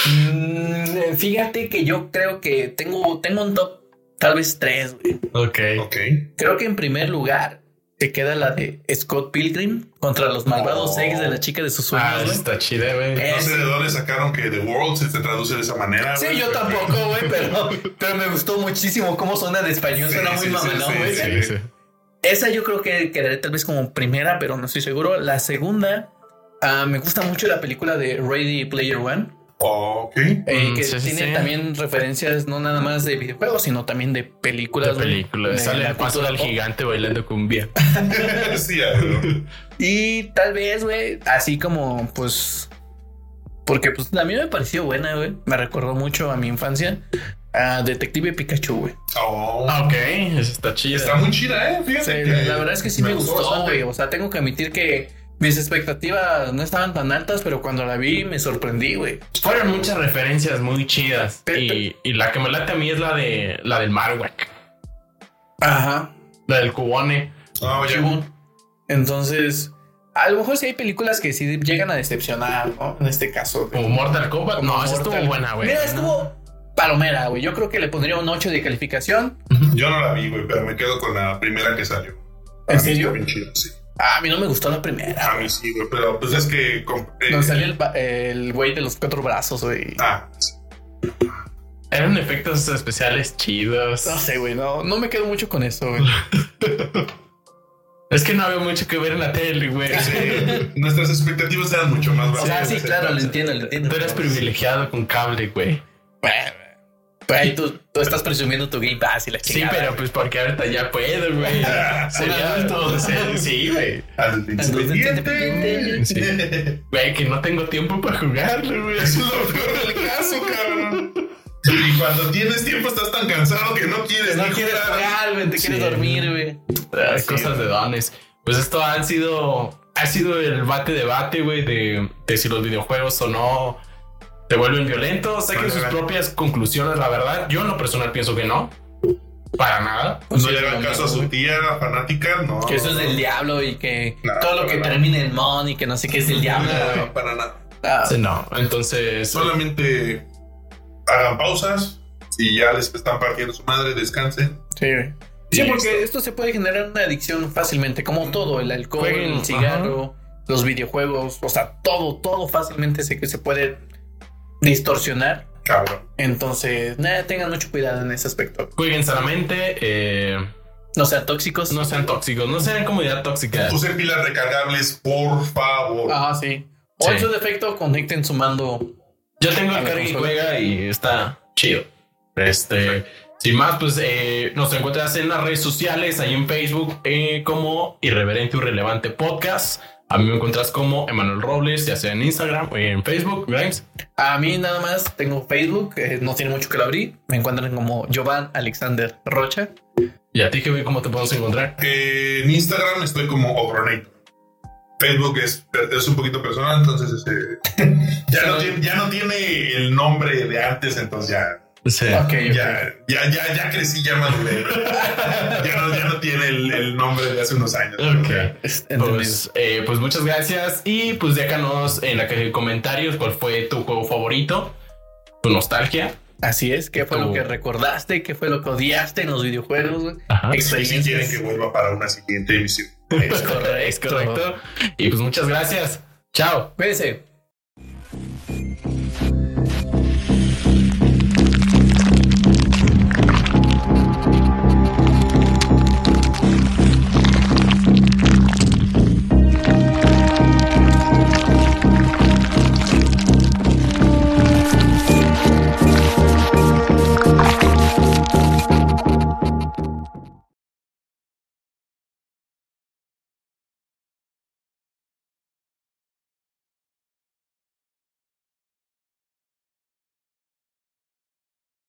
[SPEAKER 2] Mm, fíjate que yo creo que tengo, tengo un top, tal vez tres, güey.
[SPEAKER 1] ok.
[SPEAKER 3] Ok.
[SPEAKER 2] Creo que en primer lugar te queda la de Scott Pilgrim contra los malvados
[SPEAKER 3] Oh.
[SPEAKER 2] seis de la chica de sus
[SPEAKER 1] Ah,
[SPEAKER 2] sueños, güey.
[SPEAKER 1] está chida, güey.
[SPEAKER 3] No sé de dónde sacaron que The World se te traduce de esa manera.
[SPEAKER 2] Sí, yo
[SPEAKER 3] pero-
[SPEAKER 2] tampoco, güey, pero, pero me gustó muchísimo cómo suena de español,
[SPEAKER 3] Sí,
[SPEAKER 2] suena
[SPEAKER 3] sí,
[SPEAKER 2] muy mamalón, güey.
[SPEAKER 3] sí.
[SPEAKER 1] Sí, sí.
[SPEAKER 2] Esa yo creo que quedaré tal vez como primera, pero no estoy seguro. La segunda, ah, me gusta mucho la película de Ready Player One,
[SPEAKER 3] Ok.
[SPEAKER 2] eh,
[SPEAKER 1] Mm,
[SPEAKER 2] que
[SPEAKER 1] sí,
[SPEAKER 2] tiene
[SPEAKER 1] sí.
[SPEAKER 2] también referencias no nada más de videojuegos, sino también de películas.
[SPEAKER 1] De
[SPEAKER 2] güey,
[SPEAKER 1] película.
[SPEAKER 2] de
[SPEAKER 1] Sale el paso del gigante bailando cumbia.
[SPEAKER 3] sí.
[SPEAKER 2] Y tal vez, güey, así como, pues, porque pues a mí me pareció buena, güey. Me recordó mucho a mi infancia. A Detective Pikachu, güey.
[SPEAKER 3] Oh.
[SPEAKER 1] Ah, ok. Eso está chido.
[SPEAKER 3] Está muy chida, eh. Fíjate.
[SPEAKER 2] Sí,
[SPEAKER 3] que
[SPEAKER 2] la verdad es que sí me, gustó,
[SPEAKER 3] bastante.
[SPEAKER 2] güey. O sea, tengo que admitir que mis expectativas no estaban tan altas, pero cuando la vi me sorprendí, güey.
[SPEAKER 1] Fueron muchas referencias muy chidas.
[SPEAKER 2] Pero-
[SPEAKER 1] Y, y la que me late a mí es la de la del Marowak.
[SPEAKER 2] Ajá.
[SPEAKER 1] La del Cubone.
[SPEAKER 3] Ah.
[SPEAKER 2] Chibón. Entonces, a lo mejor sí hay películas que sí llegan a decepcionar, ¿no? En este caso.
[SPEAKER 1] Como Mortal Kombat.
[SPEAKER 2] Como
[SPEAKER 1] no, esa estuvo buena, güey.
[SPEAKER 2] Mira, estuvo palomera, güey. Yo creo que le pondría un 8 de calificación.
[SPEAKER 3] Yo no la vi, güey, pero me quedo con la primera que salió.
[SPEAKER 2] ¿En serio?
[SPEAKER 3] está bien chido, sí.
[SPEAKER 2] Ah, a mí no me gustó la primera.
[SPEAKER 3] A mí sí, güey, pero pues es que. comp- eh,
[SPEAKER 2] Donde salió el, ba- el güey de los cuatro brazos, güey.
[SPEAKER 3] Ah, sí.
[SPEAKER 1] Eran efectos especiales chidos.
[SPEAKER 2] No sé, güey, no, no me quedo mucho con eso, güey.
[SPEAKER 1] Es que no había mucho que ver en la tele, güey.
[SPEAKER 3] Sí, nuestras expectativas eran mucho más bajas.
[SPEAKER 6] Ah, sí, claro, lo entiendo, lo entiendo.
[SPEAKER 1] Tú eres privilegiado con cable, güey.
[SPEAKER 6] Pues ahí tú, tú estás presumiendo tu Game Pass y la
[SPEAKER 1] Sí,
[SPEAKER 6] chingada.
[SPEAKER 1] pero pues porque ahorita ya puedo, güey. Sería adulto. sí, Sí, güey. Sí. Güey, que no tengo tiempo para jugarlo, güey.
[SPEAKER 3] Eso es lo peor del caso, cabrón. Y cuando tienes tiempo estás tan cansado que no quieres
[SPEAKER 6] No quieres
[SPEAKER 3] jugar.
[SPEAKER 6] güey, te quieres
[SPEAKER 1] Sí.
[SPEAKER 6] dormir, güey.
[SPEAKER 1] Ah, cosas de dones. Pues esto han sido, ha sido el bate debate, güey, de, de si los videojuegos o no te vuelven violentos. Saquen sus propias conclusiones, la verdad. Yo en lo personal pienso que no. Para nada.
[SPEAKER 3] No le hagan caso a su tía fanática, no.
[SPEAKER 6] Que eso es del diablo y que
[SPEAKER 3] No,
[SPEAKER 6] todo lo que
[SPEAKER 3] nada.
[SPEAKER 6] termine en mon y que no sé qué es del diablo.
[SPEAKER 3] No, para nada.
[SPEAKER 6] Ah,
[SPEAKER 1] Sí, no. Entonces,
[SPEAKER 3] Solamente hagan pausas y ya les están partiendo su madre, descansen.
[SPEAKER 2] Sí. Sí,
[SPEAKER 3] Y
[SPEAKER 2] porque esto se puede generar una adicción fácilmente, como todo, el alcohol,
[SPEAKER 1] Jueguen,
[SPEAKER 2] el cigarro, los videojuegos, o sea, todo, todo fácilmente sé que se puede distorsionar.
[SPEAKER 3] Cabrón.
[SPEAKER 2] Entonces, nada, tengan mucho cuidado en ese aspecto.
[SPEAKER 1] jueguen sanamente. eh,
[SPEAKER 2] No sean tóxicos.
[SPEAKER 1] no sean tóxicos. No sean comunidad tóxica.
[SPEAKER 3] Usen pilas recargables, por favor.
[SPEAKER 2] Ah, sí. O en su defecto, conecten su mando.
[SPEAKER 1] Yo tengo el
[SPEAKER 2] la
[SPEAKER 1] carga y juega y está chido. Este, sin más, pues eh, nos encuentras en las redes sociales, ahí en Facebook, eh, como Irreverente o Irrelevante Podcast. A mí me encuentras como Emanuel Robles, ya sea en Instagram o en Facebook, Grimes.
[SPEAKER 2] A mí nada más tengo Facebook, eh, no tiene mucho que lo abrí. Me encuentran como Jovan Alexander Rocha.
[SPEAKER 1] Y a ti, que ¿cómo te podemos encontrar?
[SPEAKER 3] Eh, en Instagram estoy como Ogronator. Facebook es, es un poquito personal, entonces este, ya, no tiene, ya no tiene el nombre de antes, entonces ya,
[SPEAKER 2] Ok.
[SPEAKER 3] ya, ya, ya, ya crecí, ya maduré. ya, no, ya no tiene el, el nombre de hace unos años.
[SPEAKER 1] Ok.
[SPEAKER 2] Es- entendido.
[SPEAKER 1] Pues, eh, pues muchas gracias. Y pues déjanos en la caja de comentarios cuál fue tu juego favorito, tu nostalgia.
[SPEAKER 2] Así es, ¿qué fue
[SPEAKER 1] Tu-
[SPEAKER 2] lo que recordaste? ¿Qué fue lo que odiaste en los videojuegos?
[SPEAKER 1] Ajá.
[SPEAKER 3] Y si quieren que vuelva para una siguiente emisión.
[SPEAKER 2] Es correcto.
[SPEAKER 1] Es correcto. Y pues muchas gracias. Chao.
[SPEAKER 2] Cuídense.